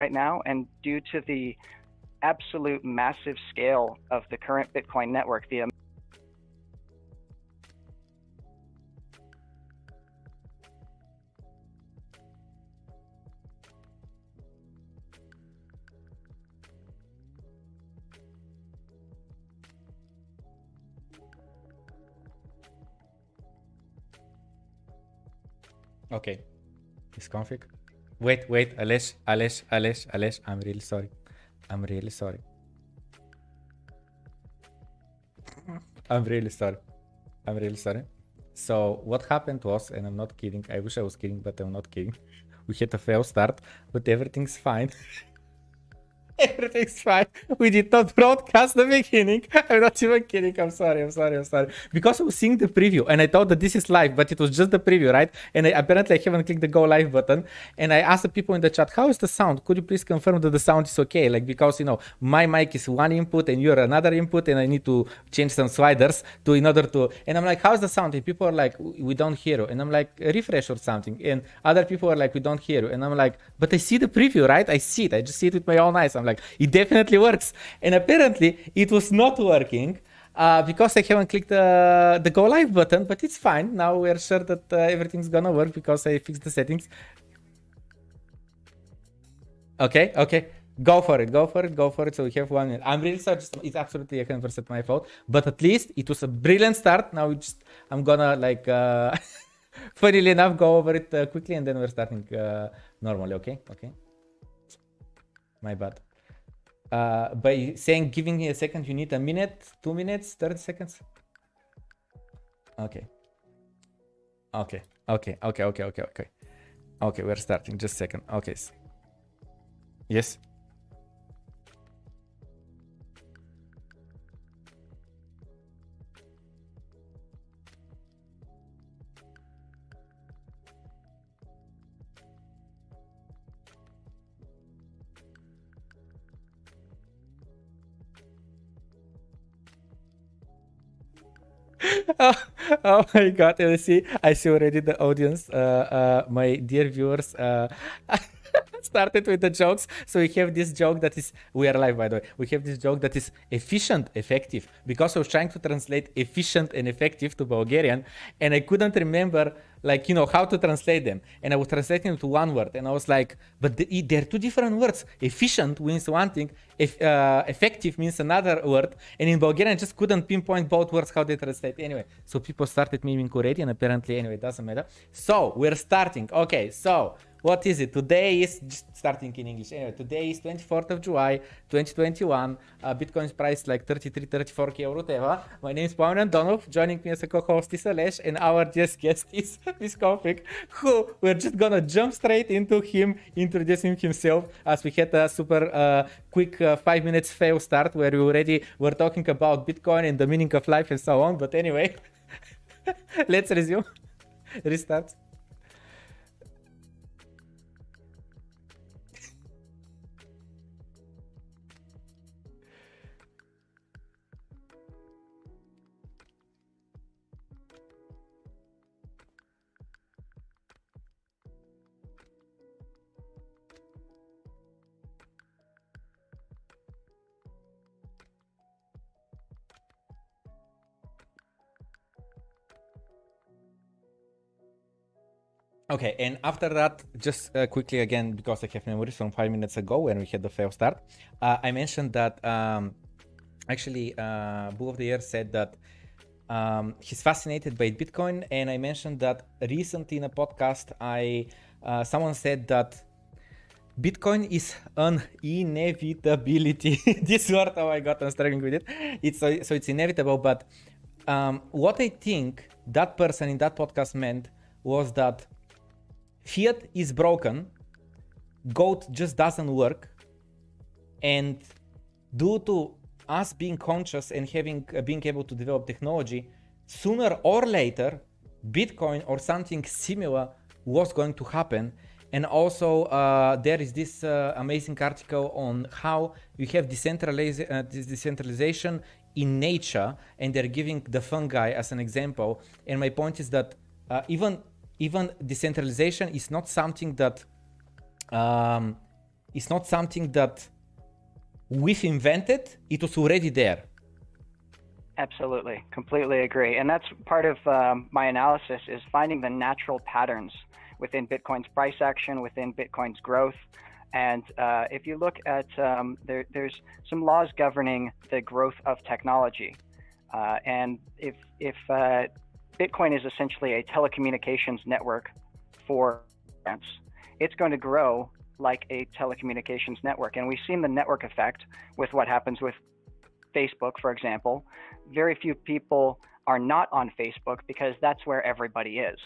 right now, and due to the absolute massive scale of the current Bitcoin network, the Okay. Misconfig. Wait, wait, Alesh, Alesh, Alesh, Alesh. I'm really sorry. I'm really sorry. I'm really sorry. I'm really sorry. So what happened was, and I'm not kidding, I wish I was kidding, but I'm not kidding. We had a fail start, but everything's fine. Everything's fine. We did not broadcast the beginning. I'm not even kidding. I'm sorry. I'm sorry. I'm sorry. Because I was seeing the preview and I thought that this is live, but it was just the preview, right? And I, apparently I haven't clicked the go live button. And I asked the people in the chat, how is the sound? Could you please confirm that the sound is okay? Like, because, you know, my mic is one input and you're another input and I need to change some sliders to in order to, and I'm like, how's the sound? And people are like, we don't hear you. And I'm like, refresh or something. And other people are like, we don't hear you. And I'm like, but I see the preview, right? I see it. I just see it with my own eyes. I'm like, it definitely works. And apparently it was not working uh, because I haven't clicked the, the go live button, but it's fine. Now we're sure that uh, everything's gonna work because I fixed the settings. Okay, okay. Go for it, go for it, go for it. So we have one minute. I'm really sorry, it's absolutely 100% my fault. But at least it was a brilliant start. Now I'm gonna like, uh, funnily enough, go over it uh, quickly and then we're starting uh, normally, okay? Okay. My bad. Uh, by saying giving me a second, you need a minute, two minutes, 30 seconds? Okay. Okay, okay, okay, okay, okay, okay. Okay, we're starting, just a second. Okay. Yes? Oh, oh, my god, I see. I see already the audience, uh, uh, my dear viewers. Uh, started with the jokes. So we have this joke that is, we are live by the way. We have this joke that is efficient, effective, because I was trying to translate efficient and effective to Bulgarian, and I couldn't remember like you know how to translate them. And i was translating to one word and i was like but the, they're two different words. Efficient means one thing if, uh, effective means another word. And in bulgarian i just couldn't pinpoint both words how they translate. Anyway so people started miming already and apparently anyway it doesn't matter. So we're starting. Okay so what is it? Today is starting in English. Anyway, today is 24th of July, 2021. Uh, Bitcoin's price like 33, 34k or whatever. My name is Plamen Andonov. Joining me as a co-host is Alesh, and our guest guest is Misconfig, who we're just gonna jump straight into him, introducing himself, as we had a super uh, quick uh, five minutes fail start where we already were talking about Bitcoin and the meaning of life and so on. But anyway, let's resume. Restart. Okay, and after that, just uh, quickly again, because I have memories from five minutes ago when we had the fail start, uh, I mentioned that um, actually uh, Bull of the Year said that um, he's fascinated by Bitcoin, and I mentioned that recently in a podcast, I uh, someone said that Bitcoin is an inevitability. this word, oh my god, I'm struggling with it. It's so, so it's inevitable, but um, what I think that person in that podcast meant was that fiat is broken gold just doesn't work and due to us being conscious and having uh, being able to develop technology sooner or later bitcoin or something similar was going to happen. And also uh, there is this uh, amazing article on how you have decentraliz- uh, decentralization in nature and they're giving the fungi as an example. And my point is that uh, even even decentralization is not something that um, it's not something that we've invented, it was already there. Absolutely, completely agree. And that's part of um, my analysis is finding the natural patterns within Bitcoin's price action, within Bitcoin's growth. And uh, if you look at, um, there, there's some laws governing the growth of technology. Uh, and if, if uh, Bitcoin is essentially a telecommunications network for France, it's going to grow like a telecommunications network. And we've seen the network effect with what happens with Facebook, for example. Very few people are not on Facebook because that's where everybody is.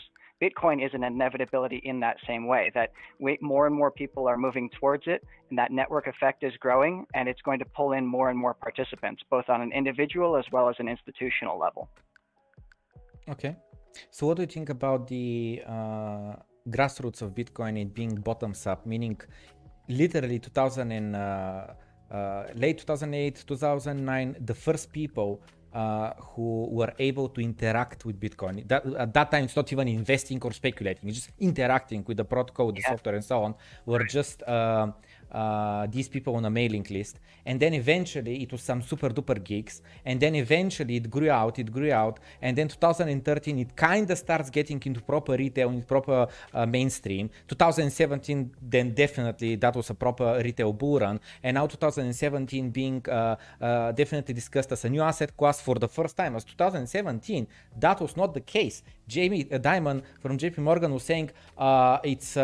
Bitcoin is an inevitability in that same way that more and more people are moving towards it, and that network effect is growing, and it's going to pull in more and more participants, both on an individual as well as an institutional level. Okay. So, what do you think about the uh, grassroots of Bitcoin it being bottoms up, meaning literally 2000 and uh, uh, late 2008, 2009, the first people uh, who were able to interact with Bitcoin. That, at that time, it's not even investing or speculating; it's just interacting with the protocol, the yeah. software, and so on. Were just uh, uh, these people on a mailing list. And then eventually it was some super duper geeks and then eventually it grew out it grew out. And then 2013 it kind of starts getting into proper retail in proper uh, mainstream. 2017 then definitely that was a proper retail bull run. And now 2017 being uh, uh, definitely discussed as a new asset class for the first time as 2017 that was not the case. Jamie uh, Dimon from JP Morgan was saying uh, it's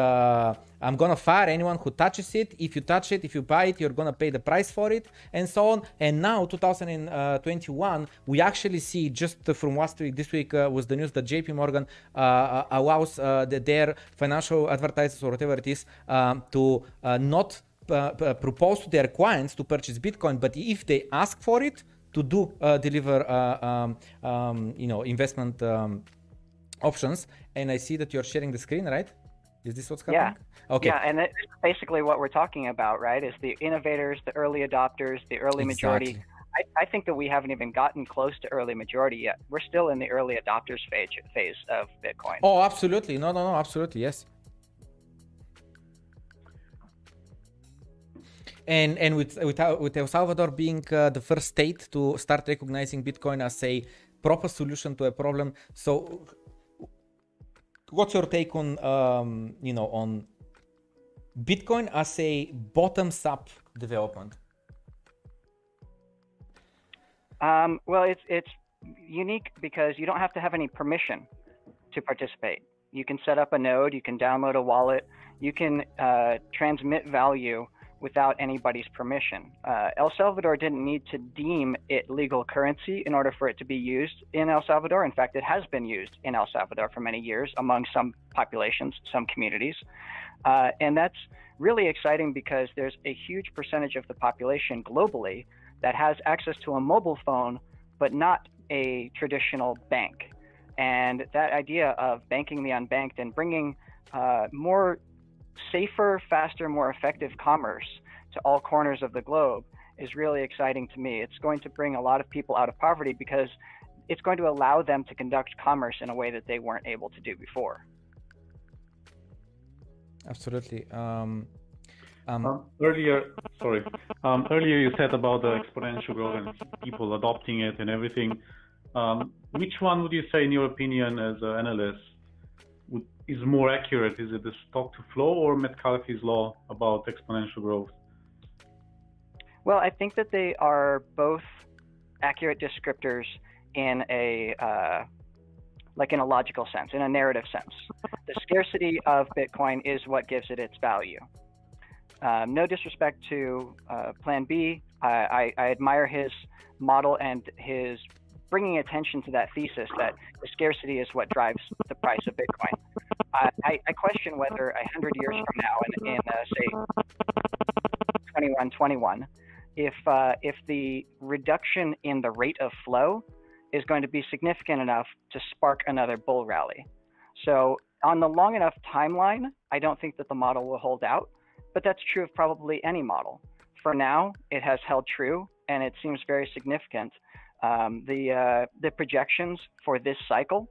I'm gonna fire anyone who touches it. If you touch it, if you buy it, you're gonna pay the price for it, and so on. And now, 2021, we actually see just from last week, this week uh, was the news that JP Morgan uh, uh allows uh, the, their financial advertisers or whatever it is um, to uh, not uh, propose to their clients to purchase Bitcoin, but if they ask for it, to do deliver um, um, you know investment um, options. And I see that you're sharing the screen, right? Is this what's happening? Yeah. Okay. Yeah, and it's basically what we're talking about, right? Is the innovators, the early adopters, the early exactly. majority. I, I, think that we haven't even gotten close to early majority yet. We're still in the early adopters phase phase of Bitcoin. Oh, absolutely. No, no, no, absolutely. Yes. And and with with, with El Salvador being uh, the first state to start recognizing Bitcoin as a proper solution to a problem, so what's your take on um, you know on Bitcoin as a bottoms up development? Um, well, it's it's unique because you don't have to have any permission to participate. You can set up a node, you can download a wallet, you can uh, transmit value without anybody's permission. Uh, El Salvador didn't need to deem it legal currency in order for it to be used in El Salvador. In fact, it has been used in El Salvador for many years among some populations, some communities. Uh, and that's really exciting because there's a huge percentage of the population globally that has access to a mobile phone, but not a traditional bank. And that idea of banking the unbanked and bringing uh, more safer, faster, more effective commerce to all corners of the globe is really exciting to me. It's going to bring a lot of people out of poverty because it's going to allow them to conduct commerce in a way that they weren't able to do before. Absolutely. Um, um, um, earlier, sorry. Um, earlier you said about the exponential growth and people adopting it and everything. Um, which one would you say, in your opinion, as an analyst, would, is more accurate? Is it the stock to flow or Metcalfe's law about exponential growth? Well, I think that they are both accurate descriptors in a uh, like in a logical sense, in a narrative sense. The scarcity of Bitcoin is what gives it its value. Um, no disrespect to uh, Plan B. I, I, I admire his model and his bringing attention to that thesis that the scarcity is what drives the price of Bitcoin. I, I question whether a hundred years from now, in, in uh, say 2121, if uh, if the reduction in the rate of flow is going to be significant enough to spark another bull rally. So on the long enough timeline, I don't think that the model will hold out, but that's true of probably any model. For now, it has held true, and it seems very significant um, the uh, the projections for this cycle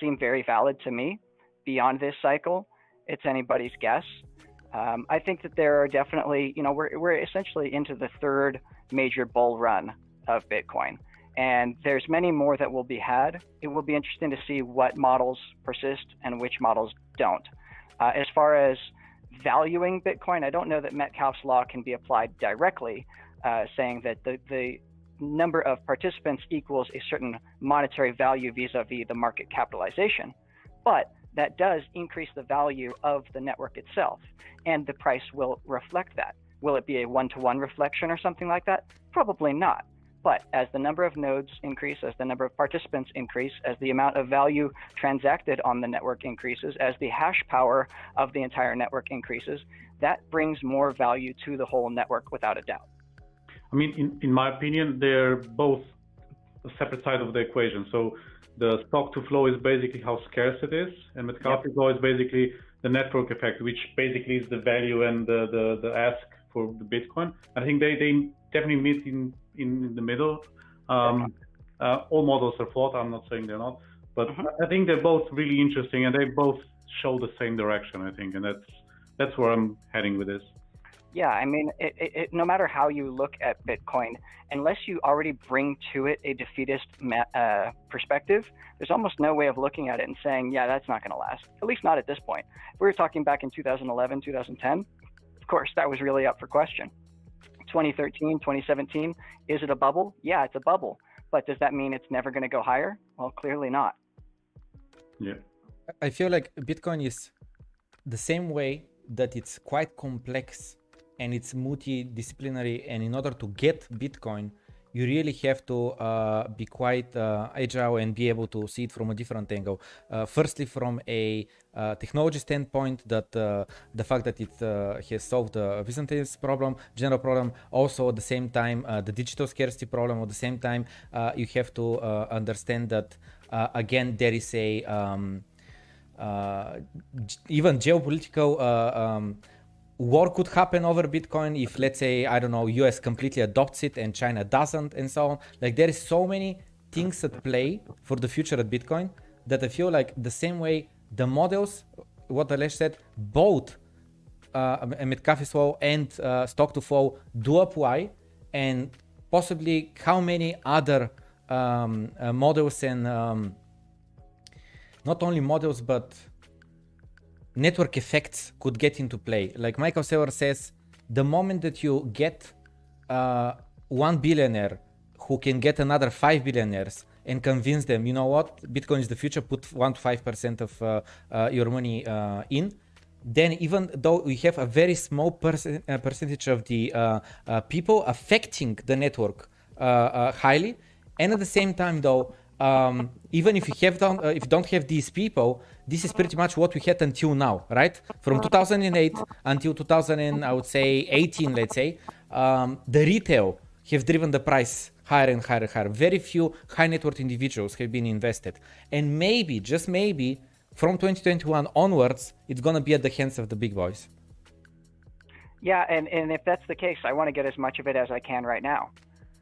seem very valid to me. Beyond this cycle, it's anybody's guess. Um, I think that there are definitely, you know, we're, we're essentially into the third major bull run of Bitcoin. And there's many more that will be had. It will be interesting to see what models persist and which models don't. Uh, as far as valuing Bitcoin, I don't know that Metcalfe's law can be applied directly, uh, saying that the, the number of participants equals a certain monetary value vis-a-vis the market capitalization. But that does increase the value of the network itself, and the price will reflect that. Will it be a one to one reflection or something like that? Probably not. But as the number of nodes increase, as the number of participants increase, as the amount of value transacted on the network increases, as the hash power of the entire network increases, that brings more value to the whole network without a doubt. I mean, in, in my opinion, they're both a separate side of the equation. So the stock to flow is basically how scarce it is, and Metcalfe's yep. is basically the network effect, which basically is the value and the, the, the ask for the Bitcoin. I think they, they definitely meet in, in the middle. Um, uh, all models are flawed. I'm not saying they're not, but mm-hmm. I think they're both really interesting and they both show the same direction. I think, and that's that's where I'm heading with this. Yeah, I mean, it, it, it, no matter how you look at Bitcoin, unless you already bring to it a defeatist uh, perspective, there's almost no way of looking at it and saying, yeah, that's not going to last. At least not at this point. If we were talking back in 2011, 2010, of course, that was really up for question. 2013, 2017, is it a bubble? Yeah, it's a bubble. But does that mean it's never going to go higher? Well, clearly not. Yeah. I feel like Bitcoin is the same way that it's quite complex and it's multidisciplinary. And in order to get Bitcoin, you really have to uh, be quite uh, agile and be able to see it from a different angle. Uh, firstly, from a uh, technology standpoint, that uh, the fact that it uh, has solved the Byzantine's problem, general problem, also at the same time the digital scarcity problem. At the same time, you have to understand that again there is a um, even geopolitical. Um, war could happen over Bitcoin if, let's say, I don't know, US completely adopts it and China doesn't, and so on. Like there is so many things at play for the future at Bitcoin that I feel like the same way the models, what Aleš said, both uh, Metcalfe's law and uh, stock to flow do apply, and possibly how many other um, uh, models and um, not only models but network effects could get into play. Like Michael Saylor says, the moment that you get uh, one billionaire who can get another five billionaires and convince them, you know what, Bitcoin is the future, put one to five percent of uh, uh, your money uh, in. Then, even though we have a very small uh, percentage of the uh, people affecting the network highly, and at the same time, though, um, even if you have don't, if you don't have these people, this is pretty much what we had until now, right? From 2008 until 2000, I would say 18, let's say, um, the retail have driven the price higher and higher and higher. Very few high net worth individuals have been invested, and maybe, just maybe, from 2021 onwards, it's gonna be at the hands of the big boys. Yeah, and, and if that's the case, I want to get as much of it as I can right now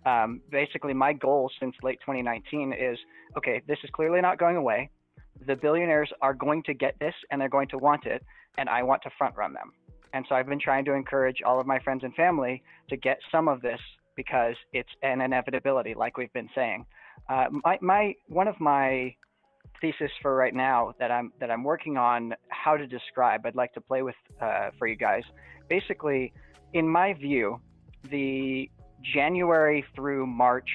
um, basically my goal since late 2019 is okay, this is clearly not going away. The billionaires are going to get this and they're going to want it, and I want to front run them. And so I've been trying to encourage all of my friends and family to get some of this because it's an inevitability, like we've been saying. Uh, my, my one of my thesis for right now that I'm that I'm working on how to describe. I'd like to play with uh, for you guys. Basically, in my view, the January through March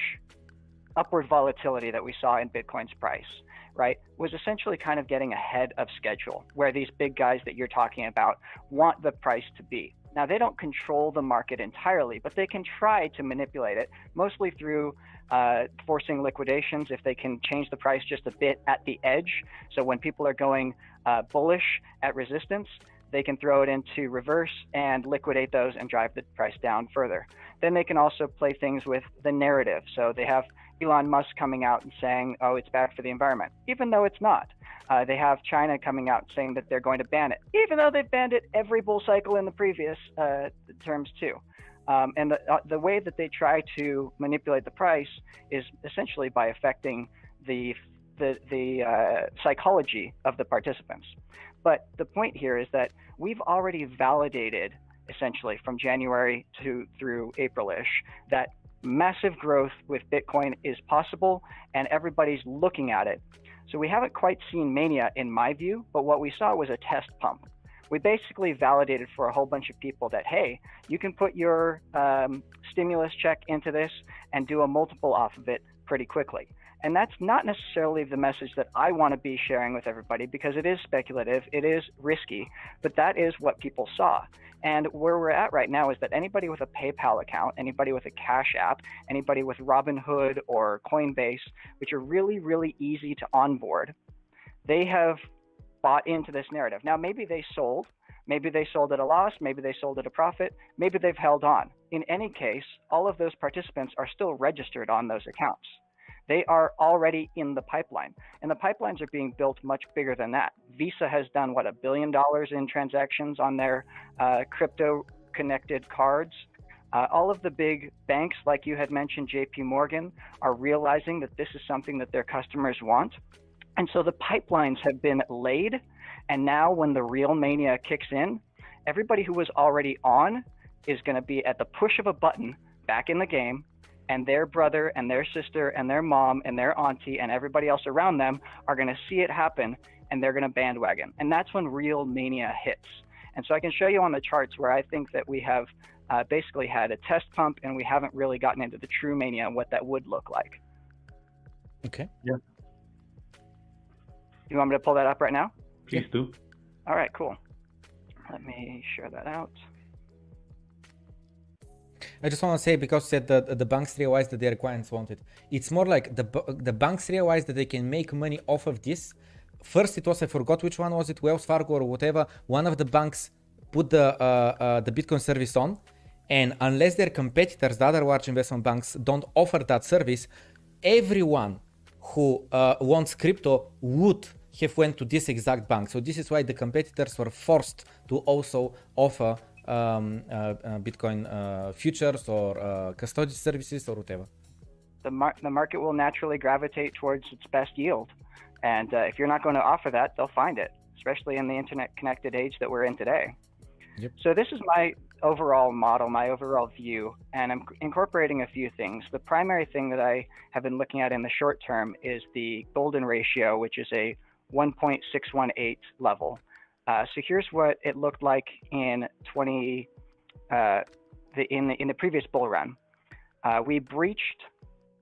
upward volatility that we saw in Bitcoin's price, right, was essentially kind of getting ahead of schedule, where these big guys that you're talking about want the price to be. Now, they don't control the market entirely, but they can try to manipulate it, mostly through uh, forcing liquidations if they can change the price just a bit at the edge. So when people are going uh, bullish at resistance, they can throw it into reverse and liquidate those and drive the price down further. Then they can also play things with the narrative. So they have Elon Musk coming out and saying, oh, it's bad for the environment, even though it's not. Uh, they have China coming out saying that they're going to ban it, even though they've banned it every bull cycle in the previous uh, terms too. Um, and the, uh, the way that they try to manipulate the price is essentially by affecting the the, the uh, psychology of the participants. But the point here is that we've already validated essentially from January to through April-ish that massive growth with Bitcoin is possible and everybody's looking at it. So we haven't quite seen mania in my view, but what we saw was a test pump. We basically validated for a whole bunch of people that, hey, you can put your um, stimulus check into this and do a multiple off of it pretty quickly. And that's not necessarily the message that I want to be sharing with everybody because it is speculative, it is risky, but that is what people saw. And where we're at right now is that anybody with a PayPal account, anybody with a Cash App, anybody with Robinhood or Coinbase, which are really, really easy to onboard, they have bought into this narrative. Now, maybe they sold, maybe they sold at a loss, maybe they sold at a profit, maybe they've held on. In any case, all of those participants are still registered on those accounts. They are already in the pipeline, and the pipelines are being built much bigger than that. Visa has done what a billion dollars in transactions on their uh, crypto connected cards. Uh, all of the big banks, like you had mentioned, JP Morgan, are realizing that this is something that their customers want. And so the pipelines have been laid. And now, when the real mania kicks in, everybody who was already on is going to be at the push of a button back in the game and their brother and their sister and their mom and their auntie and everybody else around them are going to see it happen and they're going to bandwagon. And that's when real mania hits. And so I can show you on the charts where I think that we have uh, basically had a test pump and we haven't really gotten into the true mania and what that would look like. Okay. Yeah. You want me to pull that up right now? Please do. All right, cool. Let me share that out. I just want to say because said that the banks realized that their clients wanted. It's more like the the banks realized that they can make money off of this. First, it was I forgot which one was it, Wells Fargo or whatever. One of the banks put the uh, uh, the Bitcoin service on, and unless their competitors, the other large investment banks, don't offer that service, everyone who uh, wants crypto would have went to this exact bank. So this is why the competitors were forced to also offer um, uh, uh, Bitcoin uh, futures or custody services or whatever? The, mar- the market will naturally gravitate towards its best yield. And if you're not going to offer that, they'll find it, especially in the internet connected age that we're in today. Yep. So this is my overall model, my overall view, and I'm incorporating a few things. The primary thing that I have been looking at in the short term is the golden ratio, which is a 1.618 level. Uh, so here's what it looked like in 20 uh, the, in the in the previous bull run. Uh, we breached.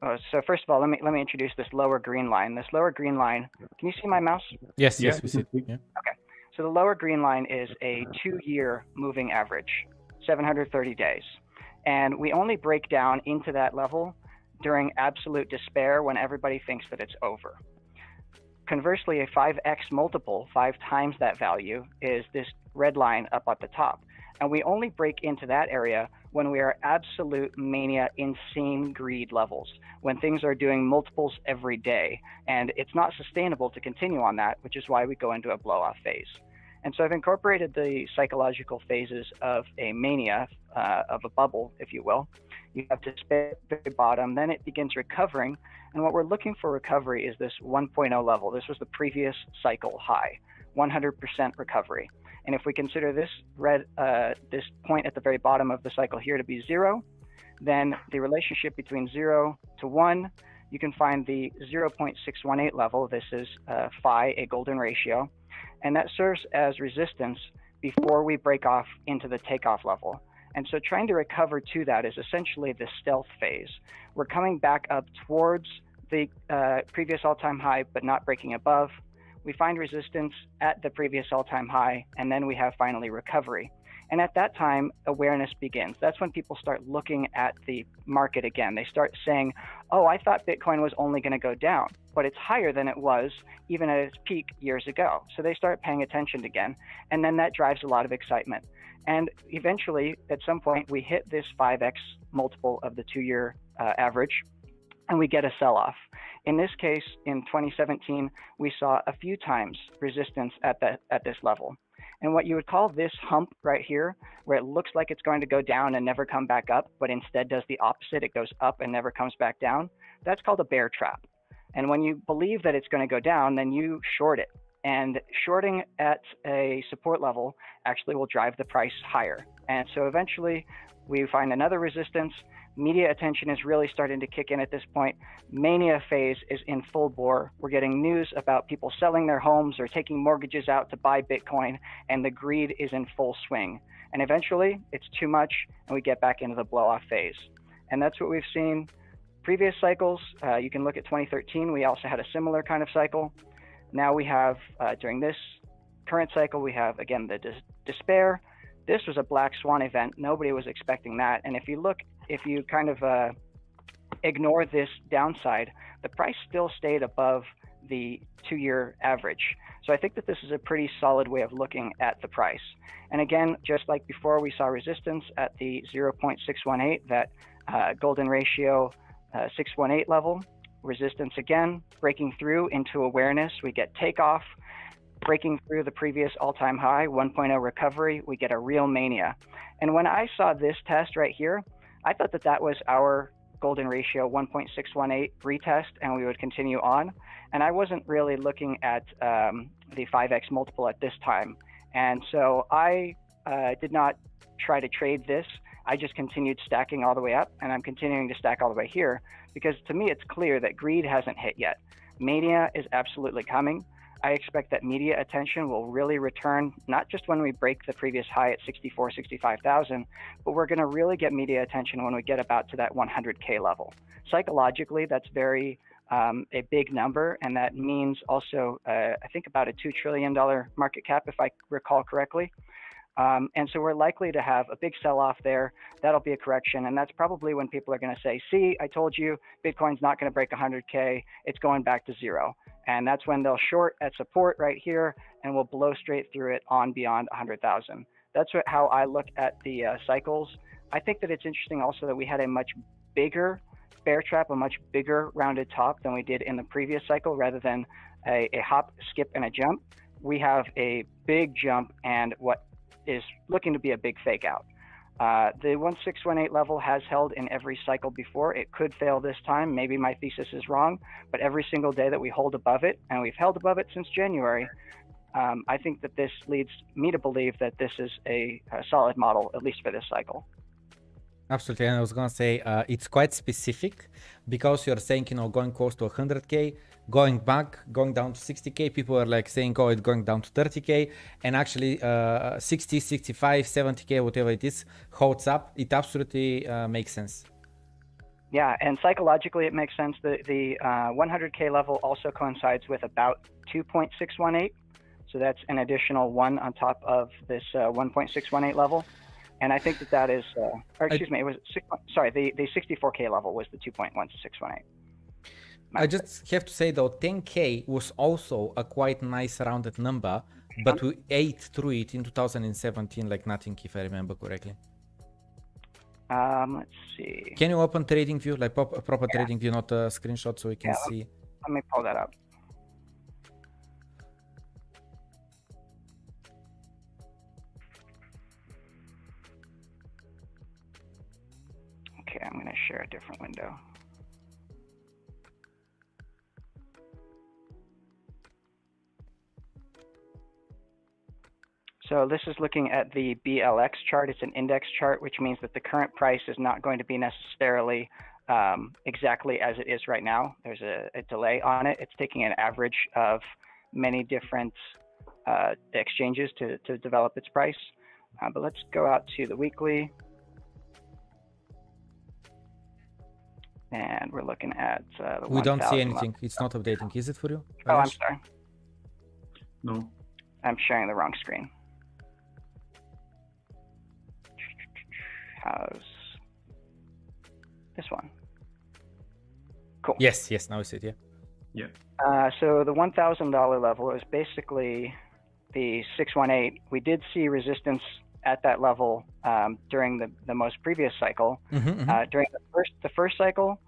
Uh, so first of all, let me let me introduce this lower green line. This lower green line. Can you see my mouse? Yes, yes, we see. Yeah. Okay. So the lower green line is a two-year moving average, 730 days, and we only break down into that level during absolute despair when everybody thinks that it's over. Conversely, a 5x multiple, five times that value, is this red line up at the top. And we only break into that area when we are absolute mania, insane greed levels, when things are doing multiples every day. And it's not sustainable to continue on that, which is why we go into a blow off phase. And so I've incorporated the psychological phases of a mania, uh, of a bubble, if you will. You have to spit at the bottom, then it begins recovering. And what we're looking for recovery is this 1.0 level. This was the previous cycle high, 100% recovery. And if we consider this red, uh, this point at the very bottom of the cycle here to be zero, then the relationship between zero to one, you can find the 0.618 level. This is uh, phi, a golden ratio and that serves as resistance before we break off into the takeoff level. And so trying to recover to that is essentially the stealth phase. We're coming back up towards the uh, previous all time high, but not breaking above. We find resistance at the previous all time high, and then we have finally recovery. And at that time, awareness begins. That's when people start looking at the market again. They start saying, oh, I thought Bitcoin was only going to go down, but it's higher than it was even at its peak years ago. So they start paying attention again. And then that drives a lot of excitement. And eventually, at some point, we hit this 5x multiple of the two year uh, average and we get a sell off. In this case, in 2017, we saw a few times resistance at, that, at this level. And what you would call this hump right here, where it looks like it's going to go down and never come back up, but instead does the opposite, it goes up and never comes back down, that's called a bear trap. And when you believe that it's going to go down, then you short it. And shorting at a support level actually will drive the price higher. And so eventually we find another resistance. Media attention is really starting to kick in at this point. Mania phase is in full bore. We're getting news about people selling their homes or taking mortgages out to buy Bitcoin, and the greed is in full swing. And eventually it's too much, and we get back into the blow off phase. And that's what we've seen previous cycles. Uh, you can look at 2013, we also had a similar kind of cycle. Now we have, uh, during this current cycle, we have again the dis- despair. This was a black swan event. Nobody was expecting that. And if you look, if you kind of uh, ignore this downside, the price still stayed above the two year average. So I think that this is a pretty solid way of looking at the price. And again, just like before, we saw resistance at the 0.618, that uh, golden ratio uh, 618 level. Resistance again, breaking through into awareness. We get takeoff, breaking through the previous all time high, 1.0 recovery. We get a real mania. And when I saw this test right here, I thought that that was our golden ratio 1.618 retest and we would continue on. And I wasn't really looking at um, the 5x multiple at this time. And so I uh, did not try to trade this. I just continued stacking all the way up and I'm continuing to stack all the way here because to me it's clear that greed hasn't hit yet. Mania is absolutely coming. I expect that media attention will really return, not just when we break the previous high at 64, 65,000, but we're going to really get media attention when we get about to that 100K level. Psychologically, that's very um, a big number, and that means also, uh, I think, about a $2 trillion market cap, if I recall correctly. Um, and so we're likely to have a big sell off there. That'll be a correction. And that's probably when people are going to say, see, I told you Bitcoin's not going to break 100K. It's going back to zero. And that's when they'll short at support right here and we'll blow straight through it on beyond 100,000. That's what, how I look at the uh, cycles. I think that it's interesting also that we had a much bigger bear trap, a much bigger rounded top than we did in the previous cycle rather than a, a hop, skip, and a jump. We have a big jump and what is looking to be a big fake out. Uh, the 1618 level has held in every cycle before. It could fail this time. Maybe my thesis is wrong, but every single day that we hold above it, and we've held above it since January, um, I think that this leads me to believe that this is a, a solid model, at least for this cycle. Absolutely, and I was gonna say uh, it's quite specific because you're saying you know going close to 100k, going back, going down to 60k. People are like saying, oh, it's going down to 30k, and actually uh, 60, 65, 70k, whatever it is, holds up. It absolutely uh, makes sense. Yeah, and psychologically it makes sense. The the 100k uh, level also coincides with about 2.618, so that's an additional one on top of this uh, 1.618 level and I think that that is, uh, or excuse I, me, it was six, sorry, the the 64k level was the 2.1618. I just have to say though, 10k was also a quite nice rounded number, but we ate through it in 2017 like nothing, if I remember correctly. Um, let's see. Can you open trading view, like pop, proper yeah. TradingView, not a screenshot, so we can yeah, see? Let me pull that up. Okay, I'm going to share a different window. So this is looking at the BLX chart. It's an index chart, which means that the current price is not going to be necessarily um, exactly as it is right now. There's a, a, delay on it. It's taking an average of many different uh, exchanges to, to develop its price. Uh, but let's go out to the weekly. and we're looking at uh, we don't see anything it's not updating is it for you oh i'm sorry no i'm sharing the wrong screen how's this one. Cool. Yes yes now I see it yeah. Yeah. Uh, so the $1000 level is basically the 618 we did see resistance at that level um, during the, the most previous cycle. Mm-hmm, mm-hmm. Uh, during the first the first cycle,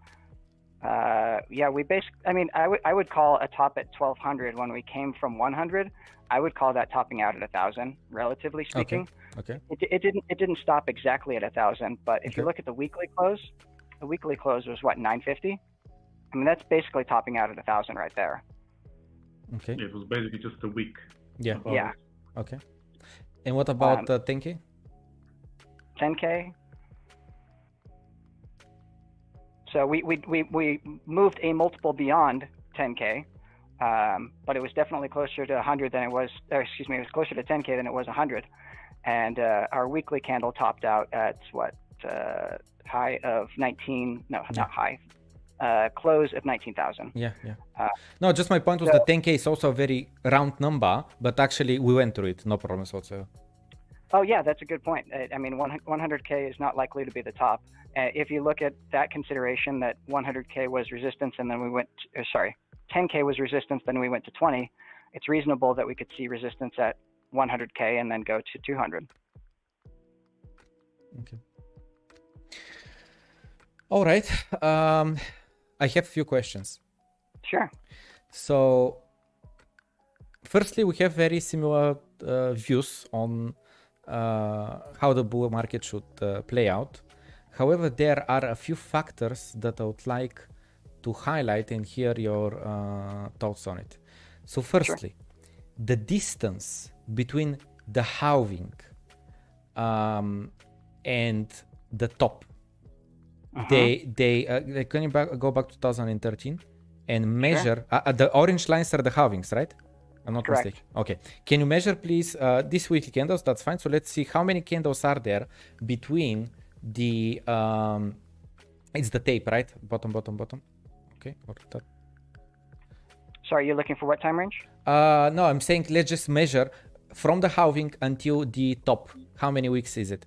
uh, yeah, we basically. I mean, I would I would call a top at 1200 when we came from 100. I would call that topping out at a thousand, relatively speaking. Okay. okay. It, it didn't it didn't stop exactly at a thousand, but if okay. you look at the weekly close, the weekly close was what 950. I mean, that's basically topping out at a thousand right there. Okay. Yeah, it was basically just a week. Yeah. Yeah. Okay. And what about Um, uh, 10k? 10k. So we, we, we, we moved a multiple beyond 10k, um, but it was definitely closer to 100 than it was. Or excuse me, it was closer to 10k than it was 100. And uh, our weekly candle topped out at what uh, high of 19? No, not high. Uh, close of 19,000. Yeah, yeah. Uh, no, just my point was so- that 10k is also a very round number, but actually we went through it, no problems whatsoever. Oh yeah, that's a good point. I- I mean, 100k is not likely to be the top. Uh, if you look at that consideration, that 100k was resistance, and then we went. To, uh, sorry, 10k was resistance, then we went to 20. It's reasonable that we could see resistance at 100k and then go to 200. Okay. All right. Um, I have a few questions. Sure. So, firstly, we have very similar uh, views on how the bull market should uh, play out. However, there are a few factors that I would like to highlight and hear your uh, thoughts on it. So, firstly, the distance between the halving um, and the top. Uh-huh. They they uh, they can back, go back to 2013 and measure uh, uh, the orange lines are the halvings, right? I'm not Correct. mistaken. Okay. Can you measure, please, uh, this weekly candles? That's fine. So let's see how many candles are there between the um, it's the tape, right? Bottom, bottom, bottom. Okay. Or top. Sorry, you're looking for what time range? Uh, no, I'm saying let's just measure from the halving until the top. How many weeks is it?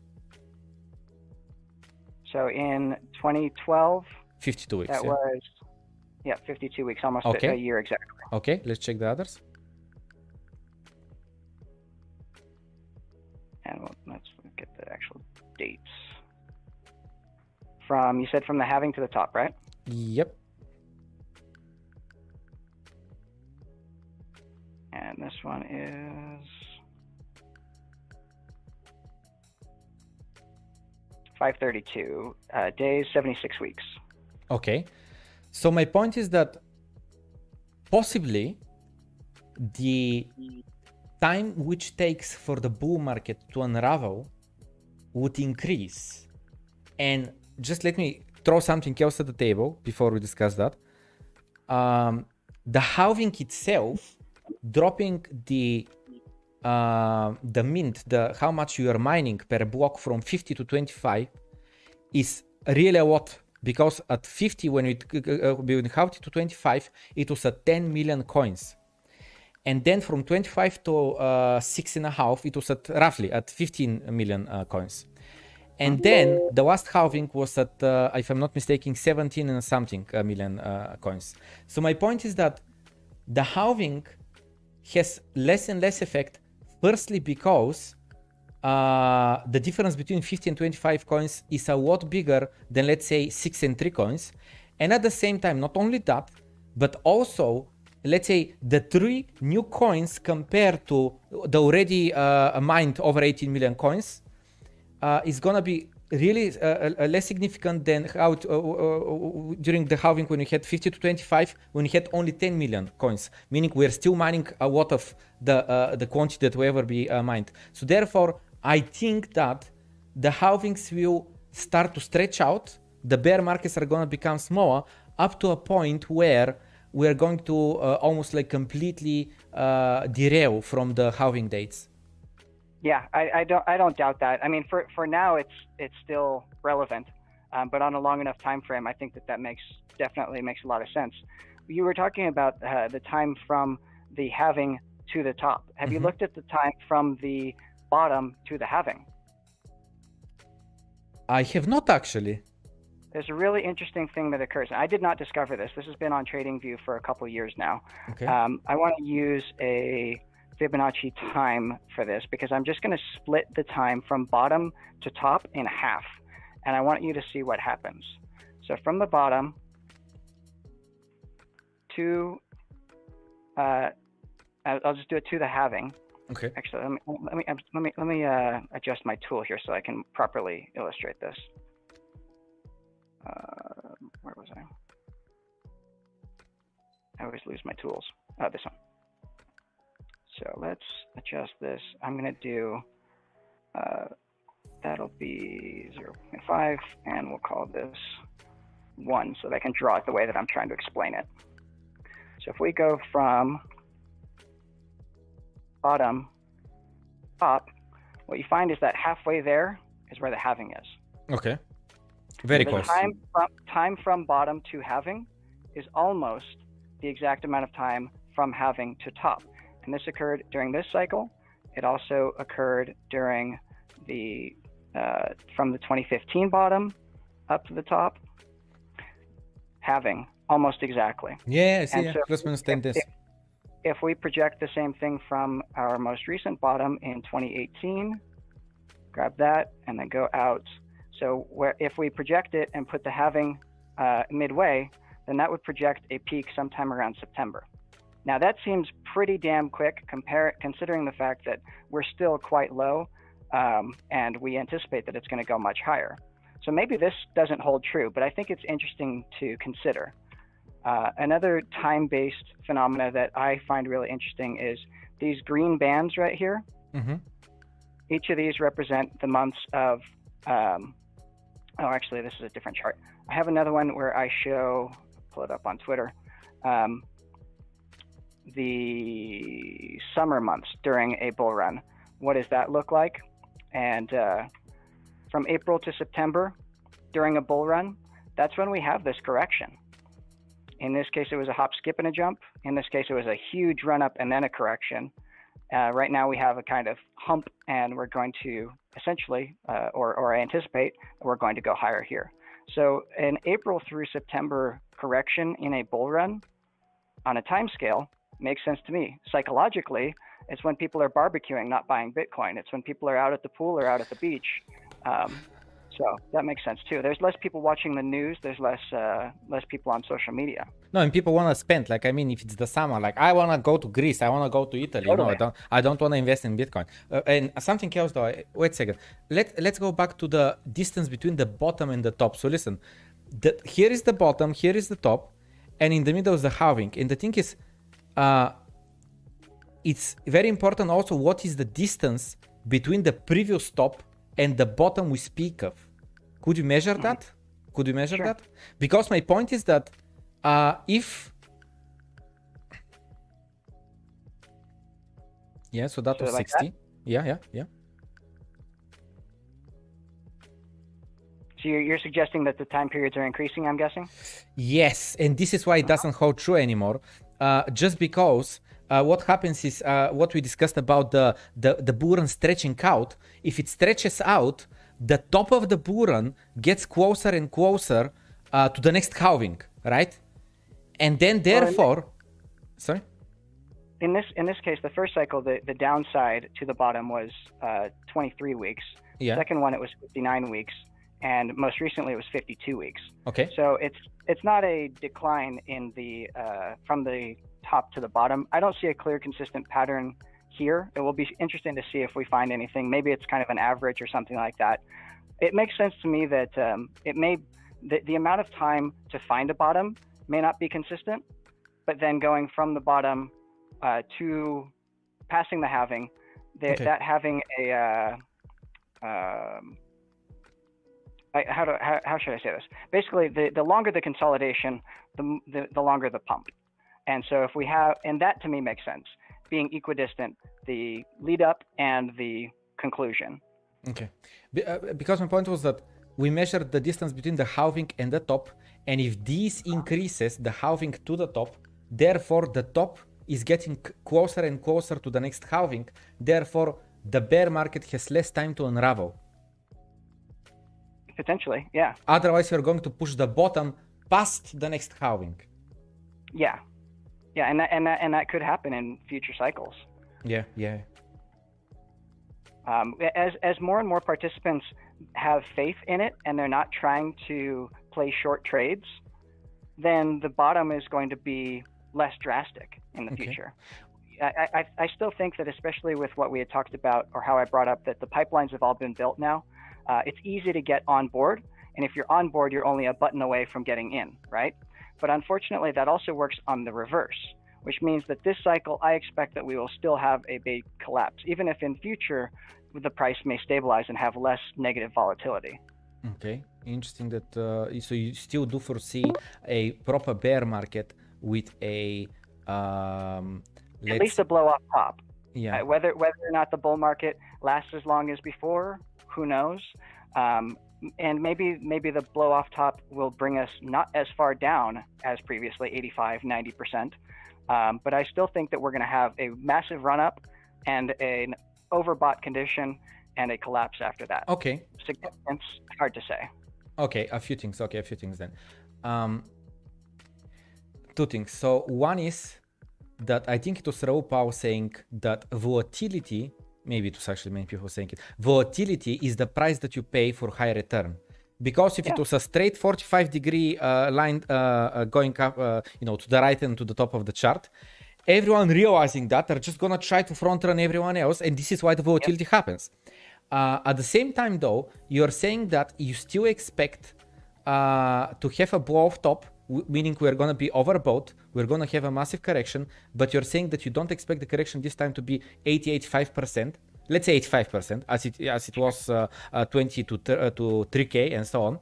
So in 2012, 52 weeks. that yeah. was yeah 52 weeks, almost a- a year exactly. Okay, let's check the others. Actual dates. From you said from the halving to the top, right? Yep. And this one is five thirty-two uh, days, seventy-six weeks. Okay. So my point is that possibly the time which takes for the bull market to unravel would increase. And just let me throw something else at the table before we discuss that. Um, the halving itself, dropping the uh, the mint, the how much you are mining per block from 50 to 25 is really a lot because at 50 when it uh, when halved to 25 it was at 10 million coins and then from 25 to uh, six and a half it was at roughly at 15 million uh, coins. And then the last halving was at uh, if i'm not mistaken 17 and something uh, million uh, coins. So my point is that the halving has less and less effect firstly because uh, the difference between 50 and 25 coins is a lot bigger than let's say 6 and 3 coins. And at the same time not only that but also let's say the three new coins compared to the already uh, mined over 18 million coins uh, is gonna be really uh, uh, less significant than how it, uh, uh, during the halving when you had 50 to 25 when you had only 10 million coins meaning we're still mining a lot of the uh, the quantity that will ever be uh, mined. So therefore i think that the halvings will start to stretch out. The bear markets are going to become smaller up to a point where we're going to uh, almost like completely uh, derail from the halving dates Yeah, I, I don't I don't doubt that. I mean, for for now, it's it's still relevant, um, but on a long enough time frame, I think that that makes definitely makes a lot of sense. You were talking about uh, the time from the halving to the top. Have you Mhm. looked at the time from the bottom to the halving? i have not actually There's a really interesting thing that occurs. And I did not discover this. This has been on TradingView for a couple years now. okay Um, I want to use a Fibonacci time for this because I'm just going to split the time from bottom to top in half. And I want you to see what happens. So from the bottom to, uh, I'll I'll just do it to the halving. okay Actually, let me let me let me let me uh, adjust my tool here so I can properly illustrate this. Uh, where was I? I always lose my tools. Oh, this one. So let's adjust this. I'm going to do, uh, that'll be 0.5, and we'll call this 1 so that I can draw it the way that I'm trying to explain it. So if we go from bottom up, what you find is that halfway there is where the halving is. Okay. Very the close. Time from, time from bottom to halving is almost the exact amount of time from halving to top. And this occurred during this cycle. It also occurred during the uh, from the 2015 bottom up to the top, halving almost exactly. Yeah, I see. Yeah. so Plus minus 10 days. if, if we project the same thing from our most recent bottom in 2018, grab that and then go out. So where if we project it and put the halving uh, midway, then that would project a peak sometime around September. Now that seems pretty damn quick, compare, considering the fact that we're still quite low, um, and we anticipate that it's going to go much higher. So maybe this doesn't hold true, but I think it's interesting to consider. Uh, another time-based phenomena that I find really interesting is these green bands right here. hmm Each of these represent the months of. Um, oh, actually, this is a different chart. I have another one where I show. Pull it up on Twitter. Um, the summer months during a bull run. What does that look like? And uh, from April to September during a bull run, that's when we have this correction. In this case, it was a hop, skip, and a jump. In this case, it was a huge run up and then a correction. Uh, right now, we have a kind of hump, and we're going to essentially, uh, or, or I anticipate, we're going to go higher here. So, an April through September correction in a bull run on a time scale makes sense to me. Psychologically, it's when people are barbecuing, not buying Bitcoin. It's when people are out at the pool or out at the beach. Um, so that makes sense too. There's less people watching the news. There's less uh, less people on social media. No, and people want to spend. Like, I mean, if it's the summer, like I want to go to Greece, I want to go to Italy. You know, I don't, I don't want to invest in Bitcoin. Uh, and something else, though. Wait a second. Let Let's go back to the distance between the bottom and the top. So listen, the, here is the bottom, here is the top, and in the middle is the halving. And the thing is, uh, it's very important also what is the distance between the previous top and the bottom we speak of. Could you measure that? Could you measure Sure. that? Because my point is that uh, if yeah, so that So was like 60. Yeah, yeah, yeah. So you're, you're suggesting that the time periods are increasing. I'm guessing. Yes, and this is why it doesn't hold true anymore. Uh, just because uh, what happens is uh, what we discussed about the the the bull run stretching out. If it stretches out, the top of the bull run gets closer and closer uh, to the next halving, right? And then therefore, sorry. In this in this case, the first cycle, the, the downside to the bottom was uh, 23 weeks. Yeah. Second one, it was 59 weeks, and most recently it was 52 weeks. Okay. So it's it's not a decline in the uh, from the top to the bottom. I don't see a clear, consistent pattern here. It will be interesting to see if we find anything. Maybe it's kind of an average or something like that. It makes sense to me that um, it may the, the amount of time to find a bottom may not be consistent, but then going from the bottom uh, to passing the halving, the, Okay. that having a uh, um, I, how, do, how, how should I say this? Basically, the, the longer the consolidation, the, the, the longer the pump. And so if we have, and that to me makes sense, being equidistant, the lead up and the conclusion. Okay. Be- uh, because my point was that we measured the distance between the halving and the top, and if this increases the halving to the top, therefore the top is getting closer and closer to the next halving. Therefore, the bear market has less time to unravel. Potentially, yeah. Otherwise, you're going to push the bottom past the next halving. Yeah. Yeah, and that, and that, and that could happen in future cycles. Yeah, yeah. um, as as more and more participants have faith in it and they're not trying to play short trades, then the bottom is going to be less drastic in the Okay. future. I, I, I still think that, especially with what we had talked about, or how I brought up that the pipelines have all been built now, uh, it's easy to get on board. And if you're on board, you're only a button away from getting in, right? But unfortunately, that also works on the reverse. which means that this cycle I expect that we will still have a big collapse, even if in future the price may stabilize and have less negative volatility. Okay, interesting that uh, so you still do foresee a proper bear market with a um, at least a blow off top. Yeah. Uh, whether whether or not the bull market lasts as long as before, who knows? Um, and maybe maybe the blow off top will bring us not as far down as previously 85 90 percent um, but i still think that we're going to have a massive run up and an overbought condition and a collapse after that okay significance hard to say okay a few things. Okay a few things then. Um, two things. So one is that i think it was Raoul Pal saying that volatility maybe it was actually many people saying it volatility is the price that you pay for high return. Because if yeah. it was a straight 45 degree uh, line uh, uh, going up uh, you know to the right and to the top of the chart everyone realizing that are just gonna try to front run everyone else and this is why the volatility yeah. happens uh, at the same time though you're saying that you still expect uh, to have a blow off top meaning we're going to be overbought, we're going to have a massive correction, but you're saying that you don't expect the correction this time to be 80 85%. Let's say 85%, as it as it was uh, uh, 20 to uh, to 3k and so on.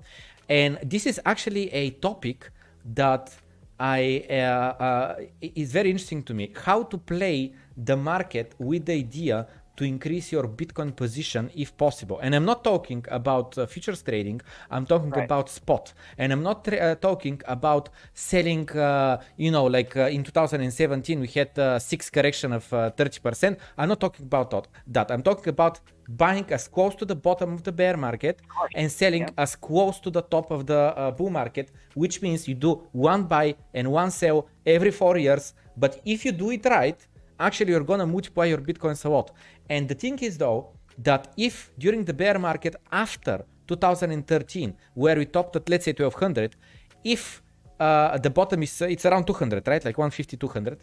And this is actually a topic that I uh, uh, is very interesting to me. How to play the market with the idea to increase your Bitcoin position if possible. And I'm not talking about uh, futures trading, I'm talking right. about spot. And I'm not tra- uh, talking about selling, uh, you know, like uh, in 2017, we had uh, six correction of 30%. Uh, I'm not talking about that. I'm talking about buying as close to the bottom of the bear market and selling yeah. as close to the top of the bull market, which means you do one buy and one sell every four years. But if you do it right, actually you're gonna multiply your bitcoins a lot. And the thing is though that if during the bear market after 2013, where we topped at let's say 1200, if uh, the bottom is uh, it's around 200, right? Like 150, 200.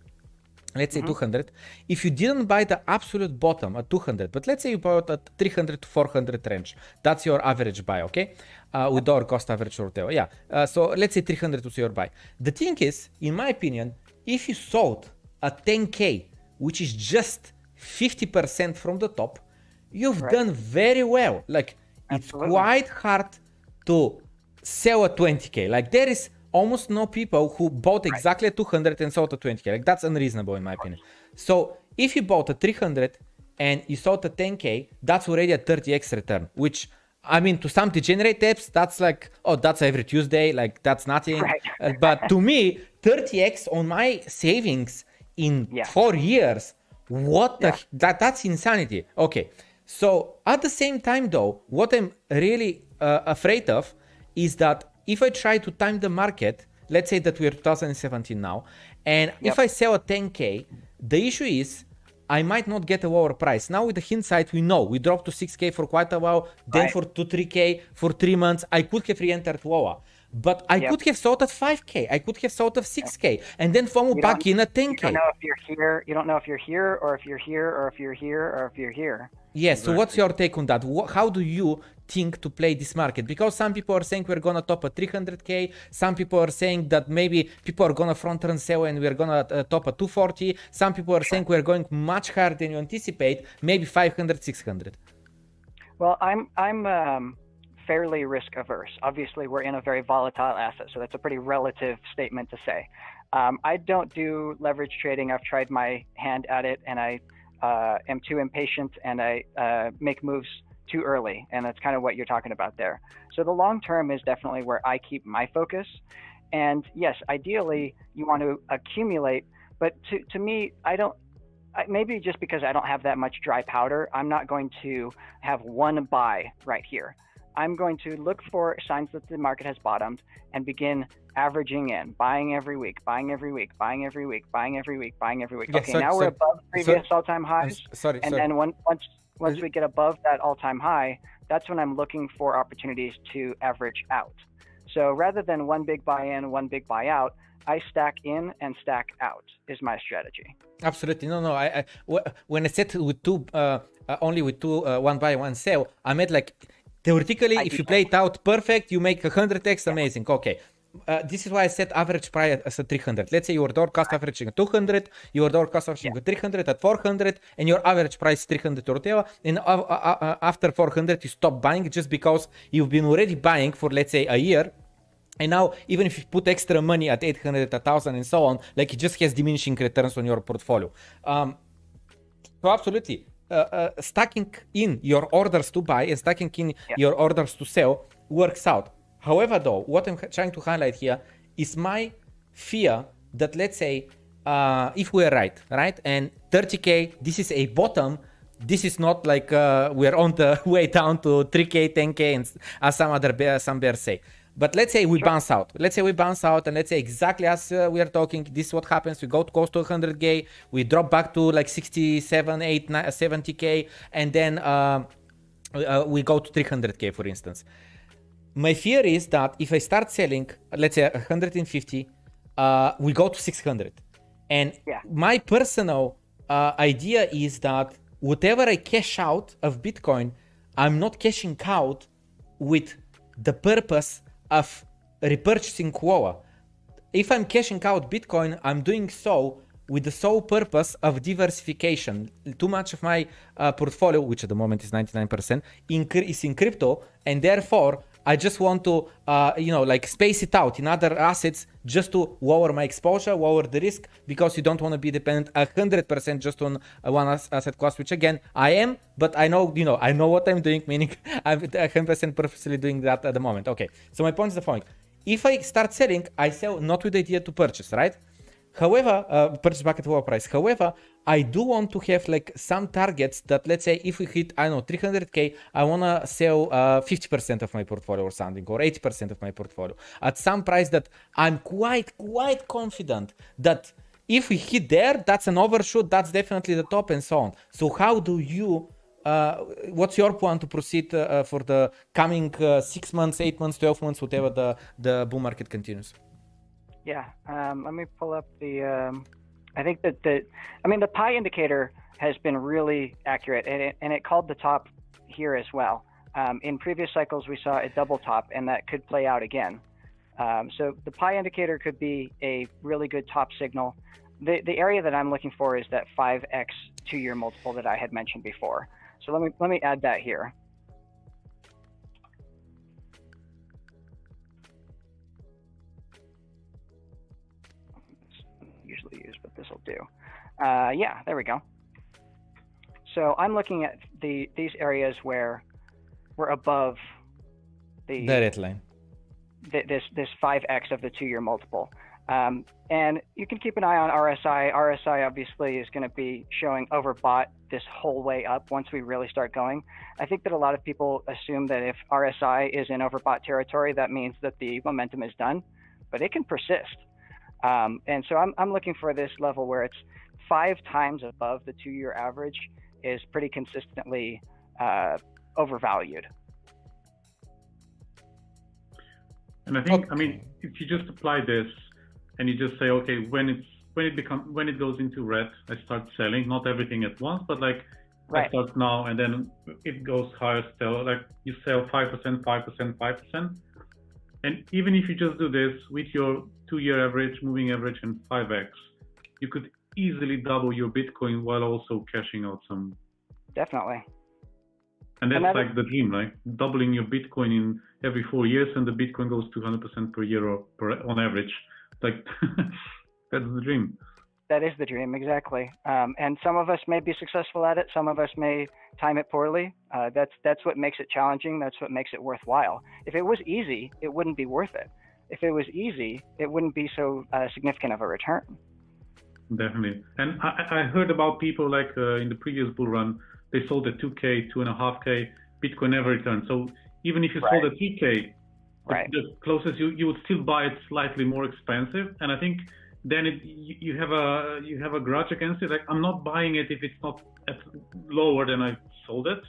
Let's say mm-hmm. 200. If you didn't buy the absolute bottom at 200, but let's say you bought at 300 to 400 range, that's your average buy, okay? Uh, with our cost average or whatever. Yeah. Uh, so let's say 300 was your buy. The thing is, in my opinion, if you sold at 10k which is just 50% from the top, you've right. done very well. Like Absolutely. it's quite hard to sell a 20k. Like there is almost no people who bought exactly right. 200 and sold a 20k. Like that's unreasonable in my opinion. So if you bought a 300 and you sold a 10k, that's already a 30x return, which I mean, to some degenerate apps, that's like, oh, that's every Tuesday, like that's nothing. Right. uh, but to me, 30x on my savings in yeah. four years. What yeah. the that that's insanity. Okay, so at the same time though, what I'm really uh, afraid of is that if I try to time the market, let's say that we're 2017 now, and yep. if I sell a 10k, the issue is I might not get a lower price. Now with the hindsight, we know we dropped to 6k for quite a while, then right. for 2 3k for three months. I could have re-entered lower. But I yep. could have sold at 5k. I could have sold at 6k, and then FOMO back in at 10k. You don't know if you're here. You don't know if you're here, or if you're here, or if you're here, or if you're here. Yes. So what's your take on that? How do you think to play this market? Because some people are saying we're gonna top at 300k. Some people are saying that maybe people are gonna front run sell and we're gonna uh, top at 240. Some people are saying we're going much higher than you anticipate, maybe 500, 600. Well, I'm I'm um, fairly risk averse. Obviously, we're in a very volatile asset, so that's a pretty relative statement to say. Um, I don't do leverage trading. I've tried my hand at it, and I uh, am too impatient, and I uh, make moves too early, and that's kind of what you're talking about there. So the long term is definitely where I keep my focus. And yes, ideally, you want to accumulate, but to to me, I don't maybe just because I don't have that much dry powder, I'm not going to have one buy right here. I'm going to look for signs that the market has bottomed and begin averaging in, buying every week, buying every week, buying every week, buying every week, buying every week. okay, now we're above previous all-time highs. Sorry, and sorry. then once once once we get above that all-time high, that's when I'm looking for opportunities to average out. So rather than one big buy in, one big buy out, I stack in and stack out is my strategy. Absolutely, no, no. I, I when I said with two, uh, uh, only with two, uh, one buy, one sell, I meant like Theoretically, if you play it out perfect, you make 100x amazing. Okay. uh, this is why I set average price as a 300. Let's say your dollar cost averaging at 200, your dollar cost averaging at 300, at 400, and your average price 300 or whatever. And uh, uh, after 400, you stop buying just because you've been already buying for let's say a year. And now, even if you put extra money at 800, 1000, and so on, like it just has diminishing returns on your portfolio. Um, so absolutely, stacking in your orders to buy and stacking in yeah. your orders to sell works out. However, though, what I'm trying to highlight here is my fear that let's say uh, if we're right, right, and 30k, this is a bottom. This is not like uh, we're on the way down to 3k, 10k, and as some other bear, some bears say. But let's say we sure. bounce out. Let's say we bounce out, and let's say exactly as uh, we are talking, this is what happens. We go to close to 100k, we drop back to like 67, 8, 70k, and then uh, uh, we go to 300k, for instance. My fear is that if I start selling, let's say 150, uh, we go to 600. And yeah. my personal uh, idea is that whatever I cash out of Bitcoin, I'm not cashing out with the purpose of repurchasing Quora. If I'm cashing out Bitcoin, I'm doing so with the sole purpose of diversification. Too much of my uh, portfolio, which at the moment is 99%, in, is in crypto, and therefore I just want to, uh, you know, like space it out in other assets just to lower my exposure, lower the risk, because you don't want to be dependent 100% just on uh, one asset class, which again, I am, but I know, you know, I know what I'm doing, meaning I'm 100% purposely doing that at the moment. Okay, so my point is the following. If I start selling, I sell not with the idea to purchase, right? However, uh, purchase bucket lower price. However, I do want to have like some targets that let's say if we hit I know 300k, I wanna sell uh, 50% of my portfolio or something or 80% of my portfolio at some price that I'm quite quite confident that if we hit there, that's an overshoot. That's definitely the top and so on. So how do you? Uh, what's your plan to proceed uh, for the coming uh, six months, eight months, twelve months, whatever the the bull market continues? Yeah, um, let me pull up the. Um, I think that the, I mean, the pi indicator has been really accurate, and it, and it called the top here as well. Um, in previous cycles, we saw a double top, and that could play out again. Um, so the pi indicator could be a really good top signal. The the area that I'm looking for is that 5x two-year multiple that I had mentioned before. So let me let me add that here. Do. Uh, yeah, there we go. So I'm looking at the these areas where we're above the red line. The, this this 5x of the two-year multiple. Um, and you can keep an eye on RSI. RSI obviously is going to be showing overbought this whole way up once we really start going. I think that a lot of people assume that if RSI is in overbought territory, that means that the momentum is done, but it can persist. Um, and so I'm, I'm looking for this level where it's five times above the two year average is pretty consistently uh, overvalued. And I think, okay. I mean, if you just apply this and you just say, okay, when it's when it becomes when it goes into red, I start selling, not everything at once, but like right. I start now and then it goes higher still. Like you sell five percent, five percent, five percent. And even if you just do this with your two-year average, moving average, and 5x, you could easily double your Bitcoin while also cashing out some. Definitely. And that's like the dream, right? Doubling your Bitcoin in every four years, and the Bitcoin goes 200% per year or per, on average. Like that's the dream that is the dream exactly um, and some of us may be successful at it some of us may time it poorly uh, that's that's what makes it challenging that's what makes it worthwhile if it was easy it wouldn't be worth it if it was easy it wouldn't be so uh, significant of a return definitely and i, I heard about people like uh, in the previous bull run they sold at 2k 2.5k bitcoin never returned so even if you right. sold at 3k right. the closest you, you would still buy it slightly more expensive and i think then it, you, you, have a you have a grudge against it. Like I'm not buying it if it's not at lower than I sold it.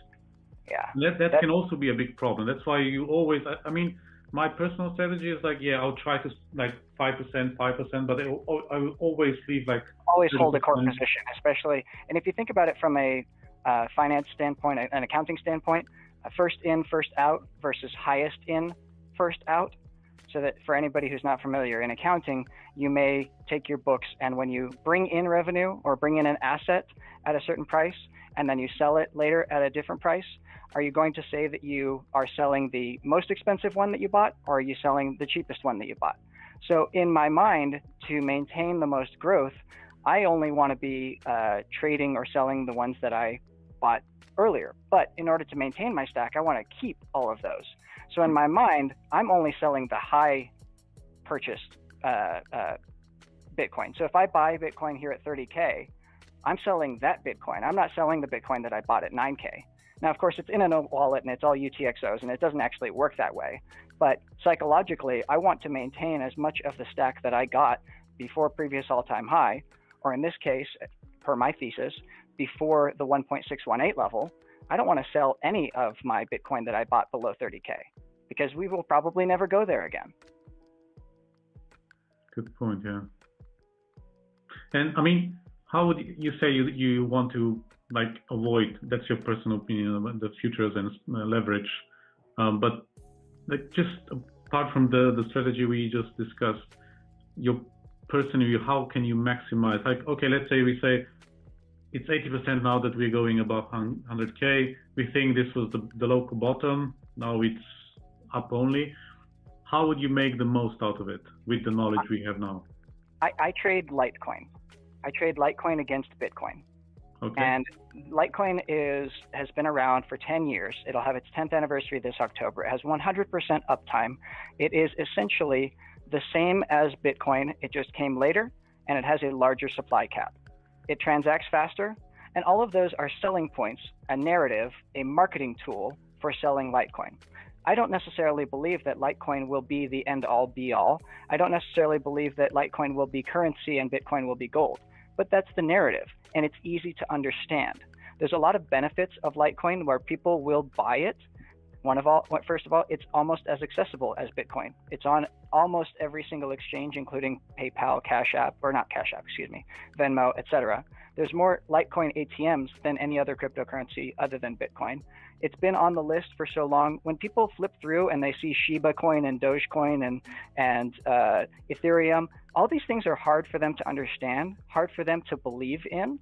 Yeah. That that can also be a big problem. That's why you always. I, I mean, my personal strategy is like, yeah, I'll try to like five percent, five percent, but I, I will always leave like always hold a core position, especially. And if you think about it from a uh, finance standpoint, an accounting standpoint, uh, first in, first out versus highest in, first out. so that for anybody who's not familiar in accounting, you may take your books and when you bring in revenue or bring in an asset at a certain price and then you sell it later at a different price, are you going to say that you are selling the most expensive one that you bought or are you selling the cheapest one that you bought? So, in my mind, to maintain the most growth, I only want to be uh, trading or selling the ones that I bought earlier. But in order to maintain my stack, I want to keep all of those. So, in my mind, I'm only selling the high purchased uh, uh, Bitcoin. So, if I buy Bitcoin here at 30K, I'm selling that Bitcoin. I'm not selling the Bitcoin that I bought at 9K. Now, of course, it's in a wallet and it's all UTXOs, and it doesn't actually work that way. But psychologically, I want to maintain as much of the stack that I got before previous all time high, or in this case, per my thesis, before the 1.618 level. I don't want to sell any of my Bitcoin that I bought below 30K because we will probably never go there again. Good point, yeah. And I mean, how would you say you, you want to like avoid that's your personal opinion about the futures and uh, leverage. Um, but like just apart from the the strategy we just discussed your personal view how can you maximize? Like okay let's say we say it's 80% now that we're going above 100k we think this was the, the local bottom. Now it's up only. How would you make the most out of it with the knowledge we have now? I, I trade litecoin. I trade litecoin against bitcoin Okay. And Litecoin is has been around for 10 years. It'll have its 10th anniversary this October. It has 100% uptime. It is essentially the same as Bitcoin. It just came later and it has a larger supply cap. It transacts faster, and all of those are selling points, a narrative, a marketing tool for selling Litecoin. I don't necessarily believe that Litecoin will be the end all be all. I don't necessarily believe that Litecoin will be currency and Bitcoin will be gold but that's the narrative, and it's easy to understand. There's a lot of benefits of Litecoin where people will buy it. One of all, first of all, it's almost as accessible as Bitcoin. It's on almost every single exchange, including PayPal, Cash App, or not Cash App, excuse me, Venmo, etc. There's more Litecoin ATMs than any other cryptocurrency other than Bitcoin. It's been on the list for so long. When people flip through and they see Shiba Coin and Dogecoin and and uh, Ethereum, all these things are hard for them to understand, hard for them to believe in.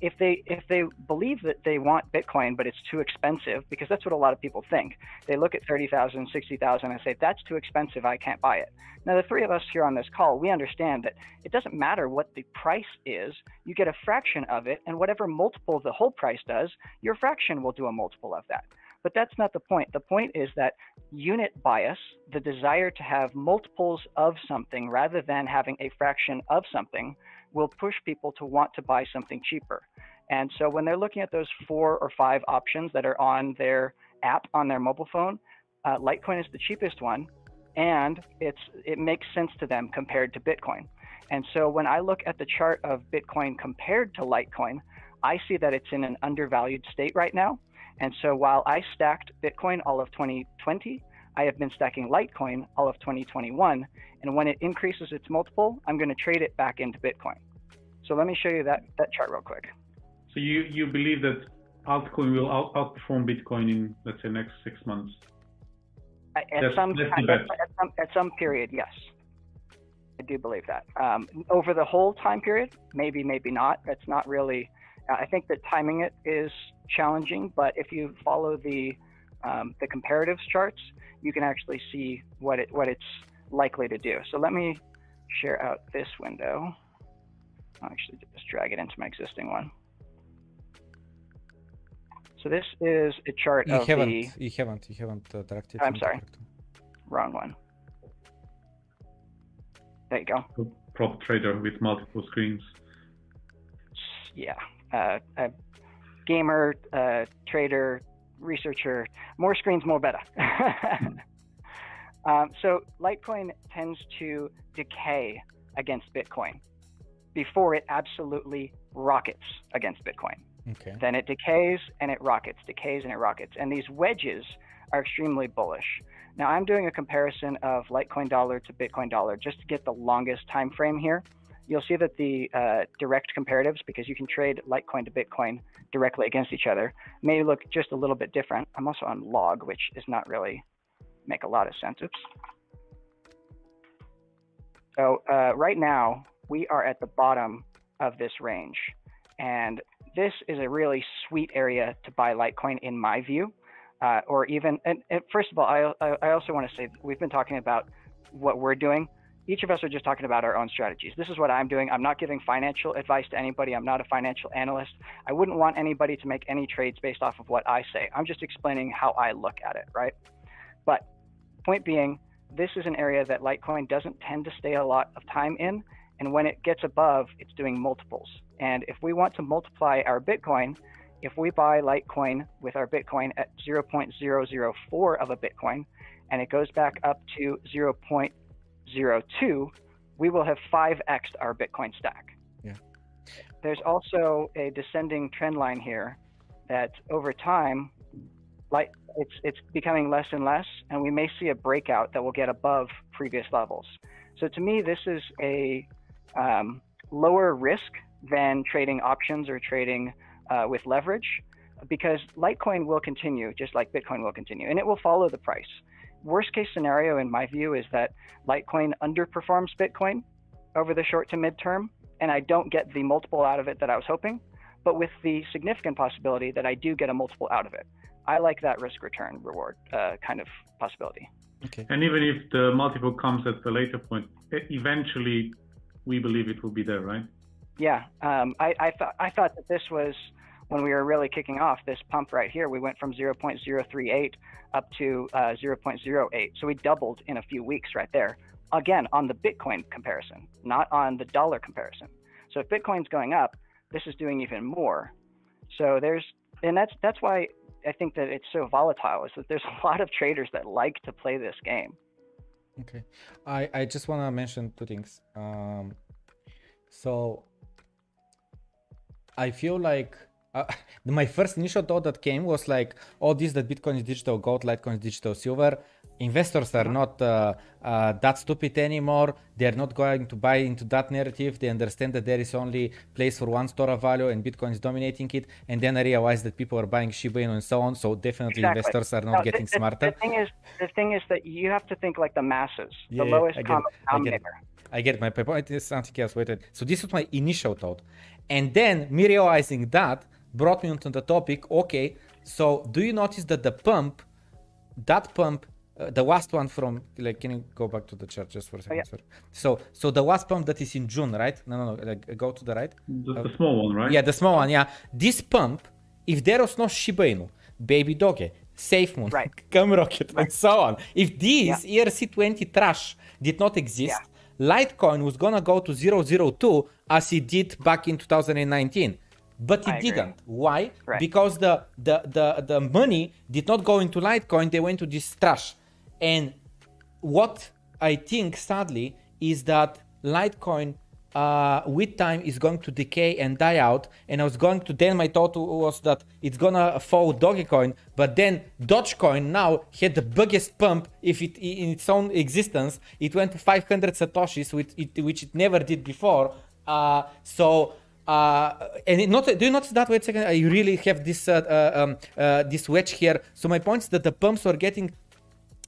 If they if they believe that they want Bitcoin but it's too expensive because that's what a lot of people think. They look at 30,000, 60,000 and say that's too expensive, I can't buy it. Now the three of us here on this call, we understand that it doesn't matter what the price is, you get a fraction of it and whatever multiple the whole price does, your fraction will do a multiple of that. But that's not the point. The point is that unit bias, the desire to have multiples of something rather than having a fraction of something, will push people to want to buy something cheaper. And so when they're looking at those four or five options that are on their app on their mobile phone, uh, Litecoin is the cheapest one, and it's it makes sense to them compared to Bitcoin. And so when I look at the chart of Bitcoin compared to Litecoin, I see that it's in an undervalued state right now. And so while I stacked Bitcoin all of 2020, I have been stacking Litecoin all of 2021. And when it increases its multiple, I'm going to trade it back into Bitcoin. So let me show you that, that chart real quick. So you, you believe that altcoin will out, outperform Bitcoin in, let's say, next six months? At, at some, at, at, some, at some period, yes. I do believe that. Um, over the whole time period, maybe, maybe not. That's not really I think that timing it is challenging, but if you follow the um, the comparatives charts, you can actually see what it what it's likely to do. So let me share out this window. I'll actually just drag it into my existing one. So this is a chart you of haven't, the. You haven't. You haven't uh, dragged it. I'm sorry. Wrong one. There you go. Prop trader with multiple screens. Yeah, uh, a gamer, uh, trader, researcher. More screens, more better. um, so Litecoin tends to decay against Bitcoin before it absolutely rockets against Bitcoin. Okay. Then it decays and it rockets, decays and it rockets. And these wedges are extremely bullish. Now I'm doing a comparison of Litecoin dollar to Bitcoin dollar just to get the longest time frame here you'll see that the uh, direct comparatives, because you can trade Litecoin to Bitcoin directly against each other, may look just a little bit different. I'm also on log, which is not really make a lot of sense. Oops. So uh, right now we are at the bottom of this range, and this is a really sweet area to buy Litecoin in my view. Uh, or even, and, and, first of all, I, I also want to say we've been talking about what we're doing. Each of us are just talking about our own strategies. This is what I'm doing. I'm not giving financial advice to anybody. I'm not a financial analyst. I wouldn't want anybody to make any trades based off of what I say. I'm just explaining how I look at it, right? But point being, this is an area that Litecoin doesn't tend to stay a lot of time in. And when it gets above, it's doing multiples. And if we want to multiply our Bitcoin, if we buy Litecoin with our Bitcoin at 0.004 of a Bitcoin, and it goes back up to 0.02, we will have 5x our Bitcoin stack. Yeah. There's also a descending trend line here that over time, like it's it's becoming less and less, and we may see a breakout that will get above previous levels. So to me, this is a um, lower risk than trading options or trading uh, with leverage because Litecoin will continue just like Bitcoin will continue and it will follow the price. Worst case scenario, in my view, is that Litecoin underperforms Bitcoin over the short to midterm and I don't get the multiple out of it that I was hoping, but with the significant possibility that I do get a multiple out of it. I like that risk return reward uh, kind of possibility. Okay. And even if the multiple comes at a later point, eventually we believe it will be there, right? Yeah, um, I, I thought I thought that this was when we were really kicking off this pump right here. We went from 0.038 up to uh, 0.08, so we doubled in a few weeks right there. Again, on the Bitcoin comparison, not on the dollar comparison. So if Bitcoin's going up, this is doing even more. So there's, and that's that's why I think that it's so volatile. Is that there's a lot of traders that like to play this game. Okay, I I just want to mention two things. Um, so I feel like uh, my first initial thought that came was like, oh, this that Bitcoin is digital gold, Litecoin is digital silver. Investors are not uh, uh, that stupid anymore. They're not going to buy into that narrative. They understand that there is only place for one store of value and Bitcoin is dominating it. And then I realized that people are buying Shiba Inu and so on. So definitely exactly. investors are not getting the, smarter. The thing is, the thing is that you have to think like the masses, yeah, the lowest common denominator. I get. My point It's something else. Wait, so this was my initial thought. And then me realizing that brought me onto the topic. Okay, so do you notice that the pump, that pump, uh, the last one from like, can you go back to the chart just for a second? Oh, yeah. So, so the last pump that is in June, right? No, no, no. Like, go to the right. The, uh, the small one, right? Yeah, the small one. Yeah, this pump. If there was no Shiba Inu, Baby Doge, SafeMoon, right. CumRocket, right. and so on, if these yeah. ERC20 trash did not exist. Yeah Litecoin was gonna go to 002 as it did back in 2019 but it didn't why right. because the, the the the money did not go into litecoin they went to this trash and what i think sadly is that litecoin uh, with time is going to decay and die out. And I was going to then my thought was that it's gonna follow Dogecoin, but then Dogecoin now had the biggest pump if it in its own existence. It went to 500 satoshis, which it, which it never did before. Uh, so. Uh, and it not, do you notice that? Wait a second. I really have this uh, uh um, uh, this wedge here. So my point is that the pumps were getting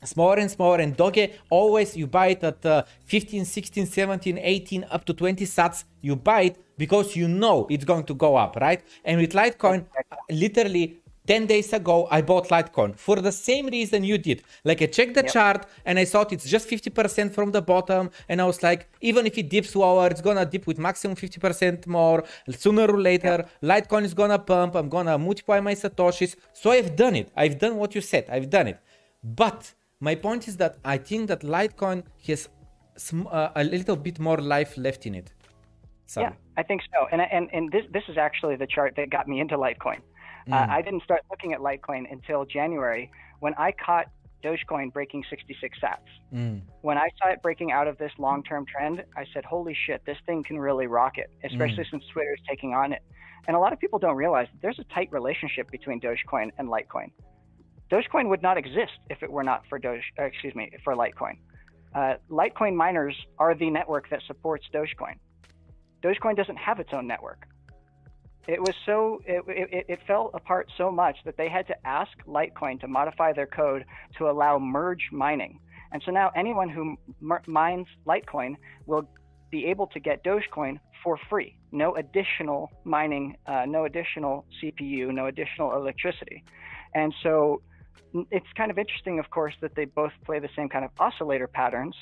smaller and smaller and doge always you buy it at uh, 15 16 17 18 up to 20 sats you buy it because you know it's going to go up right and with litecoin literally 10 days ago i bought litecoin for the same reason you did like i checked the yep. chart and i thought it's just 50% from the bottom and i was like even if it dips lower it's gonna dip with maximum 50% more sooner or later yep. litecoin is gonna pump i'm gonna multiply my satoshis so i've done it i've done what you said i've done it but my point is that I think that Litecoin has sm- uh, a little bit more life left in it. Yeah, I think so. And and and this this is actually the chart that got me into Litecoin. Mm. Uh, I didn't start looking at Litecoin until January when I caught Dogecoin breaking 66 sats. Mm. When I saw it breaking out of this long-term trend, I said, "Holy shit, this thing can really rock it!" Especially mm. since Twitter is taking on it. And a lot of people don't realize that there's a tight relationship between Dogecoin and Litecoin. Dogecoin would not exist if it were not for Doge, uh, excuse me, for Litecoin. Uh, Litecoin miners are the network that supports Dogecoin. Dogecoin doesn't have its own network. It was so it, it, it fell apart so much that they had to ask Litecoin to modify their code to allow merge mining. And so now anyone who mines Litecoin will be able to get Dogecoin for free, no additional mining, uh, no additional CPU, no additional electricity. And so it's kind of interesting, of course, that they both play the same kind of oscillator patterns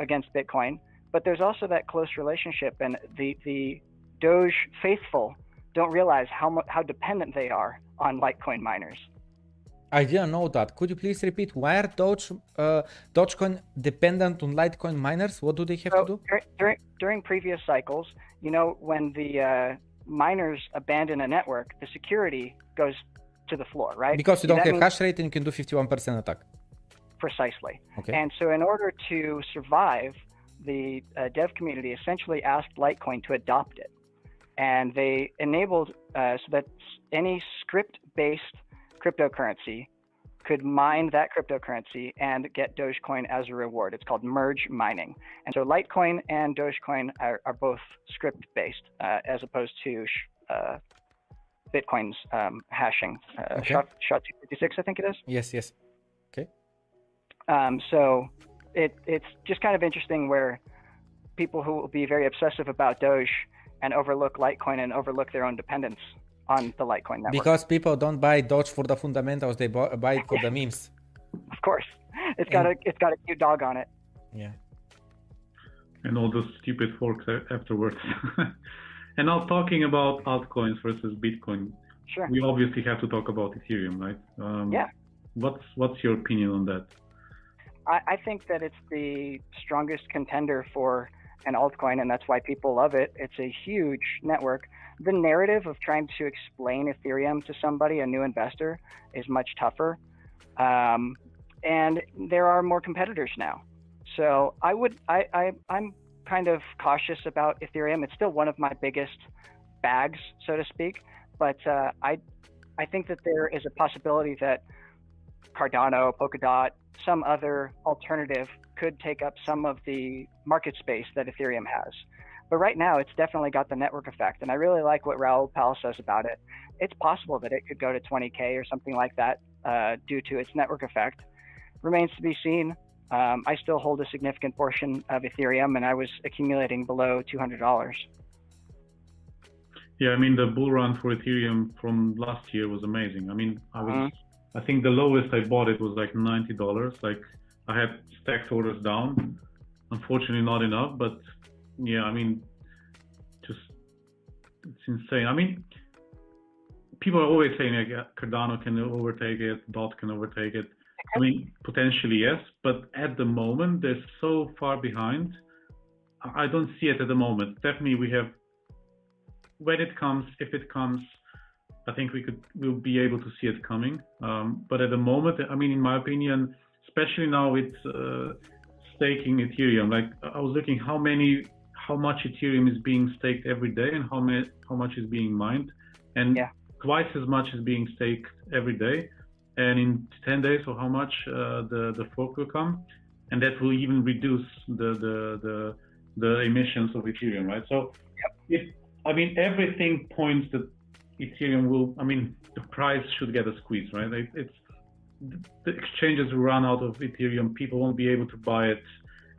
against Bitcoin, but there's also that close relationship, and the the Doge faithful don't realize how how dependent they are on Litecoin miners. I didn't know that. Could you please repeat? Why are Doge, uh, Dogecoin dependent on Litecoin miners? What do they have so to do? During, during previous cycles, you know, when the uh, miners abandon a network, the security goes to the floor, right? Because you don't that have hash rate and you can do 51% attack. Precisely. Okay. And so, in order to survive, the uh, dev community essentially asked Litecoin to adopt it. And they enabled uh, so that any Scrypt based cryptocurrency could mine that cryptocurrency and get Dogecoin as a reward. It's called merge mining. And so Litecoin and Dogecoin are, are both Scrypt based uh, as opposed to uh, Bitcoin's um, hashing. Uh, okay. SHA, SHA-256, I think it is. Yes, yes. Okay. Um, so it, it's just kind of interesting where people who will be very obsessive about Doge and overlook Litecoin and overlook their own dependence on the Litecoin network. Because people don't buy Doge for the fundamentals; they buy it for the memes. Of course, it's got and, a it's got a cute dog on it. Yeah. And all those stupid forks afterwards. and now talking about altcoins versus Bitcoin. Sure. We obviously have to talk about Ethereum, right? Um, yeah. What's what's your opinion on that? I, I think that it's the strongest contender for an altcoin, and that's why people love it. It's a huge network the narrative of trying to explain Ethereum to somebody, a new investor, is much tougher. Um, and there are more competitors now. So I would, I, I, I'm kind of cautious about Ethereum. It's still one of my biggest bags, so to speak. But uh, I, I think that there is a possibility that Cardano, Polkadot, some other alternative could take up some of the market space that Ethereum has. But right now, it's definitely got the network effect. And I really like what Raoul Pal says about it. It's possible that it could go to 20K or something like that uh, due to its network effect. Remains to be seen. Um, I still hold a significant portion of Ethereum, and I was accumulating below $200. Yeah, I mean the bull run for Ethereum from last year was amazing. I mean, I was, mm-hmm. I think the lowest I bought it was like ninety dollars. Like I had stacked orders down. Unfortunately, not enough, but yeah, I mean, just it's insane. I mean, people are always saying like Cardano can overtake it, Dot can overtake it. I mean, potentially yes, but at the moment they're so far behind. I don't see it at the moment. Definitely, we have when it comes, if it comes, I think we could we'll be able to see it coming. Um, but at the moment, I mean, in my opinion, especially now with uh, staking Ethereum, like I was looking how many how much Ethereum is being staked every day and how, ma- how much is being mined, and yeah. twice as much is being staked every day. And in 10 days, or how much uh, the the fork will come, and that will even reduce the the the, the emissions of Ethereum, right? So, yep. it, I mean, everything points that Ethereum will. I mean, the price should get a squeeze, right? It, it's the exchanges will run out of Ethereum. People won't be able to buy it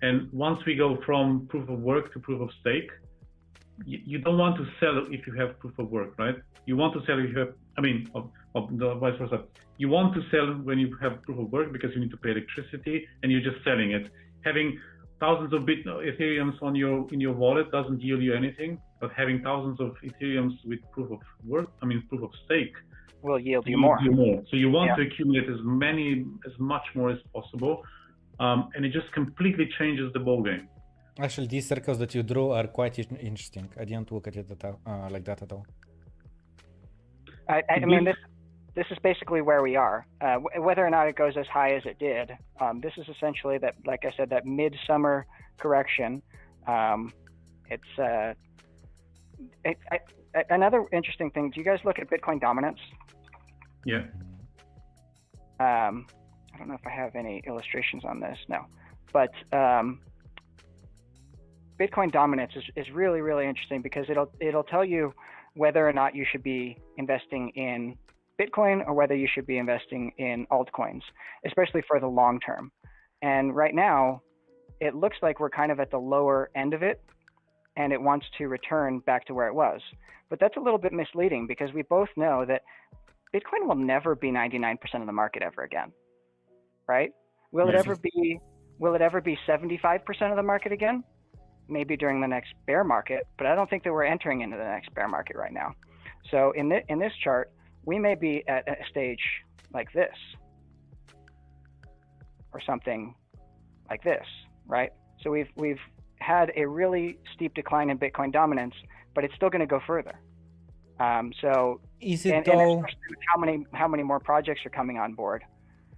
and once we go from proof of work to proof of stake, you, you don't want to sell if you have proof of work, right? You want to sell if you have, I mean, of, of the vice versa. You want to sell when you have proof of work because you need to pay electricity and you're just selling it. Having thousands of bit Ethereums on your in your wallet doesn't yield you anything, but having thousands of Ethereums with proof of work, I mean proof of stake, will yield you more. You more. So you want yeah. to accumulate as many, as much more as possible um, and it just completely changes the ball game. Actually, these circles that you draw are quite interesting. I didn't look at it at all, uh, like that at all. I, I mean, this this is basically where we are. Uh, whether or not it goes as high as it did, um, this is essentially that, like I said, that midsummer correction. Um, it's uh, it, I, another interesting thing. Do you guys look at Bitcoin dominance? Yeah. Um, I don't know if I have any illustrations on this. No, but um, Bitcoin dominance is, is really really interesting because it'll it'll tell you whether or not you should be investing in Bitcoin or whether you should be investing in altcoins, especially for the long term. And right now, it looks like we're kind of at the lower end of it and it wants to return back to where it was. But that's a little bit misleading because we both know that Bitcoin will never be 99% of the market ever again. Right? Will it ever be will it ever be 75% of the market again? Maybe during the next bear market, but I don't think that we're entering into the next bear market right now. So in the, in this chart, we may be at a stage like this or something like this, right? So we've we've had a really steep decline in Bitcoin dominance, but it's still going to go further. Um, so is it and, though? And how many how many more projects are coming on board?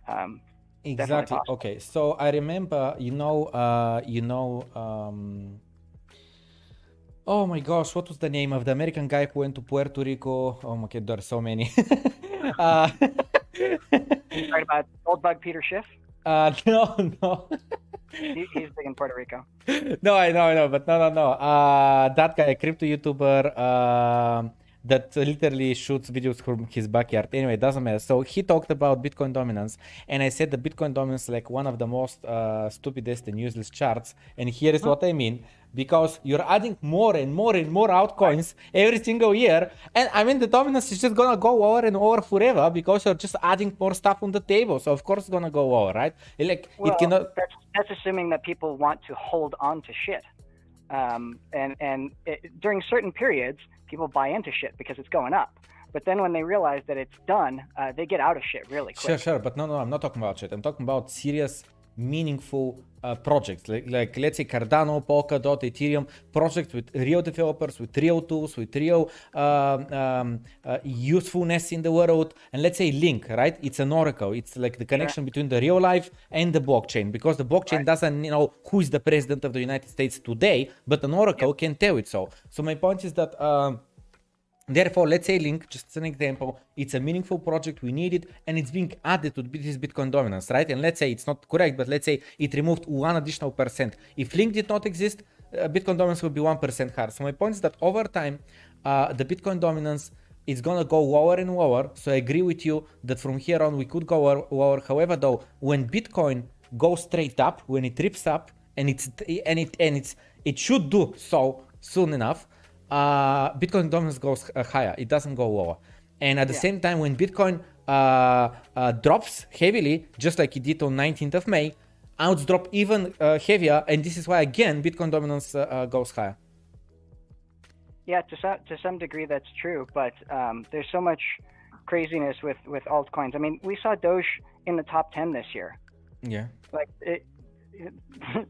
Um, exactly. Okay. So I remember, you know, uh, you know. Um, oh my gosh, what was the name of the American guy who went to Puerto Rico? Oh my god, there are so many. uh, right about Goldbug Peter Schiff. Uh, no, no. he, he's big in Puerto Rico. No, I know, I know, but no, no, no. Uh, that guy, crypto YouTuber, uh, that literally shoots videos from his backyard. Anyway, it doesn't matter. So he talked about Bitcoin dominance, and I said the Bitcoin dominance is like one of the most uh, stupidest and useless charts. And here is what I mean because you're adding more and more and more altcoins every single year. And I mean, the dominance is just gonna go over and over forever because you're just adding more stuff on the table. So of course it's gonna go over, right? Like well, it cannot. That's, that's assuming that people want to hold on to shit. Um, and and it, during certain periods, people buy into shit because it's going up. But then when they realize that it's done, uh, they get out of shit really quick. Sure, sure. But no, no, I'm not talking about shit. I'm talking about serious, meaningful uh, projects. Like, like, let's say Cardano, Polkadot, Ethereum, projects with real developers, with real tools, with real um, um, uh, usefulness in the world. And let's say Link, right? It's an oracle. It's like the connection between the real life and the blockchain because the blockchain right. doesn't you know who is the president of the United States today, but an oracle yep. can tell it so. So my point is that. Um, Therefore, let's say Link, just an example, it's a meaningful project, we need it, and it's being added to this Bitcoin dominance, right? And let's say it's not correct, but let's say it removed one additional percent. If Link did not exist, uh, Bitcoin dominance would be 1% higher. So my point is that over time, uh, the Bitcoin dominance is gonna go lower and lower. So I agree with you that from here on we could go lower. However, though, when Bitcoin goes straight up, when it rips up, and it's and it and it's it should do so soon enough uh, Bitcoin dominance goes uh, higher. It doesn't go lower. And at the yeah. same time, when Bitcoin uh, uh, drops heavily, just like it did on 19th of May, alts drop even uh, heavier. And this is why, again, Bitcoin dominance uh, goes higher. Yeah, to some, to some degree, that's true. But um, there's so much craziness with, with altcoins. I mean, we saw Doge in the top 10 this year. Yeah. Like, it, it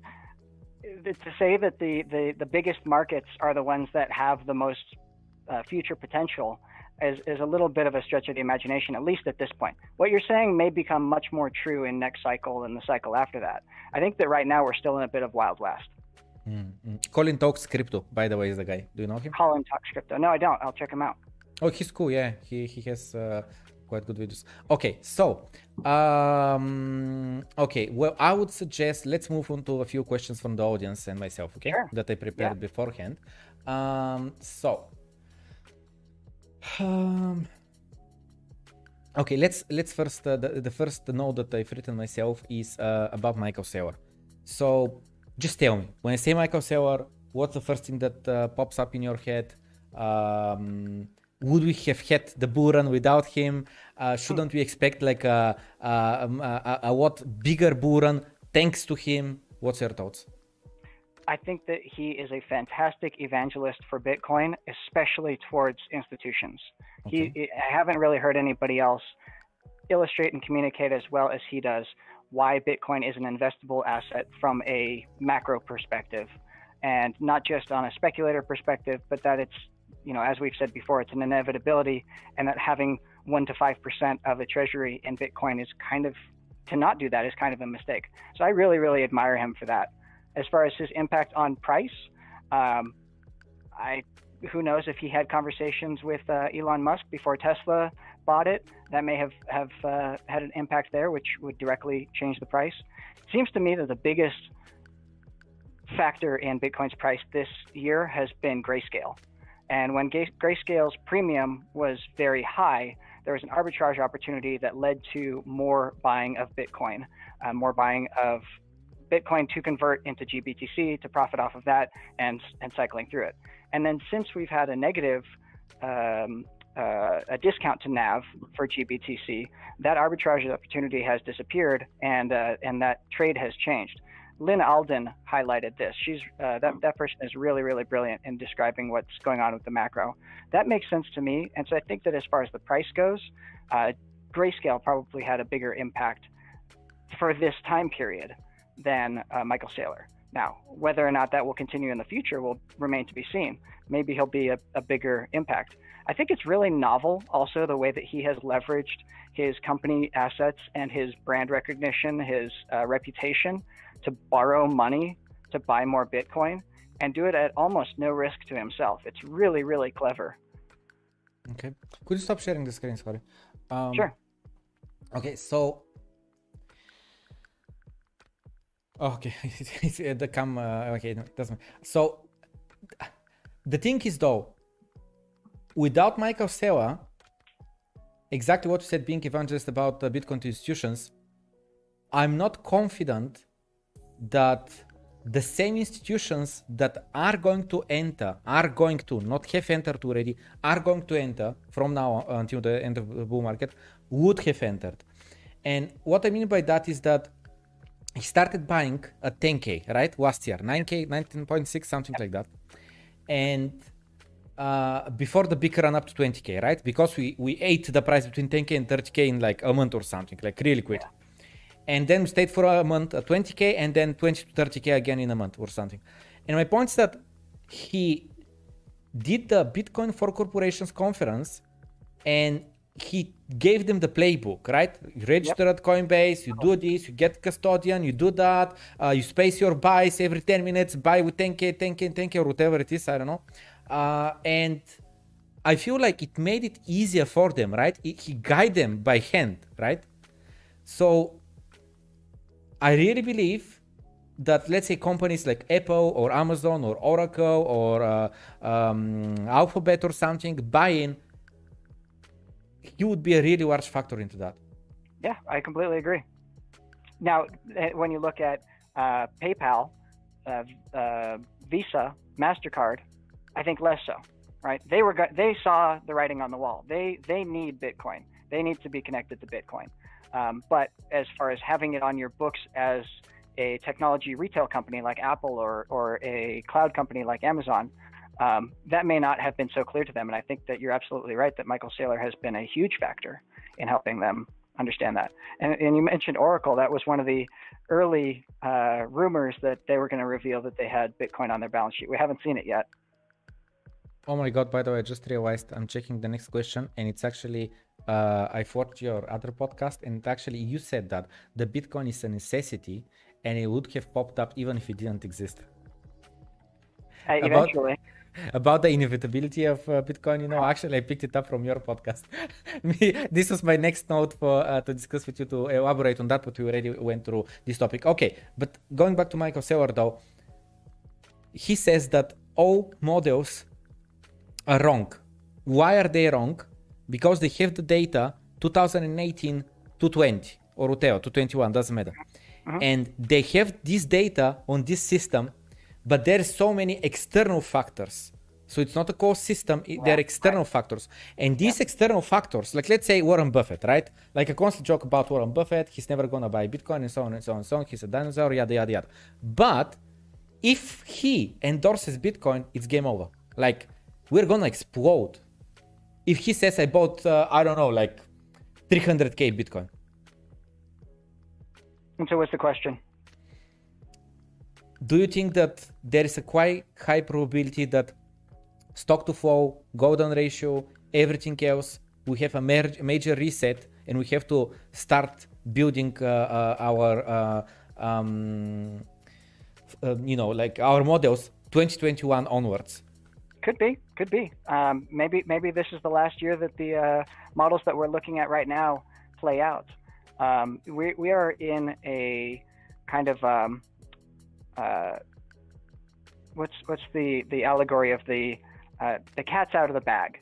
to say that the, the, the biggest markets are the ones that have the most uh, future potential is, is a little bit of a stretch of the imagination, at least at this point. What you're saying may become much more true in next cycle and the cycle after that. I think that right now we're still in a bit of wild west. Mm-hmm. Colin Talks Crypto, by the way, is the guy. Do you know him? Colin Talks Crypto. No, I don't. I'll check him out. Oh, he's cool. Yeah, he he has uh, quite good videos. Okay, so um, okay, well, I would suggest let's move on to a few questions from the audience and myself. Okay, sure. that I prepared yeah. beforehand. Um, so, um, okay, let's let's first uh, the, the first note that I've written myself is uh, about Michael Saylor. So, just tell me when I say Michael Saylor, what's the first thing that uh, pops up in your head? Um, would we have had the bull run without him? Uh, shouldn't we expect like a, a, a, a, what bigger bull run thanks to him? What's your thoughts? I think that he is a fantastic evangelist for Bitcoin, especially towards institutions. Okay. He, I haven't really heard anybody else illustrate and communicate as well as he does why Bitcoin is an investable asset from a macro perspective, and not just on a speculator perspective, but that it's you know, as we've said before, it's an inevitability, and that having one to five percent of the treasury in Bitcoin is kind of to not do that is kind of a mistake. So I really, really admire him for that. As far as his impact on price, um, I who knows if he had conversations with uh, Elon Musk before Tesla bought it, that may have have uh, had an impact there, which would directly change the price. Seems to me that the biggest factor in Bitcoin's price this year has been grayscale. And when Grayscale's premium was very high, there was an arbitrage opportunity that led to more buying of Bitcoin. uh, more buying of Bitcoin to convert into GBTC to profit off of that and, and cycling through it. And then since we've had a negative um, uh, a discount to NAV for GBTC, that arbitrage opportunity has disappeared and uh, and that trade has changed. Lyn Alden highlighted this. She's uh, that that person is really really brilliant in describing what's going on with the macro. That makes sense to me, and so I think that as far as the price goes, uh, Grayscale probably had a bigger impact for this time period than uh, Michael Saylor. Now, whether or not that will continue in the future will remain to be seen. Maybe he'll be a, a bigger impact. I think it's really novel also the way that he has leveraged his company assets and his brand recognition, his uh, reputation to borrow money to buy more Bitcoin and do it at almost no risk to himself. It's really, really clever. Okay. Could you stop sharing the screen? Sorry. Um, sure. Okay, so. Okay, the cam. Uh, okay, no, doesn't. So, the thing is though, without Michael Saylor, exactly what you said, being evangelist about uh, Bitcoin to institutions, I'm not confident that the same institutions that are going to enter, are going to, not have entered already, are going to enter from now until the end of the bull market, would have entered. And what I mean by that is that he started buying at 10k, right? Last year, 9k, 19.6, something like that. And uh, before the big run up to 20k, right? Because we, we ate the price between 10k and 30k in like a month or something, like really quick. Yeah and then stayed for a month at 20k and then 20 to 30k again in a month or something. And my point is that he did the Bitcoin for Corporations conference and he gave them the playbook, right? You register yep. at Coinbase, you do this, you get custodian, you do that, uh, you space your buys every 10 minutes, buy with 10k, 10k, 10k, or whatever it is, I don't know. Uh, and I feel like it made it easier for them, right? It, he guide them by hand, right? So I really believe that let's say companies like Apple or Amazon or Oracle or uh, um, Alphabet or something buy in, he would be a really large factor into that. Yeah, I completely agree. Now, eh, when you look at uh, PayPal, uh, uh Visa, Mastercard, I think less so. Right? They were they saw the writing on the wall. They they need Bitcoin. They need to be connected to Bitcoin. Um, but as far as having it on your books as a technology retail company like Apple or, or a cloud company like Amazon, um, that may not have been so clear to them. And I think that you're absolutely right that Michael Saylor has been a huge factor in helping them understand that. And, and you mentioned Oracle. That was one of the early uh, rumors that they were going to reveal that they had Bitcoin on their balance sheet. We haven't seen it yet. Oh my god, by the way, I just realized I'm checking the next question and it's actually uh, I've watched your other podcast, and actually you said that the Bitcoin is a necessity, and it would have popped up even if it didn't exist. Uh, eventually. About, about the inevitability of uh, Bitcoin, you know, actually I picked it up from your podcast. this was my next note for uh, to discuss with you to elaborate on that, but we already went through this topic. Okay, but going back to Michael Saylor though, he says that all models are wrong. Why are they wrong? because they have the data 2018 to 20 or whatever to 21 doesn't matter uh-huh. and they have this data on this system but there's so many external factors so it's not a core system yeah. they're external factors and these yeah. external factors like let's say warren buffett right like a constant joke about warren buffett he's never gonna buy bitcoin and so on and so on and so on he's a dinosaur yada yada yada but if he endorses bitcoin it's game over like we're gonna explode if he says I bought, uh, I don't know, like 300k Bitcoin. And so, what's the question? Do you think that there is a quite high probability that stock to flow, golden ratio, everything else, we have a major reset and we have to start building uh, uh, our, uh, um, uh, you know, like our models 2021 onwards? Could be, could be. Um, maybe, maybe this is the last year that the uh, models that we're looking at right now play out. Um, we we are in a kind of um, uh, what's what's the the allegory of the uh, the cat's out of the bag,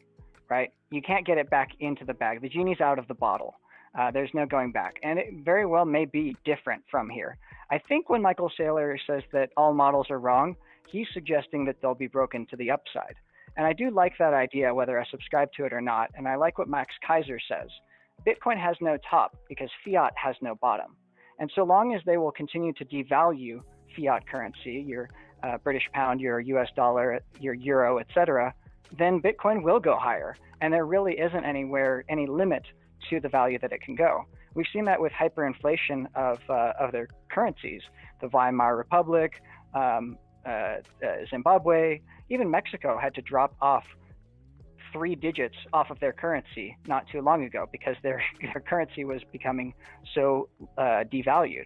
right? You can't get it back into the bag. The genie's out of the bottle. Uh, there's no going back. And it very well may be different from here. I think when Michael Saylor says that all models are wrong, he's suggesting that they'll be broken to the upside. And I do like that idea, whether I subscribe to it or not. And I like what Max Keiser says Bitcoin has no top because fiat has no bottom. And so long as they will continue to devalue fiat currency, your uh, British pound, your US dollar, your euro, etc., then Bitcoin will go higher. And there really isn't anywhere any limit to the value that it can go. We've seen that with hyperinflation of, uh, of their currencies, the Weimar Republic, um, Zimbabwe, even Mexico had to drop off three digits off of their currency not too long ago because their, their currency was becoming so uh, devalued.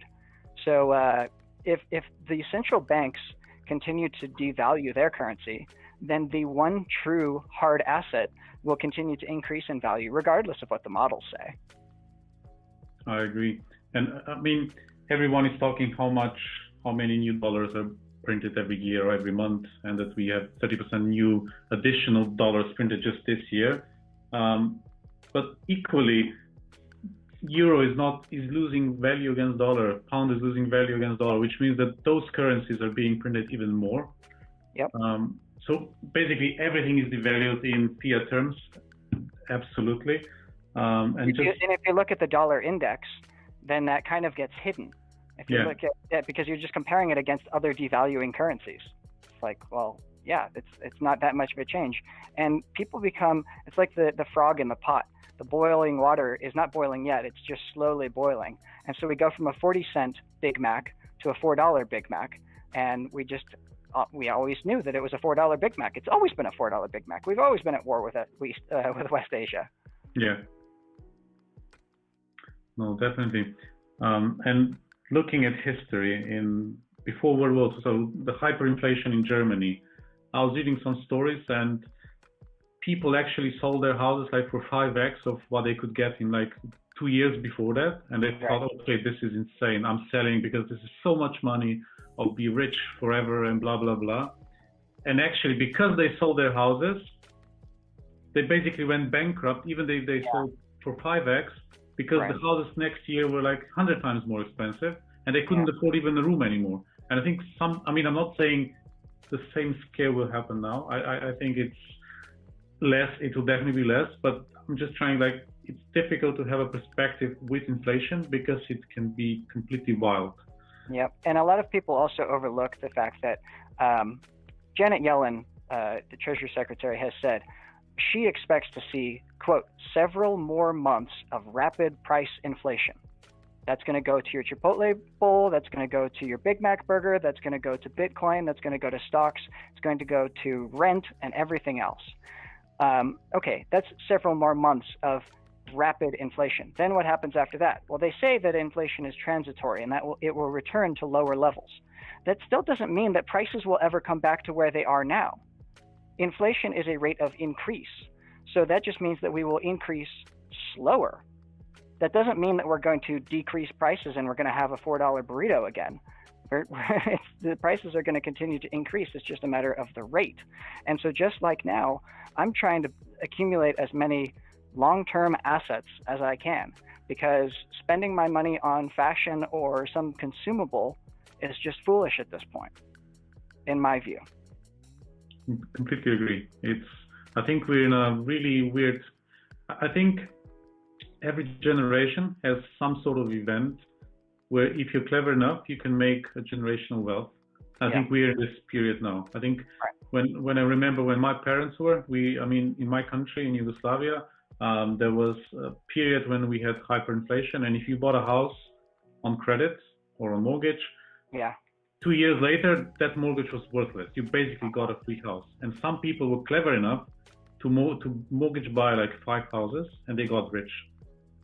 So uh, if, if the central banks continue to devalue their currency, then the one true hard asset will continue to increase in value regardless of what the models say. I agree. And I mean, everyone is talking how much, how many new dollars are printed every year or every month, and that we have 30% new additional dollars printed just this year. Um, but equally, euro is not is losing value against dollar, pound is losing value against dollar, which means that those currencies are being printed even more. Yep. Um, so basically, everything is devalued in fiat terms. Absolutely. Um, and, if you, and if you look at the dollar index, then that kind of gets hidden if you Yeah. look at it, because you're just comparing it against other devaluing currencies. It's like, well, yeah, it's it's not that much of a change. And people become it's like the the frog in the pot. The boiling water is not boiling yet; it's just slowly boiling. And so we go from a 40 cent Big Mac to a four dollar Big Mac, and we just uh, we always knew that it was a four dollar Big Mac. It's always been a four dollar Big Mac. We've always been at war with it, West, uh, with West Asia. Yeah. No, definitely. Um, and looking at history in before World War II, so the hyperinflation in Germany, I was reading some stories and people actually sold their houses like for 5x of what they could get in like two years before that. And they thought, okay, this is insane. I'm selling because this is so much money. I'll be rich forever and blah, blah, blah. And actually, because they sold their houses, they basically went bankrupt, even though they sold for 5x, because Right. the houses next year were like 100 times more expensive and they couldn't afford even a room anymore. And I think some, I mean, I'm not saying the same scale will happen now. I, I, I think it's less, it will definitely be less, but I'm just trying, like, it's difficult to have a perspective with inflation because it can be completely wild. Yep. And a lot of people also overlook the fact that um, Janet Yellen, uh, the Treasury Secretary, has said she expects to see, quote, several more months of rapid price inflation. That's going to go to your Chipotle bowl. That's going to go to your Big Mac burger. That's going to go to Bitcoin. That's going to go to stocks. It's going to go to rent and everything else. Um, okay, that's several more months of rapid inflation. Then what happens after that? Well, they say that inflation is transitory and that will, it will return to lower levels. That still doesn't mean that prices will ever come back to where they are now. Inflation is a rate of increase. So that just means that we will increase slower. That doesn't mean that we're going to decrease prices and we're going to have a $4 burrito again. The prices are going to continue to increase. It's just a matter of the rate. And so, just like now, I'm trying to accumulate as many long term assets as I can because spending my money on fashion or some consumable is just foolish at this point, in my view. Completely agree. It's I think we're in a really weird. I think every generation has some sort of event where if you're clever enough, you can make a generational wealth. I Yeah. think we're in this period now. I think when when I remember when my parents were, we I mean in my country in Yugoslavia, um, there was a period when we had hyperinflation, and if you bought a house on credit or on mortgage, Yeah. Two years later, that mortgage was worthless. You basically got a free house. And some people were clever enough to, mo- to mortgage buy like five houses and they got rich.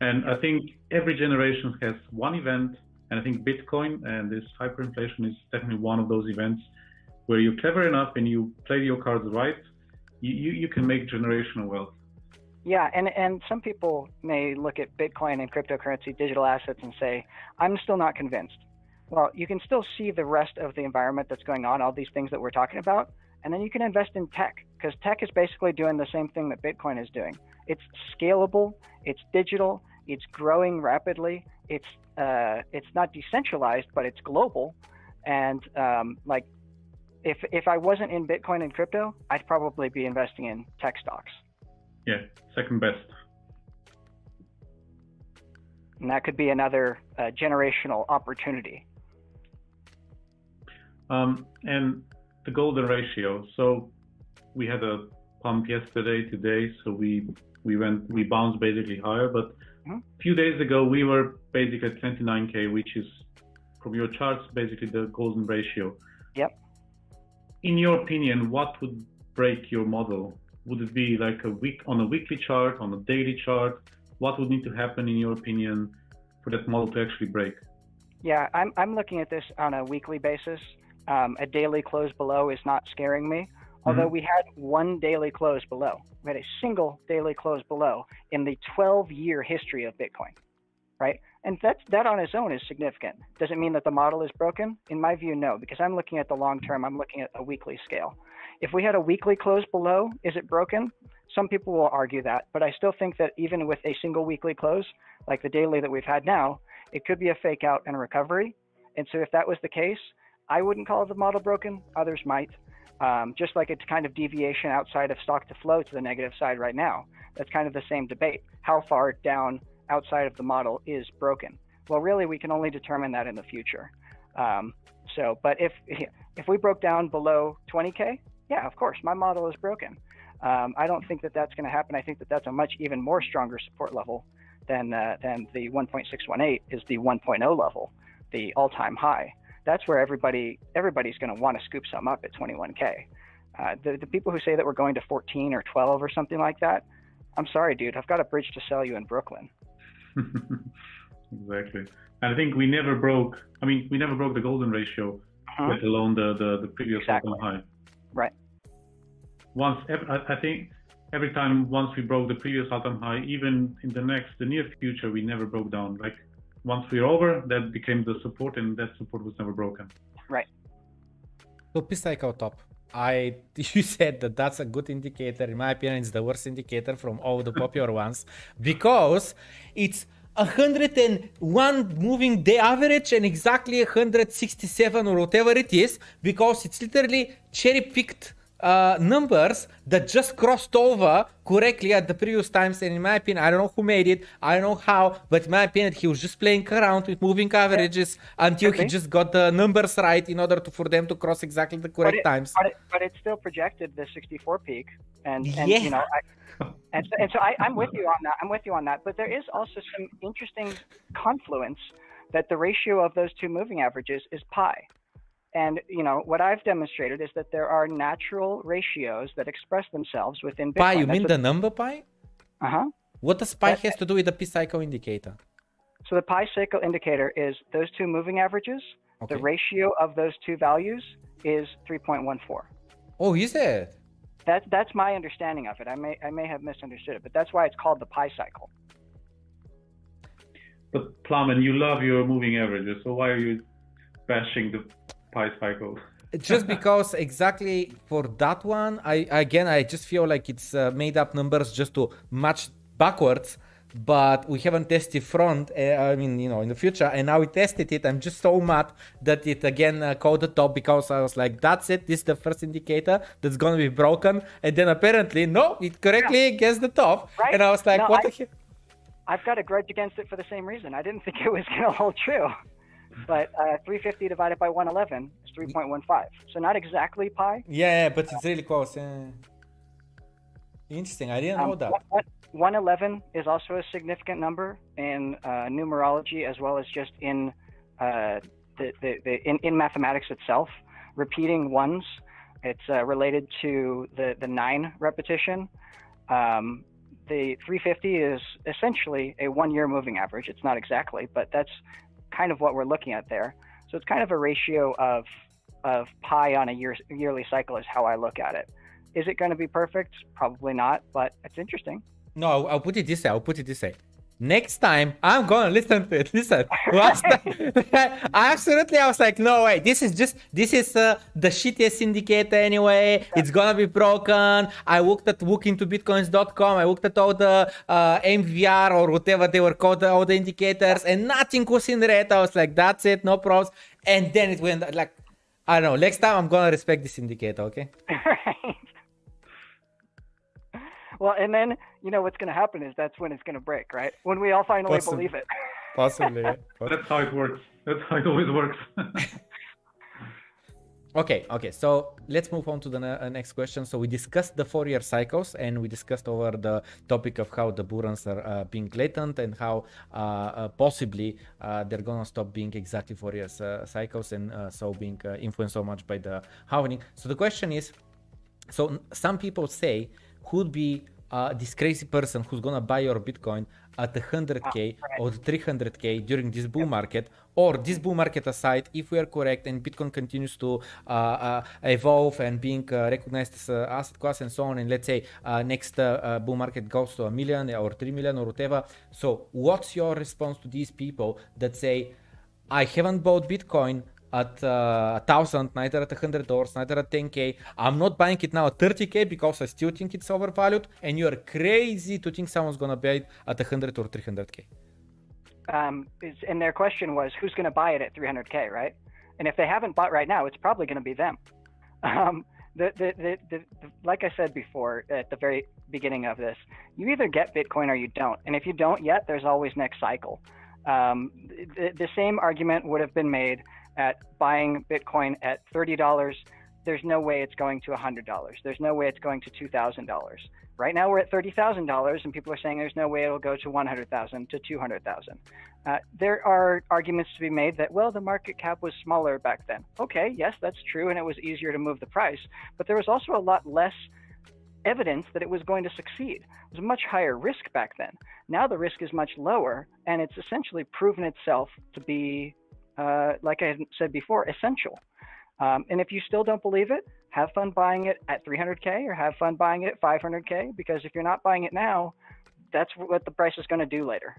And I think every generation has one event. And I think Bitcoin and this hyperinflation is definitely one of those events where you're clever enough and you play your cards right, you, you, you can make generational wealth. Yeah, and, and some people may look at Bitcoin and cryptocurrency, digital assets, and say, I'm still not convinced. Well, you can still see the rest of the environment that's going on, all these things that we're talking about, and then you can invest in tech because tech is basically doing the same thing that Bitcoin is doing. It's scalable, it's digital, It's growing rapidly. It's uh, it's not decentralized, but it's global. And um, like, if if I wasn't in Bitcoin and crypto, I'd probably be investing in tech stocks. Yeah, second best. And that could be another uh, generational opportunity. Um, and the golden ratio. So we had a pump yesterday, today. So we we went we bounced basically higher, but Mhm. a few days ago we were basically at 29k, which is from your charts basically the golden ratio. Yep. In your opinion, what would break your model? Would it be like a week on a weekly chart, on a daily chart? What would need to happen in your opinion for that model to actually break? Yeah, I'm I'm looking at this on a weekly basis. Um, a daily close below is not scaring me. Although we had one daily close below, we had a single daily close below in the 12-year history of Bitcoin, right? And that that on its own is significant. Does it mean that the model is broken? In my view, no, because I'm looking at the long term. I'm looking at a weekly scale. If we had a weekly close below, is it broken? Some people will argue that, but I still think that even with a single weekly close, like the daily that we've had now, it could be a fake out and a recovery. And so if that was the case, I wouldn't call the model broken. Others might. Um, just like it's kind of deviation outside of stock to flow to the negative side right now. That's kind of the same debate. How far down outside of the model is broken? Well, really, we can only determine that in the future. Um, so, but if if we broke down below 20k, yeah, of course, my model is broken. Um, I don't think that that's going to happen. I think that that's a much even more stronger support level than uh, than the 1.618 is the 1.0 level, the all-time high. That's where everybody everybody's going to want to scoop some up at 21k. Uh, the the people who say that we're going to 14 or 12 or something like that, I'm sorry, dude. I've got a bridge to sell you in Brooklyn. exactly. And I think we never broke. I mean, we never broke the golden ratio, Uh-huh. let alone the the, the previous Exactly. high. Right. Once, I I think every time once we broke the previous all-time high, even in the next, the near future, we never broke down. Like once we're over, that became the support, and that support was never broken. Right. So P-Cycle top. I you said that that's a good indicator. In my opinion, it's the worst indicator from all the popular ones because it's 101 moving day average and exactly 167 or whatever it is because it's literally cherry picked uh, numbers that just crossed over correctly at the previous times. And in my opinion, I don't know who made it, I don't know how, but in my opinion, he was just playing around with moving averages until he just got the numbers right in order to, for them to cross exactly the correct but it, times. But it, but it still projected the 64 peak, and, and Yeah. you know, I, and so, and so I, I'm with you on that. I'm with you on that. But there is also some interesting confluence that the ratio of those two moving averages is pi. And you know what I've demonstrated is that there are natural ratios that express themselves within Bitcoin. Pi, you mean the number pi? Uh huh. What does pi That- has to do with the pi cycle indicator? So the pi cycle indicator is those two moving averages. Okay. The ratio of those two values is 3.14. Oh, is it? That, that's my understanding of it. I may I may have misunderstood it, but that's why it's called the pi cycle. But Plum, you love your moving averages, so why are you bashing the pi cycle? Just because exactly for that one, I again I just feel like it's uh, made up numbers just to match backwards. But we haven't tested front. Uh, I mean, you know, in the future, and now we tested it. I'm just so mad that it again uh, called the top because I was like, "That's it. This is the first indicator that's gonna be broken." And then apparently, no, it correctly gets the top. Right. And I was like, No, "What I- the heck?" I've got a grudge against it for the same reason. I didn't think it was going to hold true. But uh, 350 divided by 111 is 3.15. So not exactly pi. Yeah, yeah, but it's really close. yeah. Interesting. I didn't know Um, that. one- one- 111 is also a significant number in uh, numerology as well as just in uh, the, the, the in, in mathematics itself. Repeating ones, it's uh, related to the, the nine repetition. Um, the 350 is essentially a one year moving average. It's not exactly, but that's kind of what we're looking at there. So it's kind of a ratio of of pi on a year, yearly cycle is how I look at it. Is it going to be perfect? Probably not, but it's interesting. No, I'll, I'll put it this way. I'll put it this way. Next time I'm gonna listen to it. Listen, last time, absolutely, I was like, no way. This is just this is uh, the shittiest indicator anyway. It's gonna be broken. I looked at lookintobitcoins.com. I looked at all the uh, MVR or whatever they were called, all the indicators, and nothing was in red. I was like, that's it, no problems. And then it went like, I don't know. Next time I'm gonna respect this indicator. Okay. right. Well, and then you know what's going to happen is that's when it's going to break, right? When we all finally Possibly. believe it. Possibly. yeah. That's how it works. That's how it always works. Okay, okay. So let's move on to the ne- uh, next question. So we discussed the four-year cycles, and we discussed over the topic of how the bull runs are uh, being latent and how uh, uh, possibly uh, they're gonna stop being exactly four-year uh, cycles and uh, so being uh, influenced so much by the halving. So the question is, so n- some people say who'd be uh, this crazy person who's gonna buy your Bitcoin at 100k or 300k during this bull market, or this bull market aside, if we are correct and Bitcoin continues to uh, uh, evolve and being uh, recognized as an asset class and so on, and let's say uh, next uh, uh, bull market goes to a million or three million or whatever. So, what's your response to these people that say, I haven't bought Bitcoin at uh, a thousand, neither at a hundred dollars, neither at 10k. I'm not buying it now at 30k because I still think it's overvalued, and you're crazy to think someone's gonna buy it at a hundred or 300k. Um, is, and their question was, who's to buy it at 300k, right? And if they haven't bought right now, it's probably to be them. Um, the, the, the, like I said before at the very beginning of this, you either get Bitcoin or you don't. And if you don't yet, there's always next cycle. Um, the same argument would have been made at buying Bitcoin at $30. There's no way it's going to $100. There's no way it's going to $2,000. Right now we're at $30,000 and people are saying there's no way it'll go to 100,000 to 200,000. Uh, there are arguments to be made that, well, the market cap was smaller back then. Okay, yes, that's true, and it was easier to move the price, but there was also a lot less evidence that it was going to succeed. It was a much higher risk back then. Now the risk is much lower, and it's essentially proven itself to be, uh, like I said before, essential. Um, and if you still don't believe it, have fun buying it at 300K or have fun buying it at 500K, because if you're not buying it now, that's what the price is going to do later.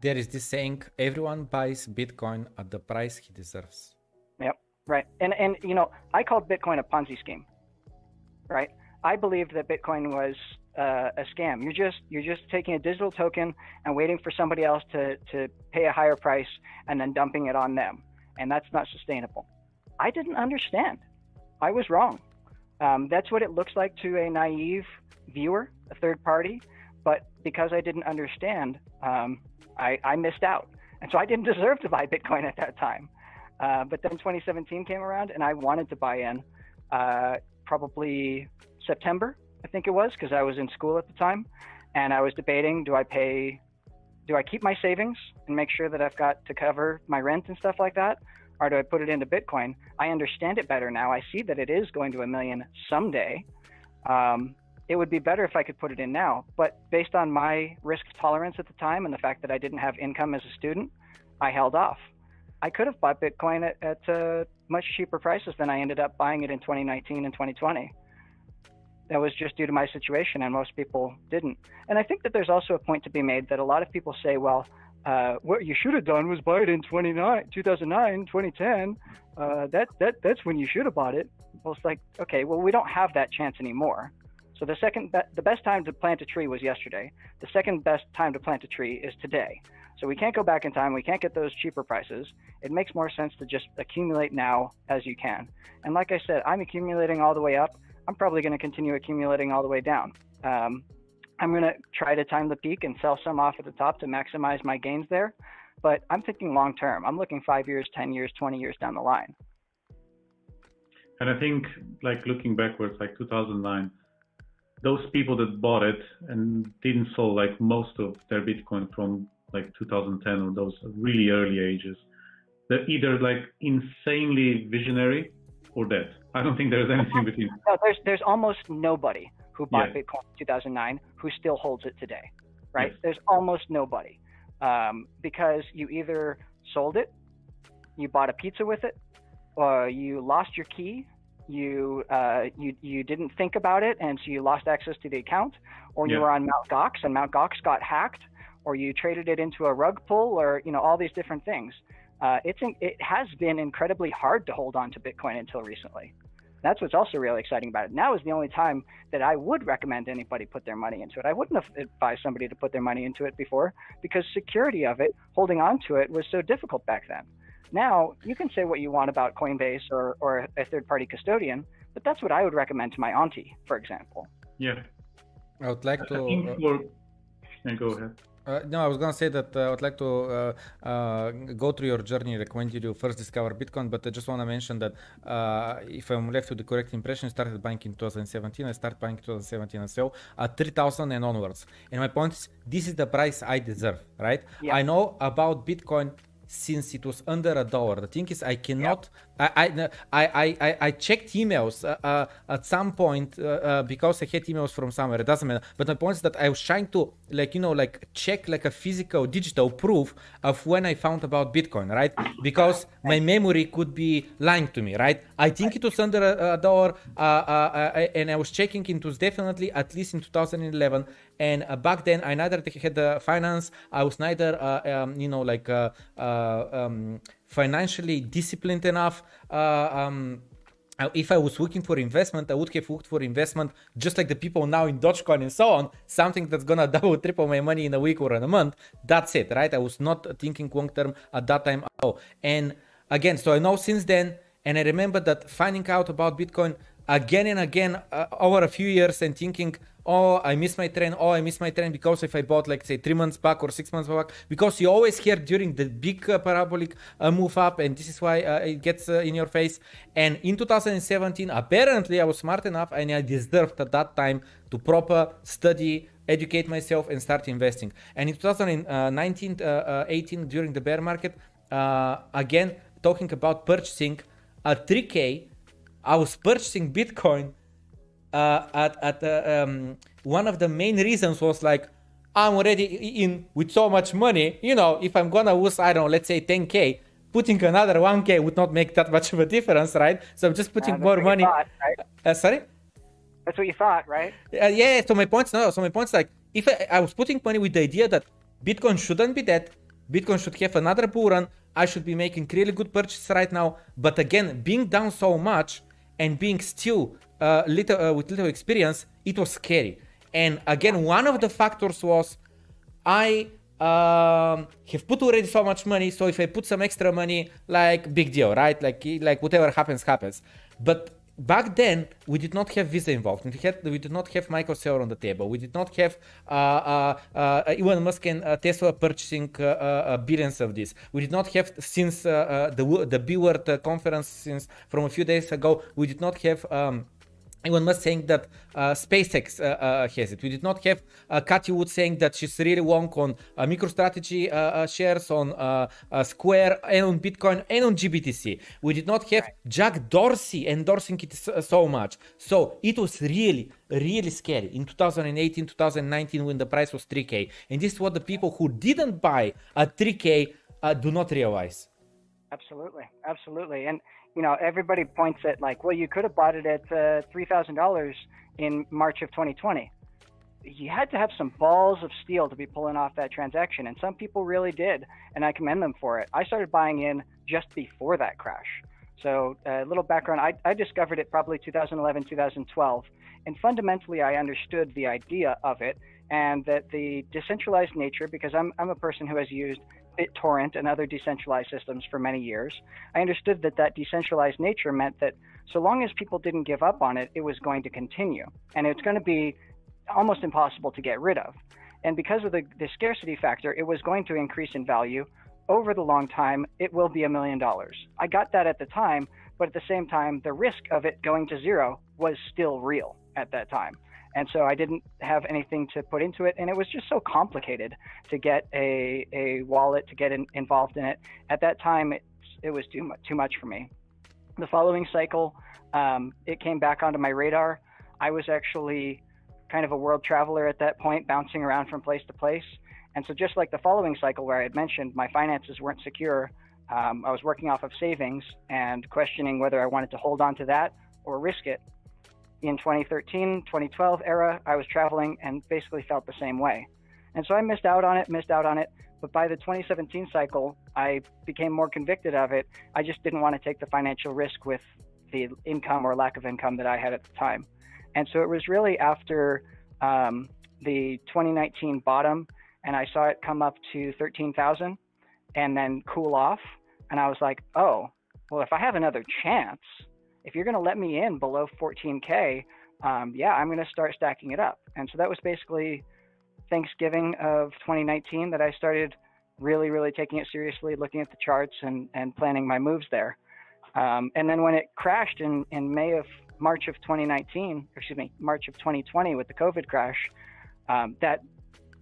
There is this saying: everyone buys Bitcoin at the price he deserves. Yep. Right. And and you know, I called Bitcoin a Ponzi scheme. Right. I believed that Bitcoin was uh, a scam. You're just you're just taking a digital token and waiting for somebody else to to pay a higher price and then dumping it on them, and that's not sustainable. I didn't understand. I was wrong. Um, that's what it looks like to a naive viewer, a third party. But because I didn't understand, um, I, I missed out. And so I didn't deserve to buy Bitcoin at that time. Uh, but then 2017 came around and I wanted to buy in uh, probably September, I think it was, because I was in school at the time. And I was debating do I pay, do I keep my savings and make sure that I've got to cover my rent and stuff like that? Or do I put it into Bitcoin? I understand it better now. I see that it is going to a million someday. Um, it would be better if I could put it in now. But based on my risk tolerance at the time and the fact that I didn't have income as a student, I held off. I could have bought Bitcoin at, at uh, much cheaper prices than I ended up buying it in 2019 and 2020. That was just due to my situation, and most people didn't. And I think that there's also a point to be made that a lot of people say, well, uh, what you should have done was buy it in 29, 2009, 2010. Uh, that, that, that's when you should have bought it. Well, it's like, okay, well, we don't have that chance anymore. So the second, be- the best time to plant a tree was yesterday. The second best time to plant a tree is today. So we can't go back in time. We can't get those cheaper prices. It makes more sense to just accumulate now as you can. And like I said, I'm accumulating all the way up. I'm probably going to continue accumulating all the way down. Um, I'm going to try to time the peak and sell some off at the top to maximize my gains there. But I'm thinking long term. I'm looking five years, 10 years, 20 years down the line. And I think, like looking backwards, like 2009, those people that bought it and didn't sell like most of their Bitcoin from like 2010 or those really early ages, they're either like insanely visionary or dead. I don't think there's anything between. No, there's there's almost nobody who bought Yeah. Bitcoin in 2009 who still holds it today, right? Yes. There's almost nobody um, because you either sold it, you bought a pizza with it, or you lost your key, you uh, you you didn't think about it, and so you lost access to the account, or Yeah. you were on Mt. Gox and Mt. Gox got hacked, or you traded it into a rug pull, or you know all these different things. Uh, it's in, it has been incredibly hard to hold on to Bitcoin until recently. That's what's also really exciting about it. Now is the only time that I would recommend anybody put their money into it. I wouldn't have advised somebody to put their money into it before because security of it, holding on to it, was so difficult back then. Now you can say what you want about Coinbase or, or a third party custodian, but that's what I would recommend to my auntie, for example. Yeah. I would like I to. think uh, for yeah, go ahead. Uh, no, I was gonna say that uh, I would like to uh, uh, go through your journey, like when did you first discover Bitcoin? But I just want to mention that uh, if I'm left with the correct impression, I started buying in 2017. I started buying in 2017 as well at 3,000 and onwards. And my point is, this is the price I deserve, right? Yeah. I know about Bitcoin since it was under a dollar. The thing is, I cannot. I, I I I I checked emails uh, uh, at some point uh, uh, because I had emails from somewhere. It doesn't matter. But my point is that I was trying to like you know like check like a physical digital proof of when I found about Bitcoin, right? Because my memory could be lying to me, right? I think it was under a, a dollar, uh, uh, and I was checking. It was definitely at least in 2011. And back then, I neither had the finance. I was neither, um, you know, like um, financially disciplined enough. Uh, um, uh, if I was looking for investment, I would have looked for investment just like the people now in Dogecoin and so on, something that's gonna double, triple my money in a week or in a month. That's it, right? I was not thinking long term at that time. Oh, and again, so I know since then, and I remember that finding out about Bitcoin again and again uh, over a few years and thinking, oh, I missed my train. Oh, I missed my train because if I bought like say three months back or six months back, because you always hear during the big uh, parabolic uh, move up, and this is why uh, it gets uh, in your face. And in 2017, apparently I was smart enough and I deserved at that time to proper study educate myself and start investing and in 2019 uh, uh, 18 during the bear market again talking about purchasing at 3k i was purchasing bitcoin uh, at, at uh, um, one of the main reasons was like i'm already in with so much money you know if i'm gonna lose i don't know let's say 10k putting another 1k would not make that much of a difference right so i'm just putting Uh, more money thought, right? uh, sorry That's what you thought, right? uh, yeah, so my point's no. So my point's like, if I, I was putting money with the idea that Bitcoin shouldn't be dead, Bitcoin should have another bull run, I should be making really good purchases right now. But again, being down so much and being still uh, little uh, with little experience, it was scary. And again, one of the factors was I um, have put already so much money, so if I put some extra money, like big deal, right? Like like whatever happens, happens. But back then we did not have Visa involved. We had we did not have Michael Saylor on the table. We did not have uh, uh, uh, Elon Musk and uh, Tesla purchasing uh, billions of this. We did not have since the the B word conference since from a few days ago. We did not have. Um, Elon Musk saying that uh, SpaceX uh, uh, has it. We did not have uh, Wood saying that she's really long on uh, MicroStrategy uh, uh, shares, on Square, and on Bitcoin, and on GBTC. We did not have Jack Dorsey endorsing it so, much. So it was really, really scary in 2018, 2019 when the price was 3K. And this is what the people who didn't buy at 3K uh, do not realize. Absolutely, absolutely. And you know, everybody points at like, well, you could have bought it at uh, three thousand dollars in March of 2020. You had to have some balls of steel to be pulling off that transaction, and some people really did, and I commend them for it. I started buying in just before that crash. So, a little background: I, I discovered it probably 2011, 2012, and fundamentally, I understood the idea of it and that the decentralized nature, because I'm I'm a person who has used BitTorrent and other decentralized systems for many years. I understood that that decentralized nature meant that so long as people didn't give up on it, it was going to continue. And it's going to be almost impossible to get rid of. And because of the, the scarcity factor, it was going to increase in value. Over the long time, it will be a million dollars. I got that at the time, but at the same time, the risk of it going to zero was still real at that time and so I didn't have anything to put into it, and it was just so complicated to get a a wallet to get in, involved in it. At that time, it it was too much too much for me. The following cycle, um, it came back onto my radar. I was actually kind of a world traveler at that point, bouncing around from place to place, and so just like the following cycle where I had mentioned my finances weren't secure. Um, I was working off of savings and questioning whether I wanted to hold on to that or risk it. In 2013, 2012 era, I was traveling and basically felt the same way. And so I missed out on it, missed out on it. But by the 2017 cycle, I became more convicted of it. I just didn't want to take the financial risk with the income or lack of income that I had at the time. And so it was really after um, the 2019 bottom, and I saw it come up to 13,000 and then cool off. And I was like, oh, well, if I have another chance, if you're going to let me in below 14K, um, yeah, I'm going to start stacking it up. And so that was basically Thanksgiving of 2019 that I started really, really taking it seriously, looking at the charts and, and planning my moves there. Um, and then when it crashed in, in May of March of 2019, excuse me, March of 2020 with the COVID crash, um, that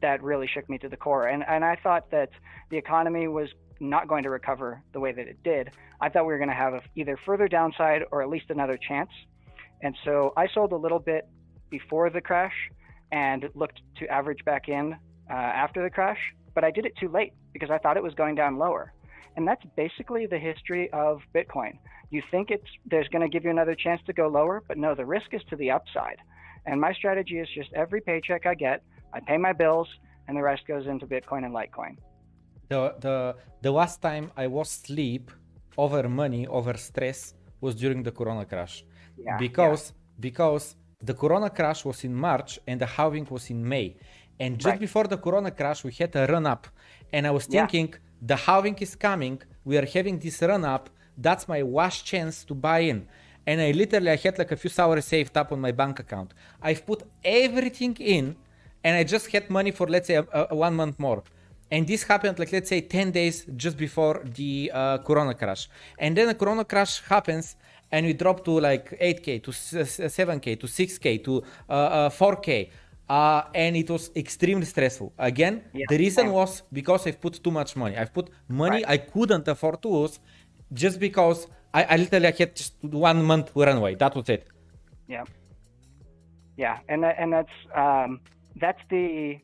that really shook me to the core. And and I thought that the economy was not going to recover the way that it did. I thought we were going to have either further downside or at least another chance. And so I sold a little bit before the crash and looked to average back in uh, after the crash, but I did it too late because I thought it was going down lower. And that's basically the history of Bitcoin. You think it's there's going to give you another chance to go lower, but no, the risk is to the upside. And my strategy is just every paycheck I get, I pay my bills, and the rest goes into Bitcoin and Litecoin. The the the last time I was sleep over money over stress was during the Corona crash, yeah, because yeah. because the Corona crash was in March and the halving was in May, and just right. before the Corona crash we had a run up, and I was thinking. Yeah the halving is coming. We are having this run up. That's my last chance to buy in. And I literally I had like a few hours saved up on my bank account. I've put everything in, and I just had money for let's say a, a, one month more. And this happened like let's say 10 days just before the uh, Corona crash. And then the Corona crash happens, and we drop to like 8k to 7k to 6k to uh, uh, 4k uh, and it was extremely stressful. Again, yeah. the reason was because I've put too much money. I've put money right. I couldn't afford to lose just because I, I literally had just one month runway. That was it. Yeah. Yeah, and that, and that's um, that's the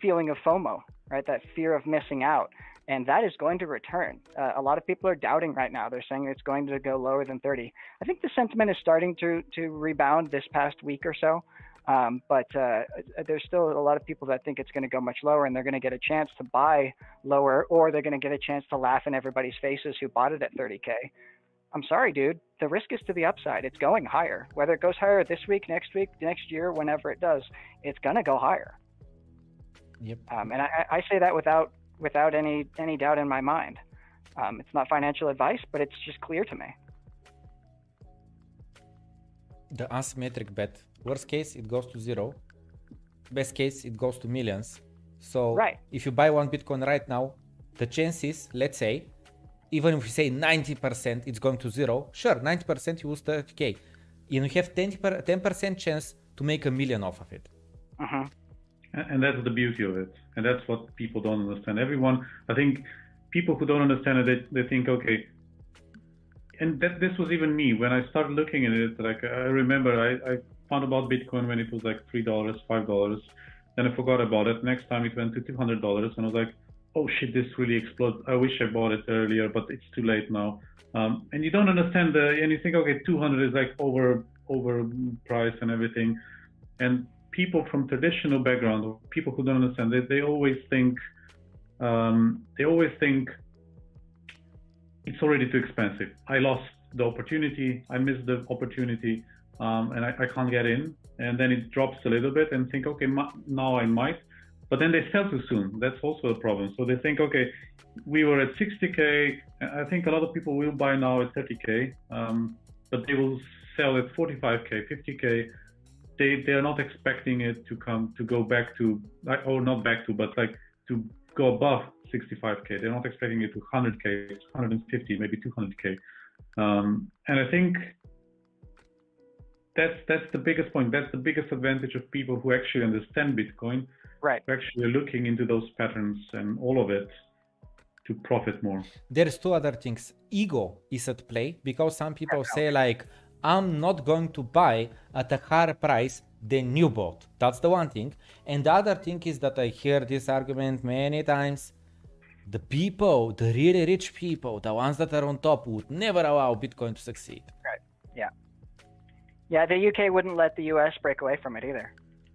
feeling of FOMO, right? That fear of missing out, and that is going to return. Uh, a lot of people are doubting right now. They're saying it's going to go lower than 30. I think the sentiment is starting to to rebound this past week or so. Um, but uh, there's still a lot of people that think it's going to go much lower and they're going to get a chance to buy lower or they're going to get a chance to laugh in everybody's faces who bought it at 30K. I'm sorry, dude. The risk is to the upside. It's going higher. Whether it goes higher this week, next week, next year, whenever it does, it's going to go higher. Yep. Um, and I, I, say that without without any any doubt in my mind. Um, it's not financial advice, but it's just clear to me. The asymmetric bet Worst case, it goes to zero. Best case, it goes to millions. So right. if you buy one Bitcoin right now, the chances, let's say, even if we say 90% it's going to zero, sure, 90% you lose 30k. And you have 10% chance to make a million off of it. Uh-huh. And that's the beauty of it. And that's what people don't understand. Everyone, I think people who don't understand it, they, they think, okay, and that this was even me when I started looking at it. Like I remember, I, I found about Bitcoin when it was like three dollars, five dollars. Then I forgot about it. Next time it went to two hundred dollars, and I was like, "Oh shit, this really exploded." I wish I bought it earlier, but it's too late now. Um, and you don't understand the, and you think, okay, two hundred is like over over price and everything. And people from traditional background, or people who don't understand, they they always think, um, they always think it's already too expensive. I lost the opportunity. I missed the opportunity um, and I, I, can't get in. And then it drops a little bit and think, okay, now I might. But then they sell too soon. That's also a problem. So they think, okay, we were at 60k. I think a lot of people will buy now at 30k, um, but they will sell at 45k, 50k. They they are not expecting it to come to go back to, or not back to, but like to go above 65k. They're not expecting it to 100k, 150, maybe 200k. Um, and I think that's that's the biggest point. That's the biggest advantage of people who actually understand Bitcoin. Right. Actually looking into those patterns and all of it to profit more. There's two other things. Ego is at play because some people say like I'm not going to buy at a higher price than new bought. That's the one thing. And the other thing is that I hear this argument many times. The people, the really rich people, the ones that are on top would never allow Bitcoin to succeed. Right. Yeah. Yeah, the UK wouldn't let the US break away from it either.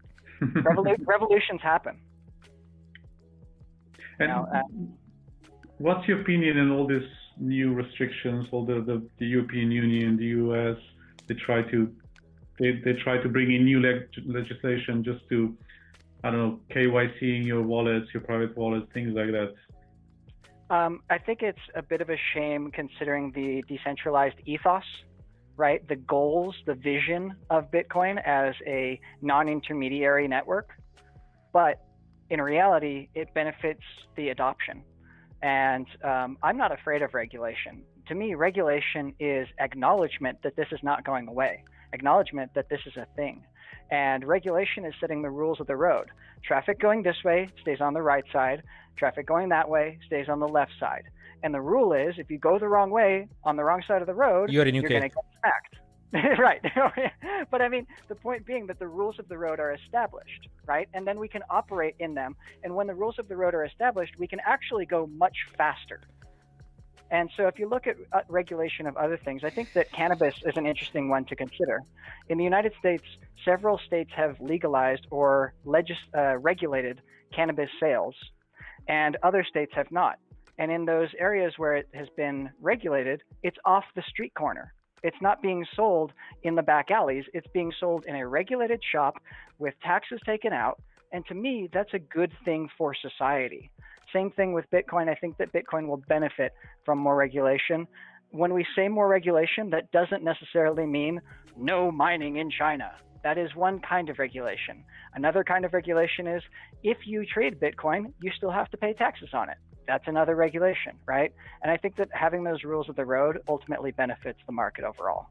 Revolu- revolutions happen. And Now, uh, what's your opinion on all these new restrictions? All the, the, the European Union, the US, they try to they, they try to bring in new leg- legislation just to I don't know KYCing your wallets, your private wallets, things like that. Um, I think it's a bit of a shame considering the decentralized ethos, right? The goals, the vision of Bitcoin as a non intermediary network. But in reality, it benefits the adoption. And um, I'm not afraid of regulation. To me, regulation is acknowledgement that this is not going away, acknowledgement that this is a thing. And regulation is setting the rules of the road. Traffic going this way stays on the right side, traffic going that way stays on the left side. And the rule is if you go the wrong way on the wrong side of the road, you're UK. going to get smacked. right. but I mean, the point being that the rules of the road are established, right? And then we can operate in them. And when the rules of the road are established, we can actually go much faster. And so, if you look at uh, regulation of other things, I think that cannabis is an interesting one to consider. In the United States, several states have legalized or legis- uh, regulated cannabis sales, and other states have not. And in those areas where it has been regulated, it's off the street corner. It's not being sold in the back alleys. It's being sold in a regulated shop with taxes taken out. And to me, that's a good thing for society. Same thing with Bitcoin. I think that Bitcoin will benefit from more regulation. When we say more regulation, that doesn't necessarily mean no mining in China. That is one kind of regulation. Another kind of regulation is if you trade Bitcoin, you still have to pay taxes on it. That's another regulation, right? And I think that having those rules of the road ultimately benefits the market overall.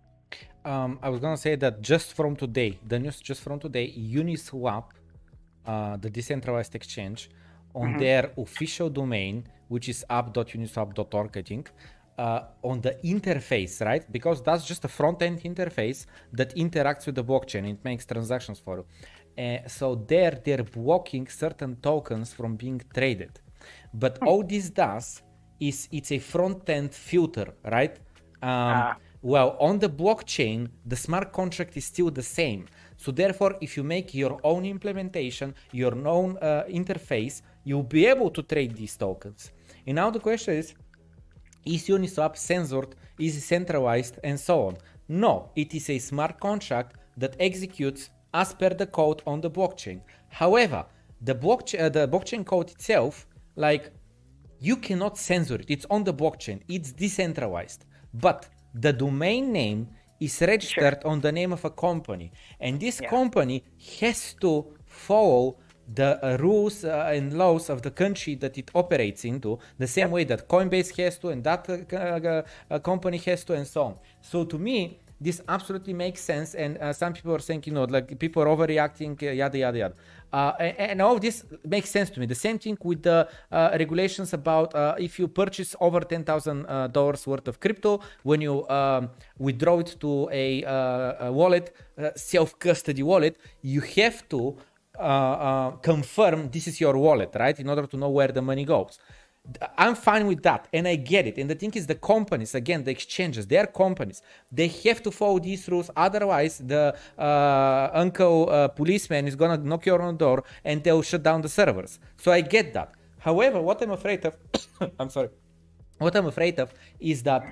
Um, I was gonna say that just from today, the news just from today, Uniswap, uh, the decentralized exchange, on their official domain, which is app.uniswap.org, I think, uh, on the interface, right? Because that's just a front-end interface that interacts with the blockchain. It makes transactions for you. Uh, so there, they're blocking certain tokens from being traded. But all this does is it's a front-end filter, right? Um, Ah. well, on the blockchain, the smart contract is still the same. So therefore, if you make your own implementation, your own uh, interface, you'll be able to trade these tokens. And now the question is, is Uniswap censored, is it centralized, and so on? No, it is a smart contract that executes as per the code on the blockchain. However, the blockchain, uh, the blockchain code itself, like you cannot censor it. It's on the blockchain. It's decentralized. But the domain name is registered on the name of a company, and this Yeah. company has to follow the rules uh, and laws of the country that it operates into, the same way that Coinbase has to, and that uh, uh, company has to, and so on. So to me, this absolutely makes sense. And uh, some people are saying, you know, like people are overreacting, uh, yada yada yada. Uh, and, and all this makes sense to me. The same thing with the regulations about if you purchase over ten thousand uh, dollars worth of crypto, when you um, withdraw it to a, a wallet, self custody wallet, you have to uh, uh, confirm this is your wallet, right? In order to know where the money goes. I'm fine with that, and I get it. And the thing is, the companies, again, the exchanges, they're companies. They have to follow these rules. Otherwise, the uh, uncle uh, policeman is gonna knock your own door, and they'll shut down the servers. So I get that. However, what I'm afraid of, I'm sorry, what I'm afraid of is that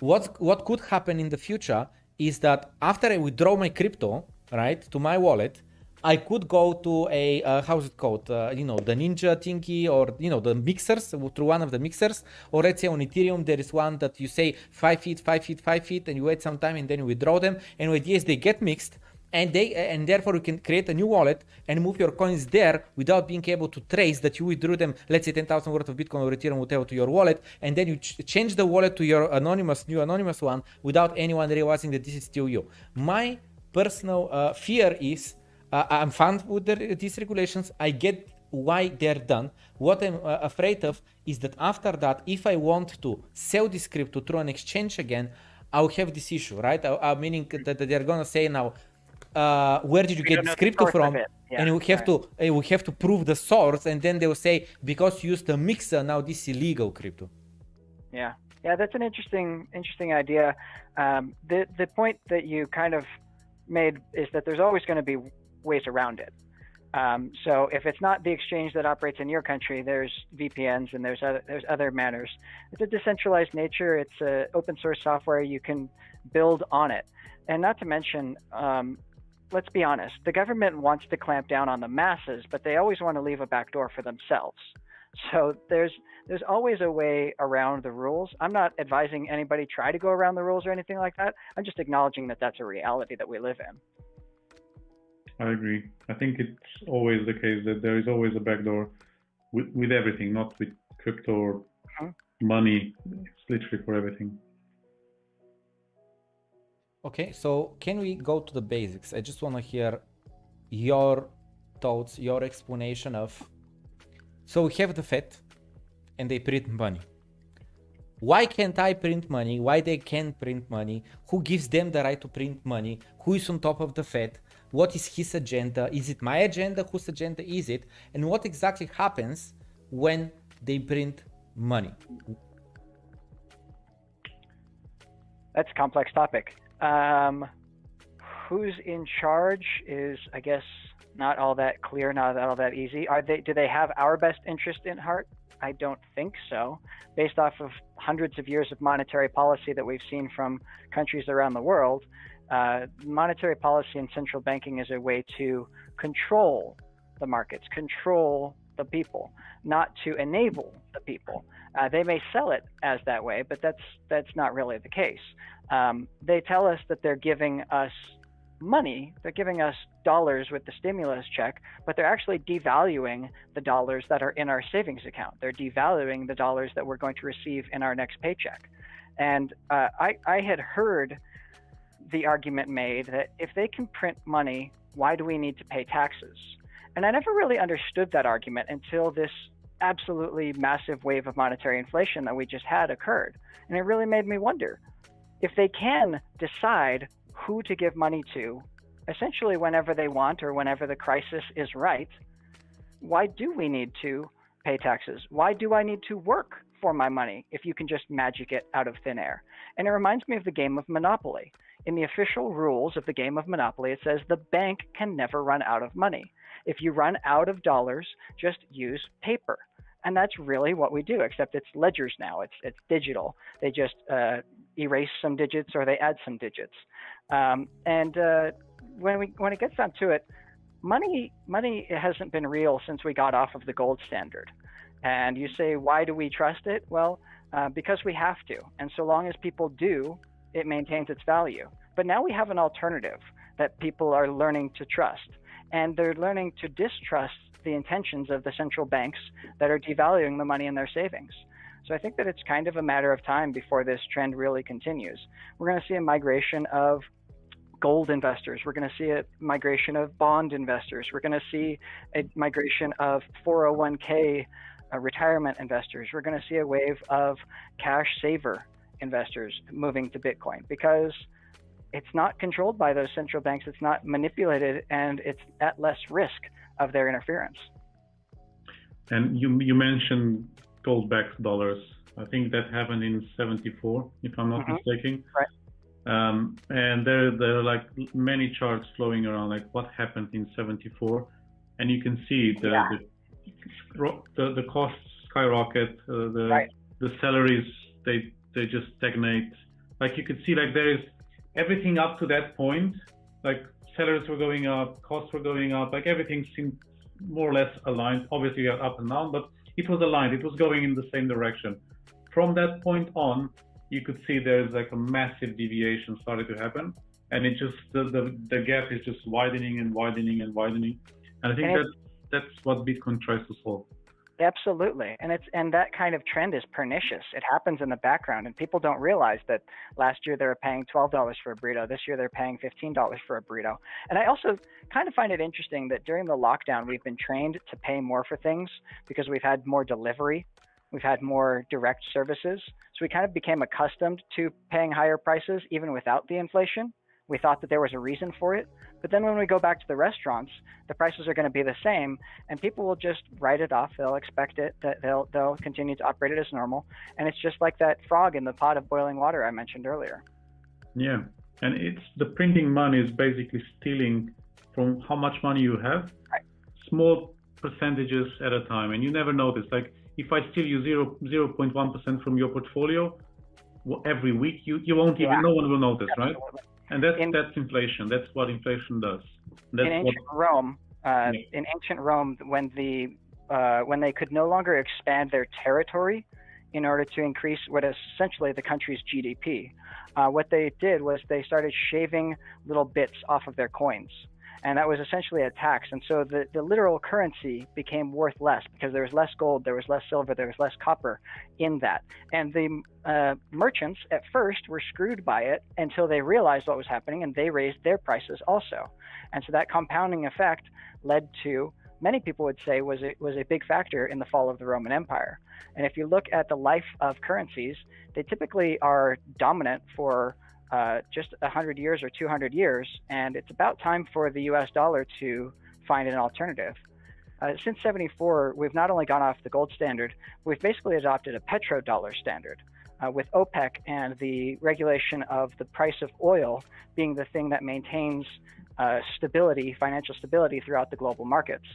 what what could happen in the future is that after I withdraw my crypto, right, to my wallet, I could go to a uh, how's it called? Uh, you know, the Ninja Thingy or you know the mixers through one of the mixers, or let's say on Ethereum there is one that you say five feet, five feet, five feet, and you wait some time and then you withdraw them. And with yes, they get mixed, and they and therefore you can create a new wallet and move your coins there without being able to trace that you withdrew them. Let's say ten thousand worth of Bitcoin or Ethereum, whatever, to your wallet, and then you ch- change the wallet to your anonymous new anonymous one without anyone realizing that this is still you. My personal uh, fear is uh, I'm fine with the, these regulations. I get why they're done. What I'm uh, afraid of is that after that, if I want to sell this crypto through an exchange again, I'll have this issue, right? I, I, meaning that they're gonna say now, uh, where did you We get this crypto from? Yeah, and we have right. to uh, we have to prove the source, and then they'll say because you used a mixer, now this is illegal crypto. Yeah, yeah, that's an interesting interesting idea. Um, the the point that you kind of made is that there's always going to be ways around it. Um, so if it's not the exchange that operates in your country, there's VPNs and there's other, there's other manners. It's a decentralized nature. It's a open source software. You can build on it, and not to mention, um, let's be honest, the government wants to clamp down on the masses, but they always want to leave a back door for themselves. So there's there's always a way around the rules. I'm not advising anybody try to go around the rules or anything like that. I'm just acknowledging that that's a reality that we live in. I agree. I think it's always the case that there is always a backdoor with, with everything, not with crypto or mm-hmm. money. It's literally for everything. Okay, so can we go to the basics? I just want to hear your thoughts, your explanation of. So we have the Fed, and they print money. Why can't I print money? Why they can't print money? Who gives them the right to print money? Who is on top of the Fed? What is his agenda? Is it my agenda? Whose agenda is it? And what exactly happens when they print money? That's a complex topic. Um, who's in charge is, I guess, not all that clear, not all that easy. Are they? Do they have our best interest in heart? I don't think so. Based off of hundreds of years of monetary policy that we've seen from countries around the world, uh, monetary policy and central banking is a way to control the markets, control the people, not to enable the people. Uh, they may sell it as that way, but that's that's not really the case. Um, they tell us that they're giving us money. They're giving us dollars with the stimulus check, but they're actually devaluing the dollars that are in our savings account. They're devaluing the dollars that we're going to receive in our next paycheck. And uh, I, I had heard the argument made that if they can print money, why do we need to pay taxes? And I never really understood that argument until this absolutely massive wave of monetary inflation that we just had occurred. And it really made me wonder if they can decide who to give money to, essentially whenever they want or whenever the crisis is right, why do we need to pay taxes? Why do I need to work for my money if you can just magic it out of thin air? And it reminds me of the game of Monopoly. In the official rules of the game of Monopoly, it says the bank can never run out of money. If you run out of dollars, just use paper. And that's really what we do, except it's ledgers now. It's it's digital. They just uh, erase some digits or they add some digits. Um, and uh, when we when it gets down to it, money money hasn't been real since we got off of the gold standard. And you say, why do we trust it? Well, uh, because we have to. And so long as people do, it maintains its value. But now we have an alternative that people are learning to trust. And they're learning to distrust the intentions of the central banks that are devaluing the money in their savings. So I think that it's kind of a matter of time before this trend really continues. We're going to see a migration of gold investors. We're going to see a migration of bond investors. We're going to see a migration of 401k uh, retirement investors. We're going to see a wave of cash saver investors moving to Bitcoin because it's not controlled by those central banks, it's not manipulated, and it's at less risk of their interference. And you, you mentioned gold backed dollars. I think that happened in 74, if I'm not mm-hmm. mistaken. Right. Um, and there, there are like many charts flowing around, like what happened in 74. And you can see the, yeah. the, the, the, costs skyrocket, uh, the, right. the salaries, they they just stagnate. Like you could see, like there is everything up to that point, like salaries were going up, costs were going up, like everything seemed more or less aligned. Obviously, up and down, but it was aligned. It was going in the same direction. From that point on, you could see there's like a massive deviation started to happen, and it just the the, the gap is just widening and widening and widening. And I think that that's what Bitcoin tries to solve. Absolutely. And it's and that kind of trend is pernicious. It happens in the background and people don't realize that last year they were paying $12 for a burrito. This year they're paying $15 for a burrito. And I also kind of find it interesting that during the lockdown we've been trained to pay more for things because we've had more delivery. We've had more direct services. So we kind of became accustomed to paying higher prices even without the inflation. We thought that there was a reason for it. But then when we go back to the restaurants, the prices are going to be the same, and people will just write it off. They'll expect it that they'll they'll continue to operate it as normal, and it's just like that frog in the pot of boiling water I mentioned earlier. Yeah, and it's the printing money is basically stealing from how much money you have, right. small percentages at a time, and you never notice. Like if I steal you zero zero point one percent from your portfolio every week, you you won't even no one will notice, Absolutely. right? And that's in, that's inflation. That's what inflation does. That's in ancient what, Rome, uh, yeah. in ancient Rome, when the uh, when they could no longer expand their territory in order to increase what is essentially the country's GDP, uh, what they did was they started shaving little bits off of their coins and that was essentially a tax. And so the, the literal currency became worth less because there was less gold, there was less silver, there was less copper in that. And the uh, merchants at first were screwed by it until they realized what was happening and they raised their prices also. And so that compounding effect led to many people would say was a, was a big factor in the fall of the Roman Empire. And if you look at the life of currencies, they typically are dominant for uh, just 100 years or 200 years, and it's about time for the US dollar to find an alternative. Uh, since 74, we've not only gone off the gold standard, we've basically adopted a petrodollar standard. Uh, with OPEC and the regulation of the price of oil being the thing that maintains uh, stability, financial stability throughout the global markets.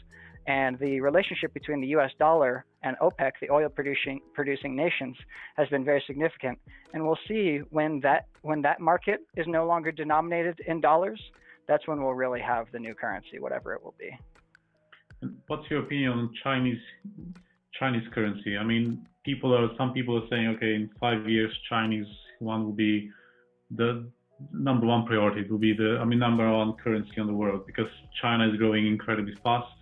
And the relationship between the US dollar and OPEC, the oil producing producing nations, has been very significant. And we'll see when that when that market is no longer denominated in dollars, that's when we'll really have the new currency, whatever it will be. what's your opinion on Chinese Chinese currency? I mean, people are some people are saying, okay, in five years, Chinese one will be the number one priority. It will be the I mean number one currency in the world because China is growing incredibly fast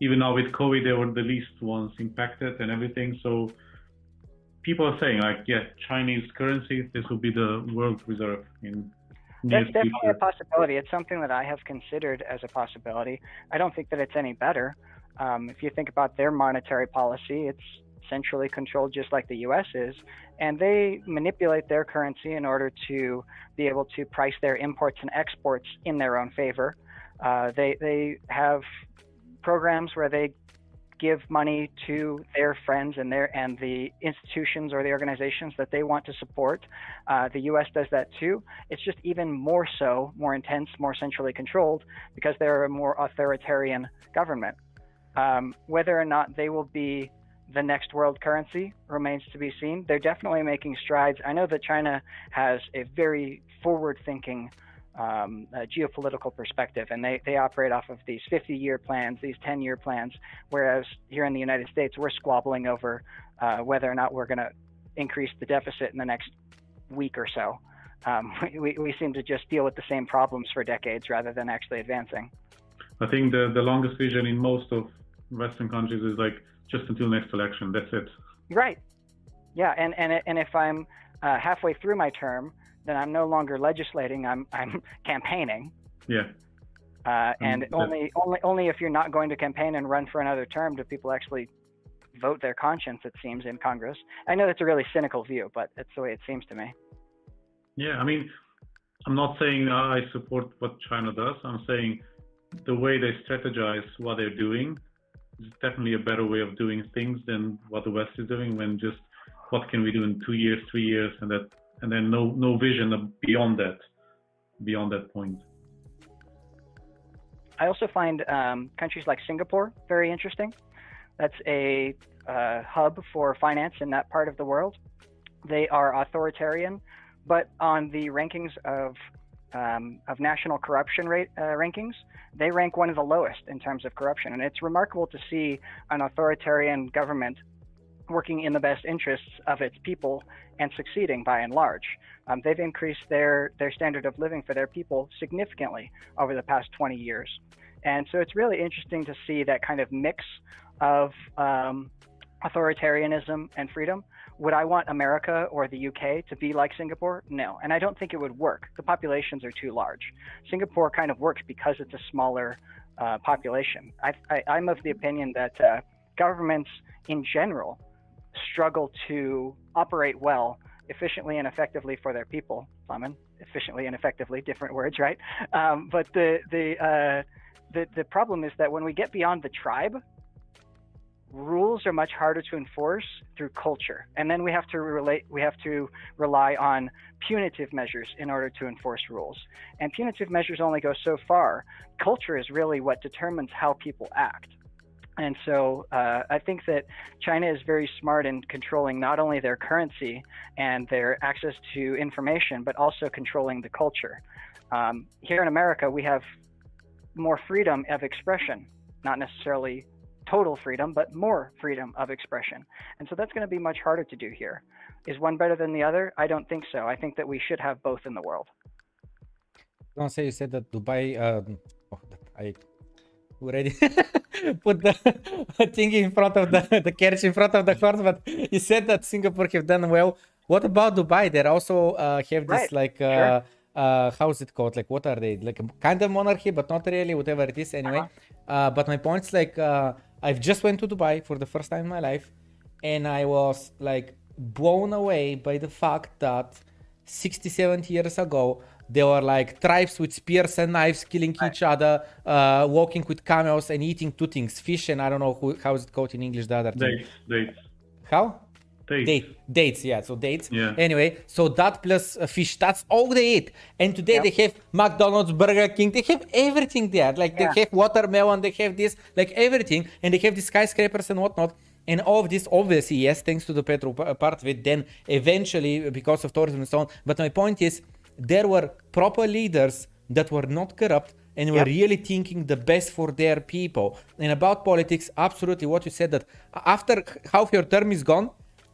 even now with COVID, they were the least ones impacted and everything. So people are saying like, yeah, Chinese currency, this will be the world reserve in that's definitely future. a possibility. It's something that I have considered as a possibility. I don't think that it's any better. Um, if you think about their monetary policy, it's centrally controlled just like the US is. And they manipulate their currency in order to be able to price their imports and exports in their own favor. Uh, they, they have programs where they give money to their friends and their and the institutions or the organizations that they want to support. Uh, the U.S. does that too. It's just even more so, more intense, more centrally controlled because they're a more authoritarian government. Um, whether or not they will be the next world currency remains to be seen. They're definitely making strides. I know that China has a very forward-thinking um, geopolitical perspective, and they, they operate off of these 50 year plans, these 10 year plans, whereas here in the United States, we're squabbling over uh, whether or not we're going to increase the deficit in the next week or so. Um, we, we seem to just deal with the same problems for decades rather than actually advancing. I think the, the longest vision in most of Western countries is like just until next election. That's it. Right. Yeah, and and and if I'm uh, halfway through my term, then I'm no longer legislating. I'm I'm campaigning. Yeah. Uh, and um, only only only if you're not going to campaign and run for another term do people actually vote their conscience. It seems in Congress. I know that's a really cynical view, but it's the way it seems to me. Yeah, I mean, I'm not saying I support what China does. I'm saying the way they strategize what they're doing is definitely a better way of doing things than what the West is doing. When just what can we do in two years, three years, and that and then no no vision beyond that beyond that point. I also find um, countries like singapore very interesting. That's a uh, hub for finance in that part of the world. They are authoritarian but on the rankings of um, of national corruption rate uh, rankings, they rank one of the lowest in terms of corruption. And it's remarkable to see an authoritarian government working in the best interests of its people and succeeding by and large. Um, they've increased their, their standard of living for their people significantly over the past 20 years. And so it's really interesting to see that kind of mix of um, authoritarianism and freedom. Would I want America or the UK to be like Singapore? No. And I don't think it would work. The populations are too large. Singapore kind of works because it's a smaller uh, population. I, am of the opinion that uh, governments in general struggle to operate well, efficiently and effectively for their people. Simon, efficiently and effectively, different words, right? Um, but the the, uh, the the problem is that when we get beyond the tribe, rules are much harder to enforce through culture and then we have to relate we have to rely on punitive measures in order to enforce rules and punitive measures only go so far culture is really what determines how people act and so uh, I think that China is very smart in controlling not only their currency and their access to information, but also controlling the culture. Um, here in America, we have more freedom of expression, not necessarily total freedom, but more freedom of expression. And so that's going to be much harder to do here. Is one better than the other? I don't think so. I think that we should have both in the world. I say you said that Dubai. Um, oh, I already put the thing in front of the the carriage in front of the horse, but you said that Singapore have done well. What about Dubai? They also uh, have this Right, like. Uh, sure. uh, how's it called? Like, what are they? Like, a kind of monarchy, but not really. Whatever it is, anyway. uh but my point's like, uh, I've just went to Dubai for the first time in my life, and I was like blown away by the fact that 60, 70 years ago there were like tribes with spears and knives killing each other, uh, walking with camels and eating two things: fish and I don't know who, how is it called in English. The other thing. Dates, dates, How? dates. Date, dates, yeah. So dates. Yeah. Anyway, so that plus uh, fish, that's all they eat. And today Yep. they have McDonald's, Burger King, they have everything there. Like Yeah. they have watermelon, they have this, like everything, and they have the skyscrapers and whatnot. And all of this, obviously, yes, thanks to the petrol p- part of it. Then eventually, because of tourism and so on. But my point is, there were proper leaders that were not corrupt and were Yep. really thinking the best for their people. And about politics, absolutely what you said that after half your term is gone,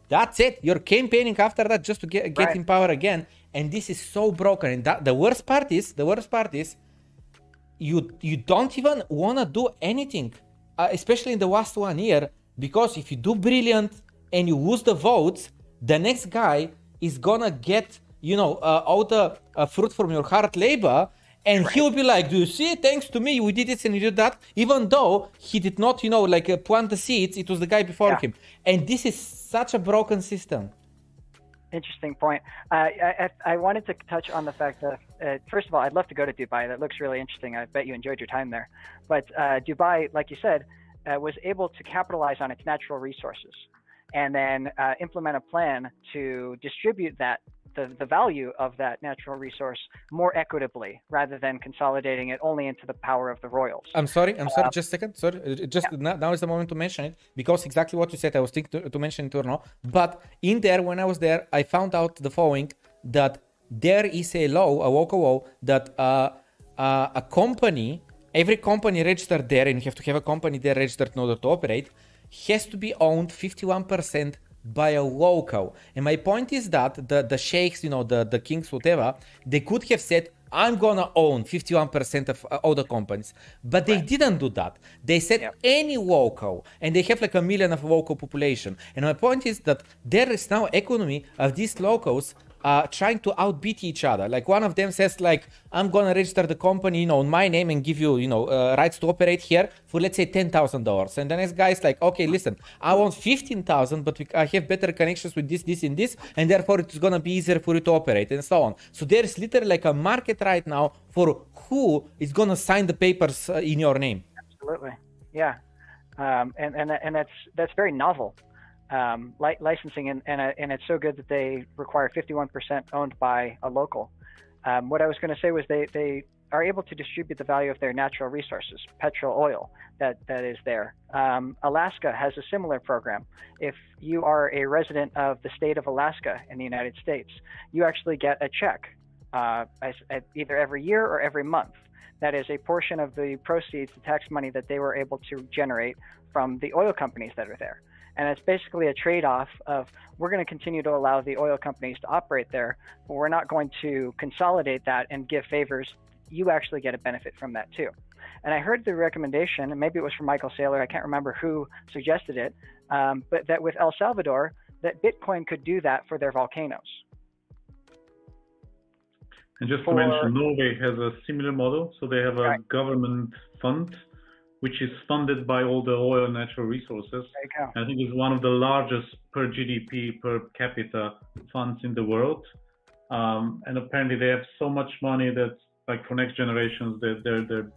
that's it. You're campaigning after that just to get, get Right. in power again. And this is so broken. And that, the worst part is, the worst part is, you you don't even want to do anything, uh, especially in the last one year, because if you do brilliant and you lose the votes, the next guy is gonna get you know uh, all the uh, fruit from your hard labor. And he'll be like, "Do you see? Thanks to me, we did this and we did that." Even though he did not, you know, like uh, plant the seeds, it was the guy before Yeah. him. And this is such a broken system. Interesting point. Uh, I, I, I wanted to touch on the fact that, uh, first of all, I'd love to go to Dubai. That looks really interesting. I bet you enjoyed your time there. But uh, Dubai, like you said, uh, was able to capitalize on its natural resources and then uh, implement a plan to distribute that. The, the value of that natural resource more equitably rather than consolidating it only into the power of the royals. I'm sorry. I'm sorry. just a second. Sorry. Uh, Just now, now is the moment to mention it because exactly what you said. I was thinking to, to mention it or not. But in there, when I was there, I found out the following: that there is a law, a local law, that uh, uh, a company, every company registered there, and you have to have a company there registered in order to operate, has to be owned 51% by a local. And my point is that the, the sheikhs, you know, the, the kings, whatever, they could have said, I'm gonna own 51% of uh, all the companies. But they didn't do that. They said Yep. any local, and they have like a million of local population. And my point is that there is now economy of these locals uh, trying to outbeat each other. Like one of them says, like, I'm gonna register the company, you know, in my name and give you, you know, uh, rights to operate here for let's say ten thousand dollars. And the next guy is like, okay, listen, I want fifteen thousand, but we, I have better connections with this, this, and this, and therefore it's gonna be easier for you to operate and so on. So there is literally like a market right now for who is gonna sign the papers uh, in your name. Absolutely, yeah, um, and and and that's that's very novel. Um, li- licensing and and, uh, and it's so good that they require 51% owned by a local. Um, what I was going to say was they they are able to distribute the value of their natural resources, petrol, oil that that is there. Um, Alaska has a similar program. If you are a resident of the state of Alaska in the United States, you actually get a check uh, as, at either every year or every month that is a portion of the proceeds, the tax money that they were able to generate from the oil companies that are there. And it's basically a trade off of we're going to continue to allow the oil companies to operate there, but we're not going to consolidate that and give favors. You actually get a benefit from that too. And I heard the recommendation, and maybe it was from Michael Saylor, I can't remember who suggested it, um, but that with El Salvador, that Bitcoin could do that for their volcanoes. And just For- to mention, Norway has a similar model. So they have a Right. government fund, which is funded by all the oil and natural resources. There you go. I think it's one of the largest per GDP per capita funds in the world. Um, and apparently they have so much money that like for next generations, they're, they're, they're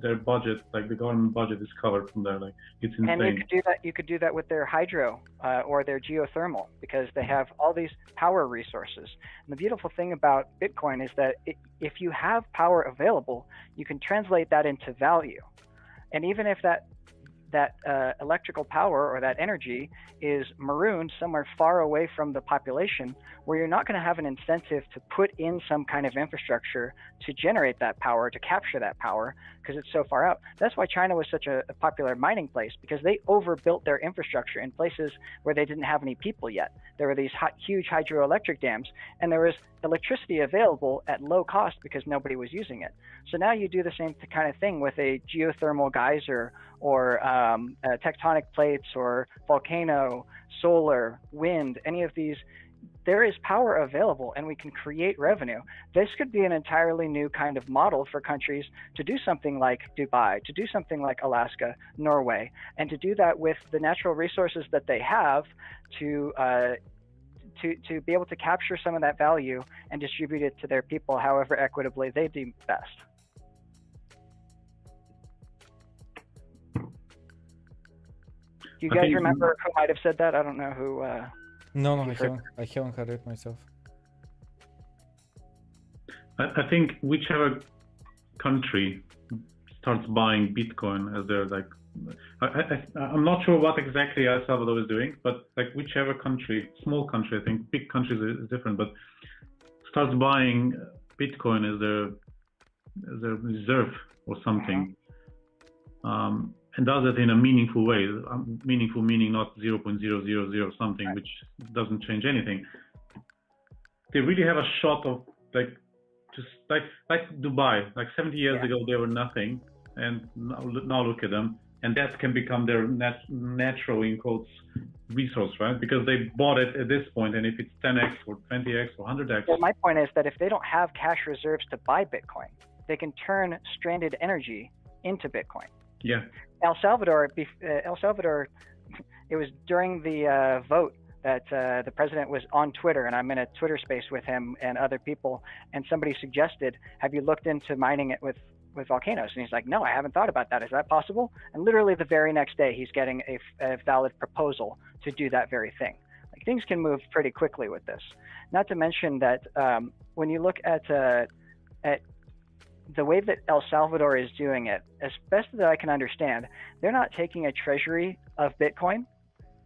their budget, like the government budget, is covered from there. Like it's insane. And you could do that. You could do that with their hydro uh, or their geothermal because they have all these power resources. And the beautiful thing about Bitcoin is that it, if you have power available, you can translate that into value. And even if that that uh, electrical power or that energy is marooned somewhere far away from the population where you're not going to have an incentive to put in some kind of infrastructure to generate that power, to capture that power, because it's so far out. That's why China was such a, a, popular mining place because they overbuilt their infrastructure in places where they didn't have any people yet. There were these hot, huge hydroelectric dams, and there was electricity available at low cost because nobody was using it. So now you do the same kind of thing with a geothermal geyser or um, uh, tectonic plates or volcano, solar, wind, any of these there is power available and we can create revenue. This could be an entirely new kind of model for countries to do something like Dubai, to do something like Alaska, Norway, and to do that with the natural resources that they have to. Uh, to, to be able to capture some of that value and distribute it to their people however equitably they deem best. You guys remember who might have said that? I don't know who. Uh, no, no, I haven't. I haven't heard it myself. I, I think whichever country starts buying Bitcoin as their like, I, I, am not sure what exactly El Salvador is doing, but like whichever country, small country, I think big countries is different, but starts buying Bitcoin as their as their reserve or something. Uh-huh. Um, and does it in a meaningful way. Um, meaningful meaning not 0.000 something, which doesn't change anything. They really have a shot of like just like like Dubai. Like 70 years yeah. ago, they were nothing, and now, now look at them. And that can become their nat- natural in quotes resource, right? Because they bought it at this point, and if it's 10x or 20x or 100x. Well, my point is that if they don't have cash reserves to buy Bitcoin, they can turn stranded energy into Bitcoin. Yeah. El Salvador, uh, El Salvador, it was during the uh, vote that uh, the president was on Twitter, and I'm in a Twitter space with him and other people, and somebody suggested, "Have you looked into mining it with with volcanoes?" And he's like, "No, I haven't thought about that. Is that possible?" And literally the very next day, he's getting a, a valid proposal to do that very thing. Like things can move pretty quickly with this. Not to mention that um, when you look at uh, at the way that El Salvador is doing it, as best as I can understand, they're not taking a treasury of Bitcoin,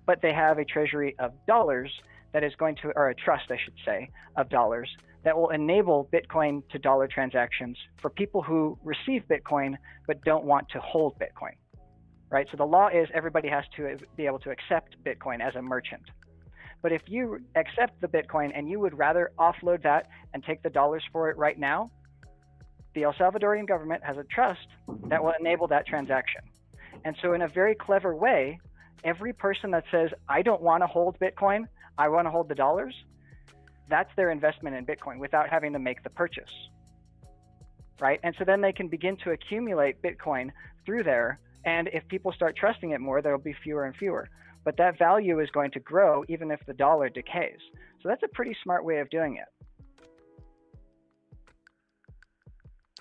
but they have a treasury of dollars that is going to, or a trust, I should say, of dollars that will enable Bitcoin to dollar transactions for people who receive Bitcoin but don't want to hold Bitcoin. Right? So the law is everybody has to be able to accept Bitcoin as a merchant. But if you accept the Bitcoin and you would rather offload that and take the dollars for it right now, the El Salvadorian government has a trust that will enable that transaction. And so, in a very clever way, every person that says, I don't want to hold Bitcoin, I want to hold the dollars, that's their investment in Bitcoin without having to make the purchase. Right? And so then they can begin to accumulate Bitcoin through there. And if people start trusting it more, there will be fewer and fewer. But that value is going to grow even if the dollar decays. So that's a pretty smart way of doing it.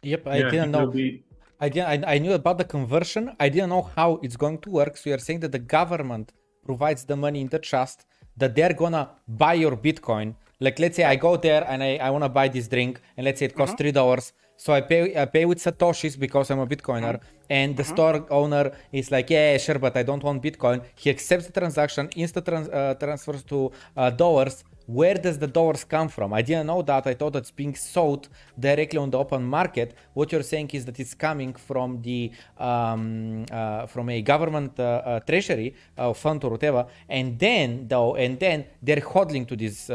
Yep, I yeah, didn't know. Be... I didn't. I, I knew about the conversion. I didn't know how it's going to work. So you're saying that the government provides the money in the trust that they're gonna buy your Bitcoin. Like let's say I go there and I, I wanna buy this drink and let's say it costs mm-hmm. three dollars. So I pay I pay with satoshis because I'm a Bitcoiner, mm-hmm. And the mm-hmm. store owner is like, yeah, sure, but I don't want Bitcoin. He accepts the transaction, instant trans- uh, transfers to uh, dollars, where does the dollars come from? I didn't know that. I thought it's being sold directly on the open market. What you're saying is that it's coming from the um, uh, from a government uh, uh, treasury uh, fund or whatever, and then though, and then they're hodling to this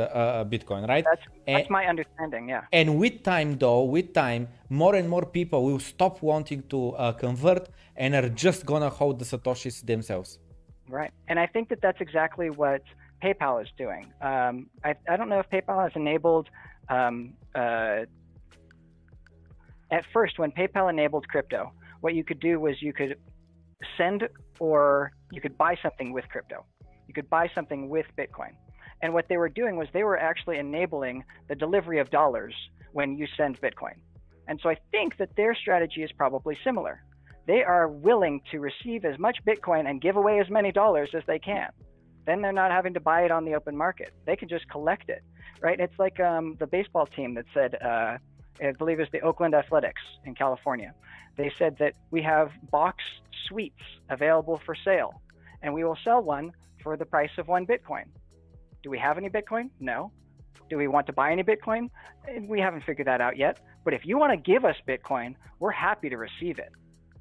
Bitcoin, right? That's, that's and, my understanding. Yeah. And with time, though, with time, more and more people will stop wanting to convert and are just gonna hold the satoshis themselves. Right, and I think that that's exactly what PayPal is doing. Um, I, I, don't know if PayPal has enabled. Um, uh, at first, when PayPal enabled crypto, what you could do was you could send or you could buy something with crypto. You could buy something with Bitcoin. And what they were doing was they were actually enabling the delivery of dollars when you send Bitcoin. And so I think that their strategy is probably similar. They are willing to receive as much Bitcoin and give away as many dollars as they can. Then they're not having to buy it on the open market. They can just collect it, right? It's like um, the baseball team that said, uh, I believe it's the Oakland Athletics in California. They said that we have box suites available for sale, and we will sell one for the price of one Bitcoin. Do we have any Bitcoin? No. Do we want to buy any Bitcoin? We haven't figured that out yet. But if you want to give us Bitcoin, we're happy to receive it.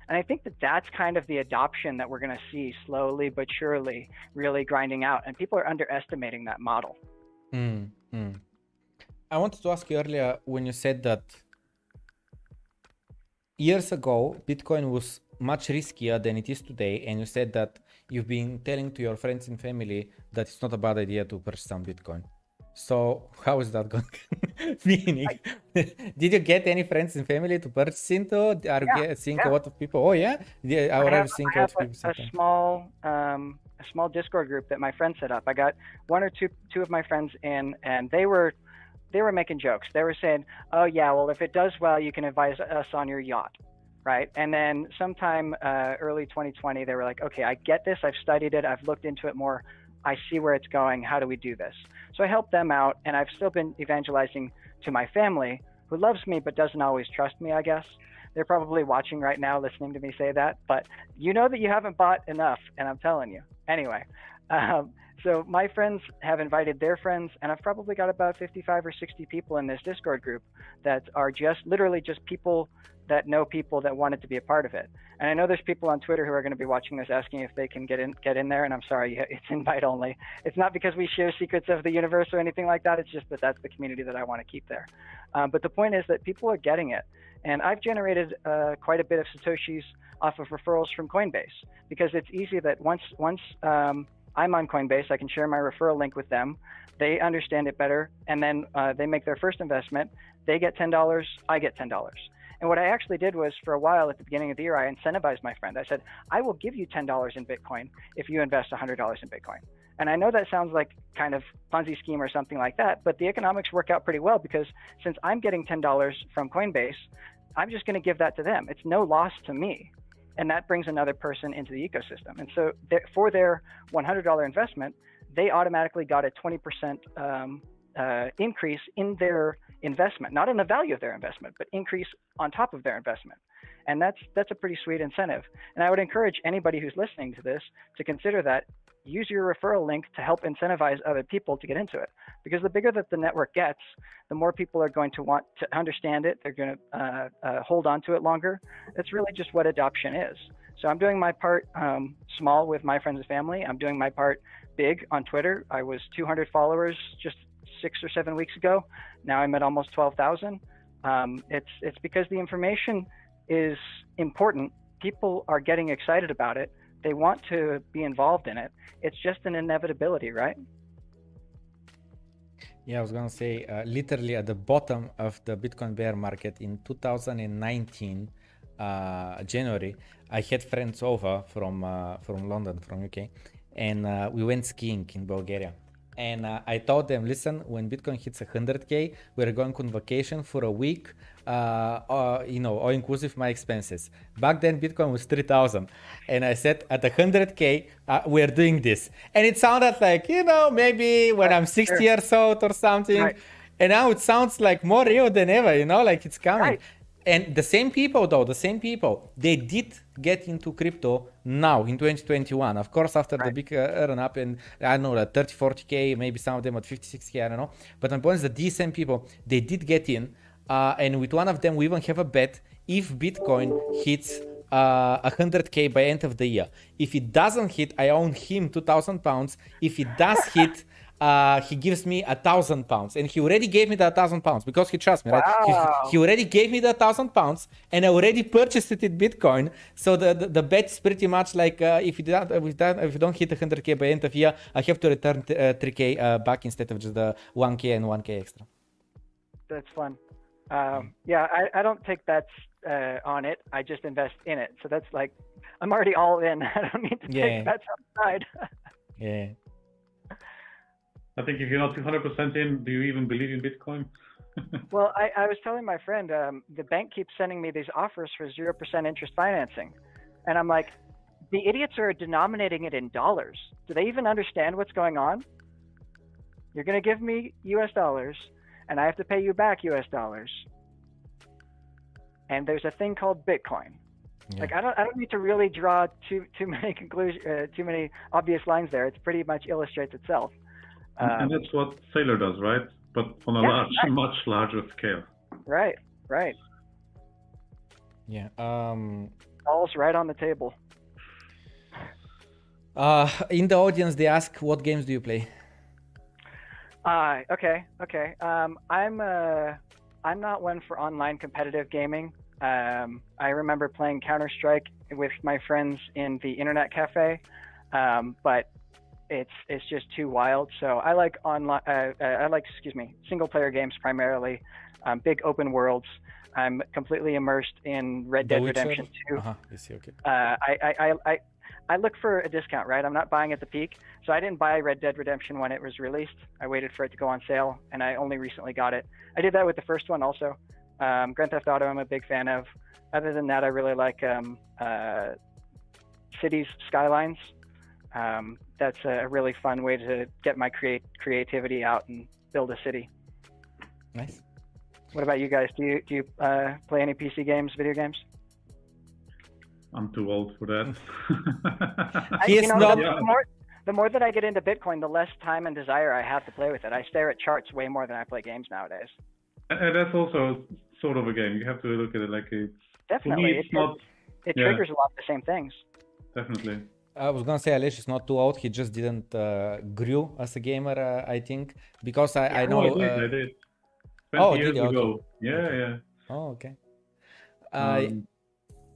And I think that that's kind of the adoption that we're going to see slowly but surely really grinding out. And people are underestimating that model. Mm. I wanted to ask you earlier when you said that years ago, Bitcoin was much riskier than it is today. And you said that you've been telling to your friends and family that it's not a bad idea to purchase some Bitcoin. So how is that going? Meaning, did you get any friends and family to purchase into? Are yeah, you seeing yeah. a lot of people? Oh yeah, yeah. I, I have, seeing I have a, a small, um, a small Discord group that my friend set up. I got one or two, two of my friends in, and they were, they were making jokes. They were saying, "Oh yeah, well if it does well, you can advise us on your yacht." Right. And then sometime uh, early 2020, they were like, okay, I get this. I've studied it. I've looked into it more. I see where it's going. How do we do this? So I helped them out, and I've still been evangelizing to my family, who loves me but doesn't always trust me, I guess. They're probably watching right now, listening to me say that, but you know that you haven't bought enough, and I'm telling you. Anyway, um, so my friends have invited their friends, and I've probably got about 55 or 60 people in this Discord group that are just literally just people that know people that wanted to be a part of it. And I know there's people on Twitter who are going to be watching this asking if they can get in get in there. And I'm sorry, it's invite only. It's not because we share secrets of the universe or anything like that. It's just that that's the community that I want to keep there. Um, but the point is that people are getting it, and I've generated uh, quite a bit of satoshis off of referrals from Coinbase because it's easy that once once um, I'm on Coinbase, I can share my referral link with them. They understand it better, and then uh, they make their first investment. They get ten dollars. I get ten dollars. And what I actually did was for a while at the beginning of the year, I incentivized my friend. I said, I will give you $10 in Bitcoin if you invest $100 in Bitcoin. And I know that sounds like kind of Ponzi scheme or something like that, but the economics work out pretty well because since I'm getting $10 from Coinbase, I'm just going to give that to them. It's no loss to me. And that brings another person into the ecosystem. And so for their $100 investment, they automatically got a 20% um, uh, increase in their investment, not in the value of their investment, but increase on top of their investment. And that's that's a pretty sweet incentive. And I would encourage anybody who's listening to this to consider that. Use your referral link to help incentivize other people to get into it. Because the bigger that the network gets, the more people are going to want to understand it. They're going to uh, uh, hold on to it longer. That's really just what adoption is. So I'm doing my part um, small with my friends and family. I'm doing my part big on Twitter. I was 200 followers just six or seven weeks ago. Now I'm at almost 12,000. Um, it's it's because the information is important. People are getting excited about it. They want to be involved in it. It's just an inevitability, right? Yeah, I was gonna say, uh, literally at the bottom of the Bitcoin bear market in 2019, uh, January, I had friends over from uh, from London, from UK, and uh, we went skiing in Bulgaria and uh, I told them, listen, when Bitcoin hits 100k, we're going on vacation for a week, uh, uh, you know, all inclusive my expenses. Back then, Bitcoin was 3,000, and I said, at 100k, uh, we're doing this, and it sounded like, you know, maybe when I'm 60 sure. years old or something. Right. And now it sounds like more real than ever, you know, like it's coming. Right and the same people though the same people they did get into crypto now in 2021 of course after right. the big uh, run up and i don't know like 30 40k maybe some of them at 56k i don't know. But my point is that these same people they did get in uh, and with one of them we even have a bet if bitcoin hits uh, 100k by end of the year. If it doesn't hit i own him 2000 pounds. If it does hit uh, he gives me a thousand pounds, and he already gave me the thousand pounds because he trusts me, right? Wow. He, he, already gave me the thousand pounds, and I already purchased it in Bitcoin. So the the, the bet is pretty much like uh, if you don't if, that, if you don't hit 100k by end of year, I have to return t- uh, 3k uh, back instead of just the 1k and 1k extra. That's fun. Um, yeah, I, I don't take bets uh, on it. I just invest in it. So that's like I'm already all in. I don't need to yeah. take bets outside. yeah. I think if you're not 200% in, do you even believe in Bitcoin? well, I, I was telling my friend um, the bank keeps sending me these offers for zero percent interest financing, and I'm like, the idiots are denominating it in dollars. Do they even understand what's going on? You're going to give me U.S. dollars, and I have to pay you back U.S. dollars. And there's a thing called Bitcoin. Yeah. Like I don't, I don't need to really draw too too many conclusion, uh, too many obvious lines there. It pretty much illustrates itself. And, Um, and that's what Saylor does, right? But on a Yeah, large, right. much larger scale. right, right. Yeah. Um. All's right on the table. Uh, in the audience, they ask, "What games do you play?" Uh, okay, okay. Um, I'm uh, I'm not one for online competitive gaming. Um, I remember playing Counter Strike with my friends in the internet cafe, um, but it's it's just too wild. So I like online. Uh, uh, I like excuse me, single player games primarily. Um, big open worlds. I'm completely immersed in Red Dead Redemption 2. Uh-huh. I see. Okay. uh, I, I, I, I, I look for a discount, right? I'm not buying at the peak. So I didn't buy Red Dead Redemption when it was released. I waited for it to go on sale, and I only recently got it. I did that with the first one also. Um, Grand Theft Auto, I'm a big fan of. Other than that, I really like um, uh, Cities Skylines. Um, that's a really fun way to get my create creativity out and build a city. Nice. What about you guys? Do you do you uh, play any PC games, video games? I'm too old for that. I- He you is know, not- the, the more the more that I get into Bitcoin, the less time and desire I have to play with it. I stare at charts way more than I play games nowadays. and that's also sort of a game. You have to look at it like it's. Definitely, me, it, it's not it yeah. triggers a lot of the same things. definitely. I was gonna say Alesh is not too old. He just didn't uh, grew as a gamer, uh, I think, because I, I Oh, know. I did. uh, I did. Oh, did years you? ago. Okay. Yeah, yeah. Oh, okay. I Um,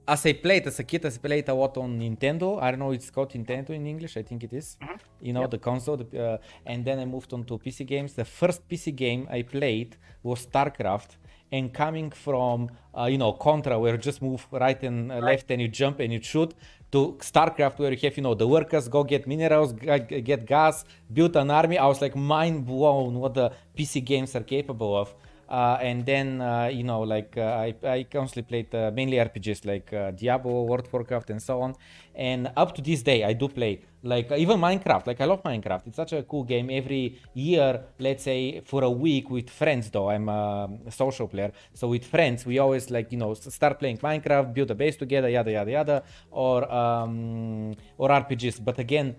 as I played as a kid, I played a lot on Nintendo. I don't know, it's called Nintendo in English. I think it is. Mhm. You know, the console. The, uh, and then I moved on to PC games. The first PC game I played was StarCraft. And coming from, uh, you know, Contra, where you just move right and uh, left and you jump and you shoot, to StarCraft, where you have, you know, the workers go get minerals, get gas, build an army. I was like mind blown what the PC games are capable of. Uh, and then uh, you know like uh, I, I constantly played uh, mainly RPGs like uh, Diablo, World of Warcraft, and so on. And up to this day, I do play like uh, even Minecraft. Like I love Minecraft. It's such a cool game. Every year, let's say for a week with friends, though I'm a social player. So with friends, we always like you know start playing Minecraft, build a base together, yada yada yada, or um, or RPGs. But again,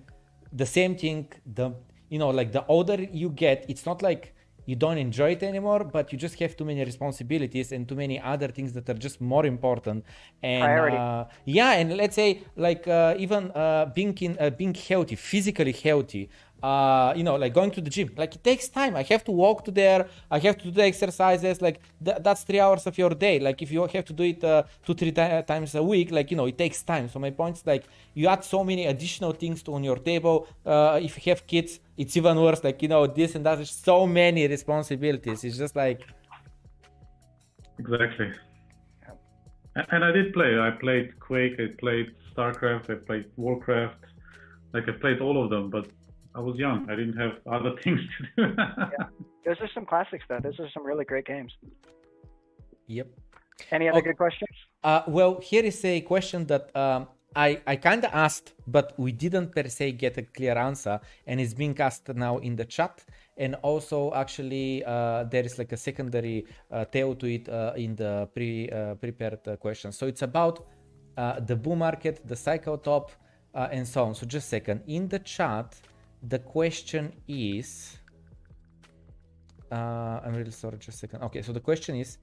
the same thing. The you know like the older you get, it's not like you don't enjoy it anymore, but you just have too many responsibilities and too many other things that are just more important. And Priority. uh, yeah, and let's say like uh, even uh, being in uh, being healthy, physically healthy. Uh, you know, like going to the gym, like it takes time. I have to walk to there. I have to do the exercises. Like th- that's three hours of your day. Like if you have to do it uh, two, three ti- times a week, like you know, it takes time. So my point is like you add so many additional things to on your table. Uh, if you have kids, it's even worse. Like you know, this and that. So many responsibilities. It's just like Exactly. And I did play. I played Quake. I played StarCraft. I played Warcraft. Like I played all of them, but I was young. I didn't have other things to do. Those are some classics, though. Those are some really great games. yep. Any other Okay. good questions? Uh, well, here is a question that um, I, I kind of asked, but we didn't per se get a clear answer, and it's being asked now in the chat. And also, actually, uh, there is like a secondary uh, tail to it uh, in the pre uh, prepared uh, question. So it's about uh, the bull market, the cycle top, uh, and so on. So just a second. In the chat, the question is. Uh, I'm really sorry, just a second. Okay, so the question is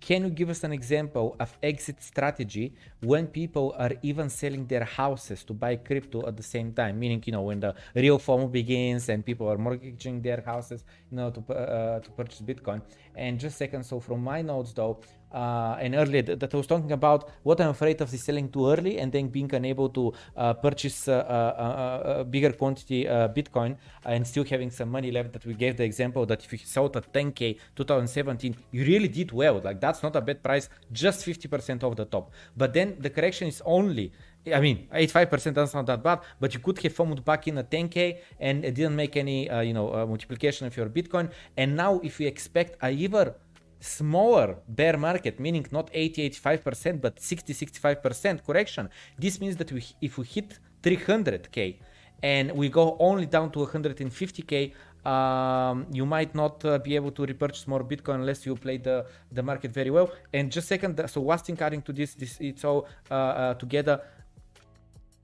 can you give us an example of exit strategy when people are even selling their houses to buy crypto at the same time? Meaning, you know, when the real FOMO begins and people are mortgaging their houses, you know, to uh, to purchase Bitcoin. And just a second. So from my notes, though, uh, and earlier that, that I was talking about what I'm afraid of is selling too early and then being unable to uh, purchase a bigger quantity Bitcoin and still having some money left. That we gave the example that if you sold at 10k 2017, you really did well. Like that's not a bad price, just 50% off the top. But then the correction is only I mean, 85% doesn't sound that bad, but you could have found back in a 10k and it didn't make any, uh, you know, uh, multiplication of your Bitcoin. And now, if you expect a even smaller bear market, meaning not 80, 85%, but 60, 65% correction, this means that we, if we hit 300k and we go only down to 150k, um, you might not uh, be able to repurchase more Bitcoin unless you play the, the market very well. And just second, so last thing adding to this, this it's all uh, uh, together.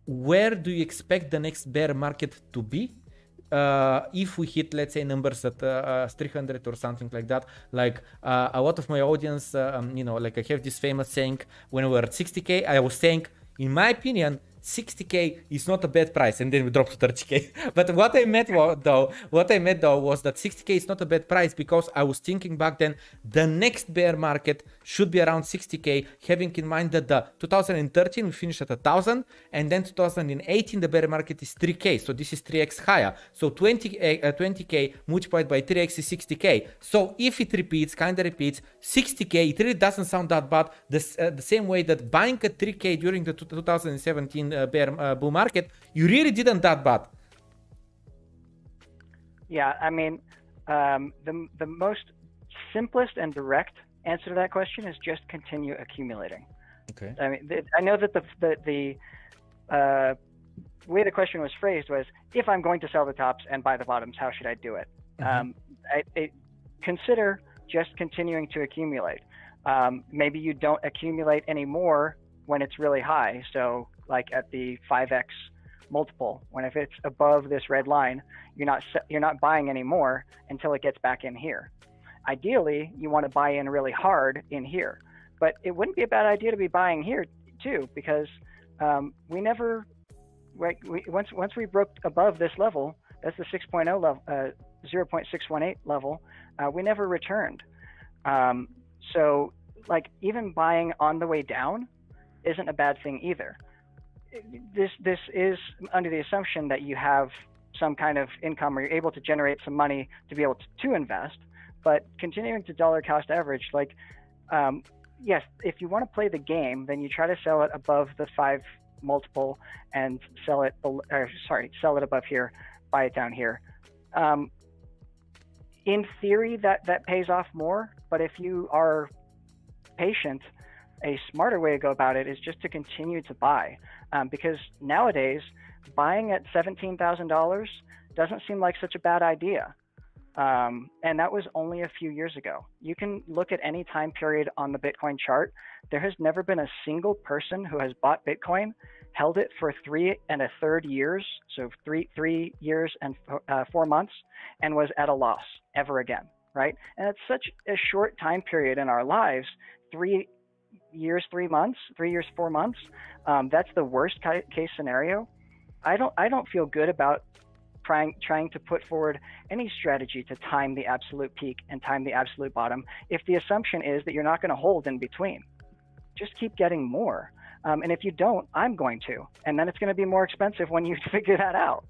Where do you expect the next bear market to be uh, if we hit let's say numbers at uh, uh 300 or something like that like uh, a lot of my audience uh, um, you know like i have this famous saying when we were at 60k i was saying in my opinion 60k is not a bad price and then we dropped to 30k but what i meant though what i meant though was that 60k is not a bad price because i was thinking back then the next bear market should be around 60k having in mind that the 2013 we finished at 1000 and then 2018 the bear market is 3k so this is 3x higher. So 20 uh, 20k multiplied by 3x is 60k so if it repeats kind of repeats 60k it really doesn't sound that bad. The, uh, the same way that buying at 3k during the 2017 uh, bear uh, bull market, you really didn't that bad. Yeah, I mean, um, the the most simplest and direct answer to that question is just continue accumulating. Okay. I mean, I know that the the, the uh, way the question was phrased was, if I'm going to sell the tops and buy the bottoms, how should I do it? Mm-hmm. Um, I, I, consider just continuing to accumulate. Um, maybe you don't accumulate anymore when it's really high. So like at the 5x multiple, when if it's above this red line, you're not you're not buying anymore until it gets back in here. Ideally, you want to buy in really hard in here, but it wouldn't be a bad idea to be buying here too because um, we never right we, once once we broke above this level, that's the 6.0 level, uh, 0.618 level. Uh, we never returned. Um, so like even buying on the way down isn't a bad thing either. This this is under the assumption that you have some kind of income or you're able to generate some money to be able to, to invest. But continuing to dollar cost average, like um, yes, if you want to play the game, then you try to sell it above the five multiple and sell it. Or, sorry, sell it above here, buy it down here. Um, in theory, that that pays off more. But if you are patient a smarter way to go about it is just to continue to buy um, because nowadays buying at $17,000 doesn't seem like such a bad idea. Um, and that was only a few years ago. You can look at any time period on the Bitcoin chart. There has never been a single person who has bought Bitcoin, held it for three and a third years, so three three years and uh, four months, and was at a loss ever again. Right? And it's such a short time period in our lives. Three years, three months, three years, four months. Um, that's the worst case scenario. I don't I don't feel good about trying trying to put forward any strategy to time the absolute peak and time the absolute bottom if the assumption is that you're not going to hold in between. Just keep getting more. Um, and if you don't, I'm going to, and then it's going to be more expensive when you figure that out.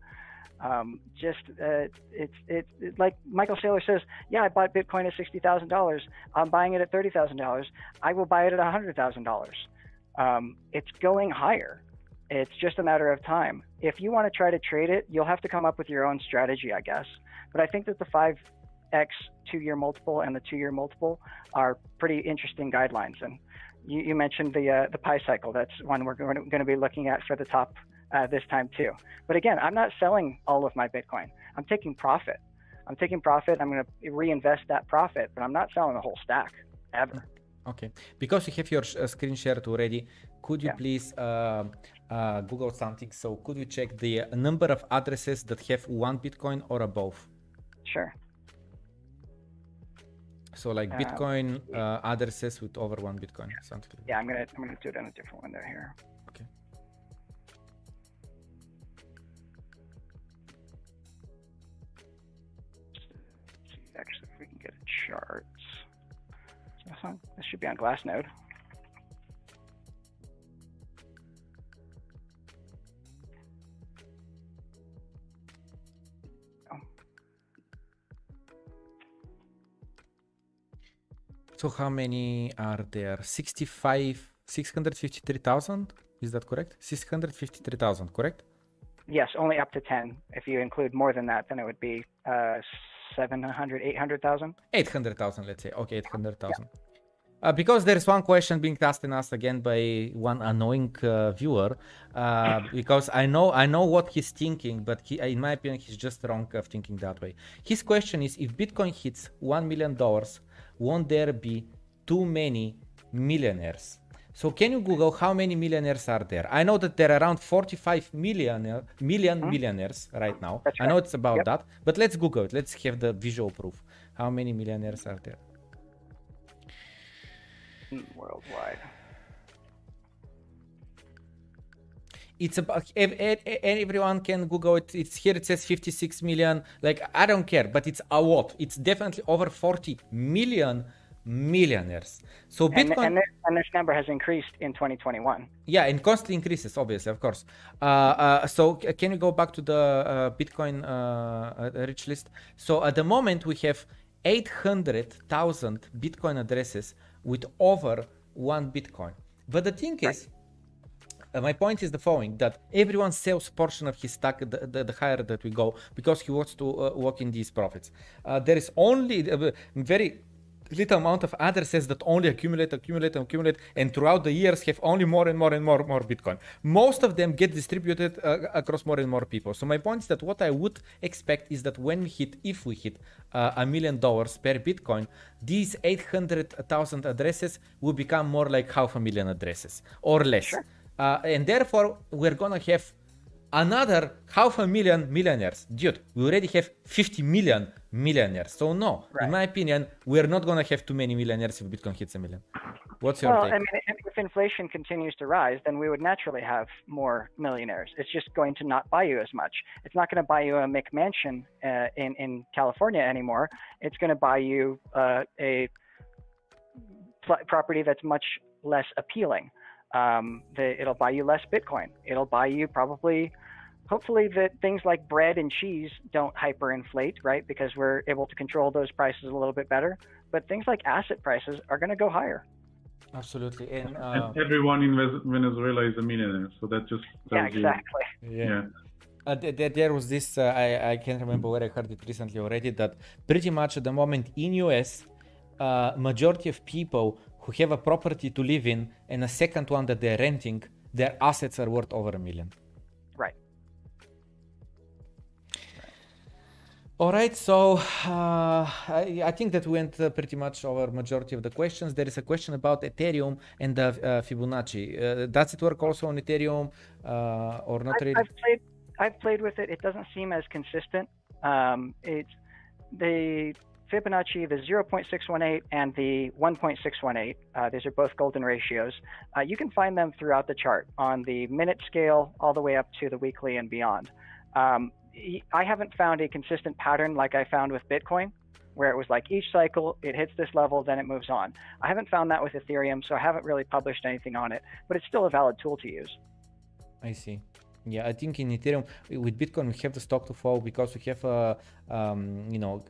Um, just uh, it's it's it, like Michael Saylor says, yeah, I bought Bitcoin at sixty thousand dollars. I'm buying it at thirty thousand dollars. I will buy it at hundred thousand um, dollars. It's going higher. It's just a matter of time. If you want to try to trade it, you'll have to come up with your own strategy, I guess. But I think that the five x two-year multiple and the two-year multiple are pretty interesting guidelines. And you, you mentioned the uh, the pi cycle. That's one we're going to be looking at for the top uh, this time too. But again, I'm not selling all of my Bitcoin. I'm taking profit. I'm taking profit. I'm going to reinvest that profit, but I'm not selling the whole stack ever. Okay. Because you have your uh, screen shared already, could you yeah. please uh, uh, Google something? So could you check the number of addresses that have one Bitcoin or above? Sure. So like uh, Bitcoin uh, addresses with over one Bitcoin, something. Like yeah, I'm gonna I'm gonna do it in a different window here. Okay. See, actually, if we can get charts. This should be on Glassnode. So how many are there? 65, 653,000? Is that correct? 653,000, correct? Yes, only up to 10. If you include more than that, then it would be uh, 700, 800,000. 800,000, let's say. Okay, 800,000. Yeah. Uh, because there's one question being asked and asked again by one annoying uh, viewer, uh, because I know I know what he's thinking, but he, in my opinion, he's just wrong of thinking that way. His question is: If Bitcoin hits one million dollars, won't there be too many millionaires? So can you Google how many millionaires are there? I know that there are around 45 million, million hmm? millionaires right now. Right. I know it's about yep. that, but let's Google it. Let's have the visual proof. How many millionaires are there? Worldwide. It's about everyone can Google it. It's here. It says 56 million. Like I don't care, but it's a lot. It's definitely over 40 million millionaires. So Bitcoin and, and, and, this number has increased in 2021. Yeah, and constantly increases, obviously, of course. Uh, uh, so can you go back to the uh, Bitcoin uh, uh, rich list? So at the moment we have 800,000 Bitcoin addresses with over one Bitcoin. But the thing right. Uh, my point is the following that everyone sells portion of his stack the, the, the higher that we go because he wants to uh, work in these profits uh, there is only a very little amount of addresses that only accumulate, accumulate, accumulate, and throughout the years have only more and more and more more Bitcoin. Most of them get distributed uh, across more and more people. So my point is that what I would expect is that when we hit, if we hit uh, a million dollars per Bitcoin, these 800,000 addresses will become more like half a million addresses or less. Sure. Uh, and therefore, we're gonna have another half a million millionaires. Dude, we already have 50 million millionaires. So no, right. in my opinion, we're not going to have too many millionaires if Bitcoin hits a million. What's your well, take? I mean, if inflation continues to rise, then we would naturally have more millionaires. It's just going to not buy you as much. It's not going to buy you a McMansion uh, in in California anymore. It's going to buy you uh, a property that's much less appealing. Um, the, it'll buy you less Bitcoin. It'll buy you probably hopefully that things like bread and cheese don't hyperinflate, right? Because we're able to control those prices a little bit better. But things like asset prices are going to go higher. Absolutely, and, uh, and, everyone in Venezuela is a millionaire, so that just yeah, exactly. You, yeah. yeah. Uh, there, there was this uh, I, I can't remember where I heard it recently already that pretty much at the moment in US uh, majority of people who have a property to live in and a second one that they're renting their assets are worth over a million Right. All right, so uh, I, I, think that we went uh, pretty much over majority of the questions. There is a question about Ethereum and the uh, Fibonacci. Uh, does it work also on Ethereum uh, or not I've, really? I've played, I've played with it. It doesn't seem as consistent. Um, it's the Fibonacci, the 0.618 and the 1.618. Uh, these are both golden ratios. you can find them throughout the chart on the minute scale all the way up to the weekly and beyond. Um, I haven't found a consistent pattern like I found with Bitcoin, where it was like each cycle it hits this level, then it moves on. I haven't found that with Ethereum, so I haven't really published anything on it, but it's still a valid tool to use. I see. Yeah, I think in Ethereum with Bitcoin we have the stock to flow because we have a um, you know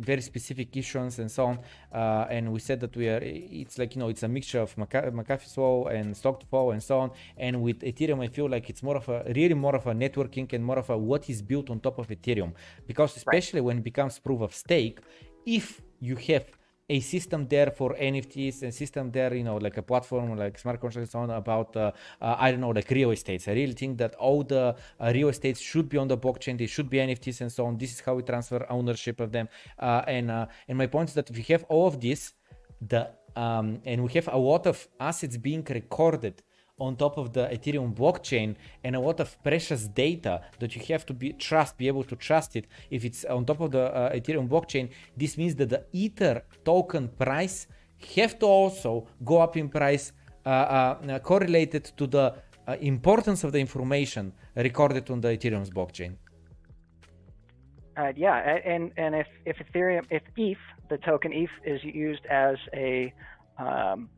very specific issuance and so on. Uh, and we said that we are it's like you know it's a mixture of McAfee flow and stock to flow and so on. And with Ethereum, I feel like it's more of a really more of a networking and more of a what is built on top of Ethereum because especially right. when it becomes proof of stake, if you have a system there for NFTs, a system there, you know, like a platform like smart contracts on about, uh, uh, I don't know, like real estates. I really think that all the uh, real estates should be on the blockchain. They should be NFTs and so on. This is how we transfer ownership of them. Uh, and uh, and my point is that if we have all of this, the um, and we have a lot of assets being recorded on top of the Ethereum blockchain and a lot of precious data that you have to be trust, be able to trust it. If it's on top of the uh, Ethereum blockchain, this means that the Ether token price have to also go up in price uh, uh, correlated to the uh, importance of the information recorded on the Ethereum's blockchain. Uh, yeah, and and if if Ethereum, if ETH, the token ETH is used as a um,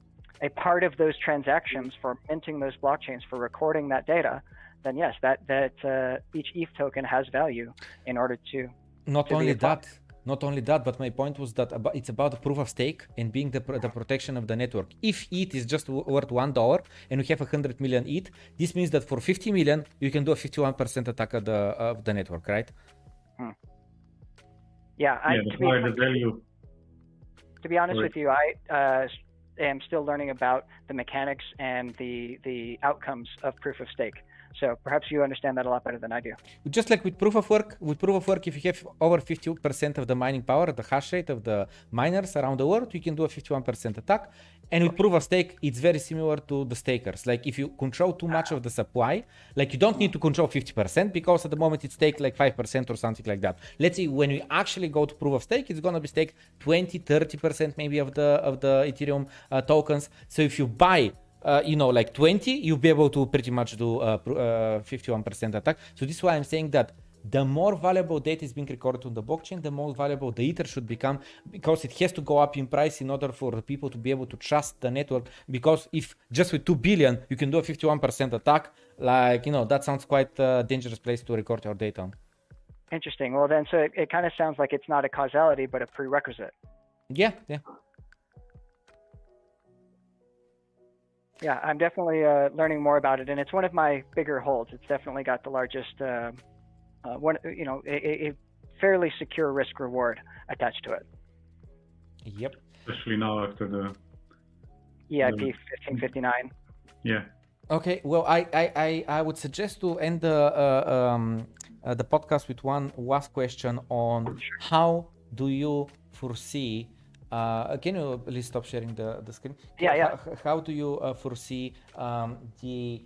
a part of those transactions for minting those blockchains for recording that data, then yes, that that uh, each ETH token has value in order to. Not to only that, not only that, but my point was that it's about proof of stake and being the, the protection of the network. If ETH is just worth one dollar and we have a hundred million ETH, this means that for 50 million you can do a 51% attack of the of the network, right? Hmm. Yeah, I, yeah, to, be, the value. to be honest Sorry. with you, I uh, am still learning about the mechanics and the the outcomes of proof of stake. So perhaps you understand that a lot better than I do. Just like with proof of work, with proof of work, if you have over 50% of the mining power, the hash rate of the miners around the world, you can do a 51% attack. And with proof of stake, it's very similar to the stakers. Like if you control too much of the supply, like you don't need to control 50% because at the moment it's stake like 5% or something like that. Let's say when we actually go to proof of stake, it's gonna be stake 20, 30% maybe of the of the Ethereum uh, tokens. So if you buy uh, you know, like 20, you'll be able to pretty much do uh, uh, 51% attack. So this is why I'm saying that the more valuable data is being recorded on the blockchain, the more valuable the ether should become because it has to go up in price in order for the people to be able to trust the network. Because if just with 2 billion you can do a 51% attack, like, you know, that sounds quite a dangerous place to record your data on. Interesting. Well, then, so it, it kind of sounds like it's not a causality, but a prerequisite. Yeah, yeah. Yeah, I'm definitely uh, learning more about it, and it's one of my bigger holds. It's definitely got the largest, uh, uh, one, you know, a, a fairly secure risk reward attached to it. Yep. Especially now after the EIP the, 1559. Yeah. Okay. Well, I I, I, I would suggest to end the uh, um, uh, the podcast with one last question on sure. how do you foresee uh, can you please stop sharing the, the screen? Yeah, yeah. How, how do you uh, foresee um, the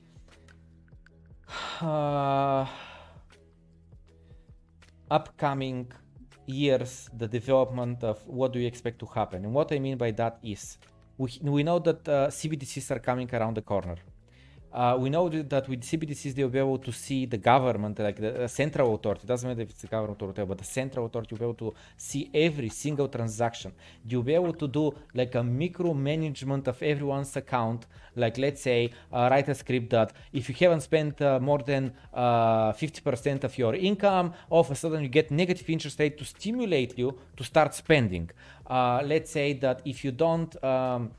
uh, upcoming years, the development of what do you expect to happen? And what I mean by that is, we, we know that uh, CBDCs are coming around the corner. Uh, we know that with CBDCs they'll be able to see the government, like the central authority. Doesn't matter if it's the government or whatever, but the central authority will be able to see every single transaction. You'll be able to do like a micromanagement of everyone's account. Like let's say, uh, write a script that if you haven't spent uh, more than 50% uh, of your income, all of a sudden you get negative interest rate to stimulate you to start spending. Uh, let's say that if you don't um,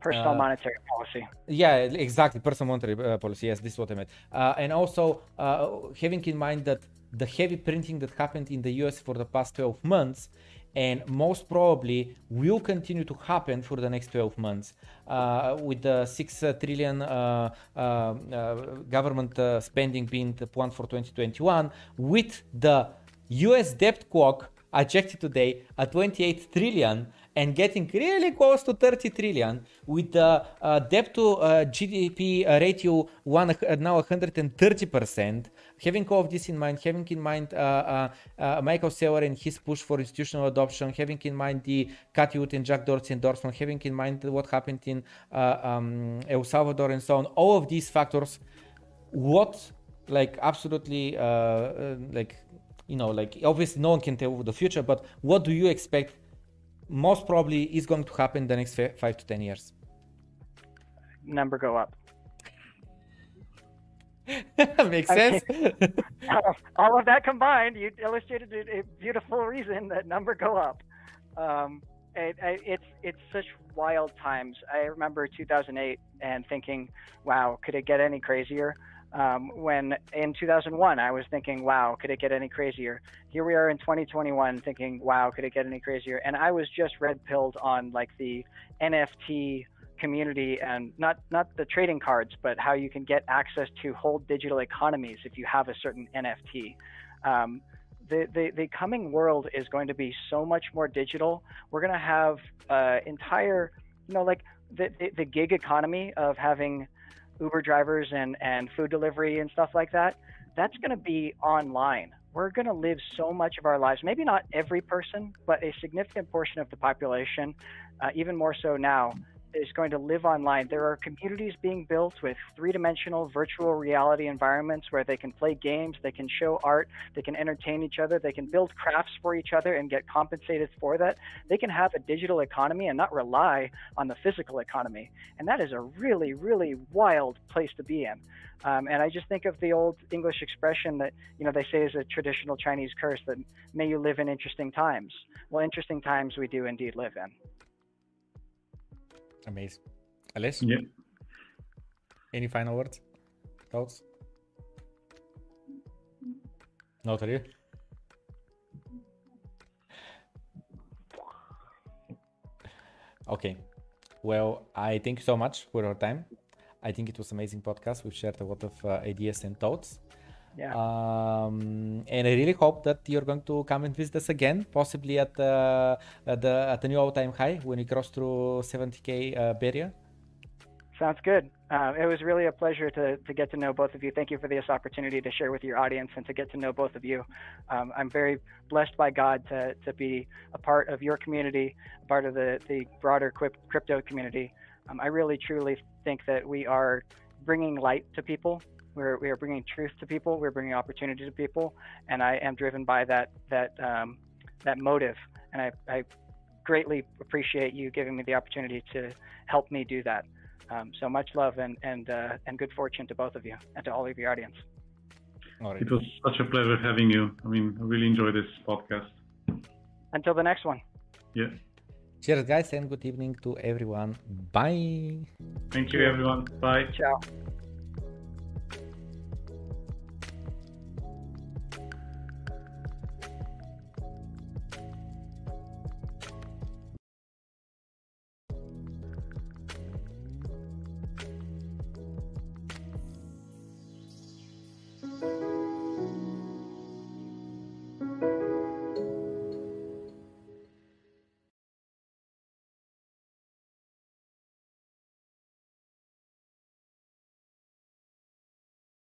personal uh, monetary policy. Yeah, exactly. Personal monetary uh, policy. Yes, this is what I meant. Uh, and also uh, having in mind that the heavy printing that happened in the US for the past 12 months and most probably will continue to happen for the next 12 months uh, with the 6 trillion uh, uh, government uh, spending being the plan for 2021 with the US debt clock adjected today at 28 trillion and getting really close to 30 trillion with the uh, debt to uh, GDP uh, ratio one, uh, now 130%. Having all of this in mind, having in mind uh, uh, Michael Saylor and his push for institutional adoption, having in mind the Cathie and Jack Dorsey endorsement, having in mind what happened in um, El Salvador and so on, all of these factors, what like absolutely like you know like obviously no one can tell the future but what do you expect most probably is going to happen the next five to ten years? Number go up. Makes sense. all of that combined, you illustrated a beautiful reason that number go up. Um, it, it's it's such wild times. I remember 2008 and thinking, "Wow, could it get any crazier?" Um, when in 2001 I was thinking, wow, could it get any crazier? Here we are in 2021 thinking, wow, could it get any crazier? And I was just red pilled on like the NFT community and not not the trading cards, but how you can get access to whole digital economies if you have a certain NFT. Um, the, the, the coming world is going to be so much more digital. We're going to have uh, entire, you know, like the, the, the gig economy of having Uber drivers and, and food delivery and stuff like that, that's going to be online. We're going to live so much of our lives, maybe not every person, but a significant portion of the population, uh, even more so now, is going to live online. There are communities being built with three dimensional virtual reality environments where they can play games, they can show art, they can entertain each other, they can build crafts for each other and get compensated for that. They can have a digital economy and not rely on the physical economy. And that is a really, really wild place to be in. Um, and I just think of the old English expression that, you know, they say is a traditional Chinese curse that may you live in interesting times. Well, interesting times we do indeed live in. Amazing. Alice? Yeah. Any final words? Thoughts? Not really? Okay. Well, I thank you so much for your time. I think it was amazing podcast. We've shared a lot of uh, ideas and thoughts. Yeah. Um, and I really hope that you're going to come and visit us again, possibly at, uh, at the at the new all-time high when we cross through 70k uh, barrier. Sounds good. Uh, it was really a pleasure to, to get to know both of you. Thank you for this opportunity to share with your audience and to get to know both of you. Um, I'm very blessed by God to, to be a part of your community, part of the, the broader crypto community. Um, I really, truly think that we are bringing light to people. We're, we are bringing truth to people. We're bringing opportunity to people. And I am driven by that, that, um, that motive. And I, I greatly appreciate you giving me the opportunity to help me do that. Um, so much love and and uh, and good fortune to both of you and to all of your audience. It was such a pleasure having you. I mean, I really enjoyed this podcast. Until the next one. Yeah. Cheers, guys, and good evening to everyone. Bye. Thank you, everyone. Bye. Ciao.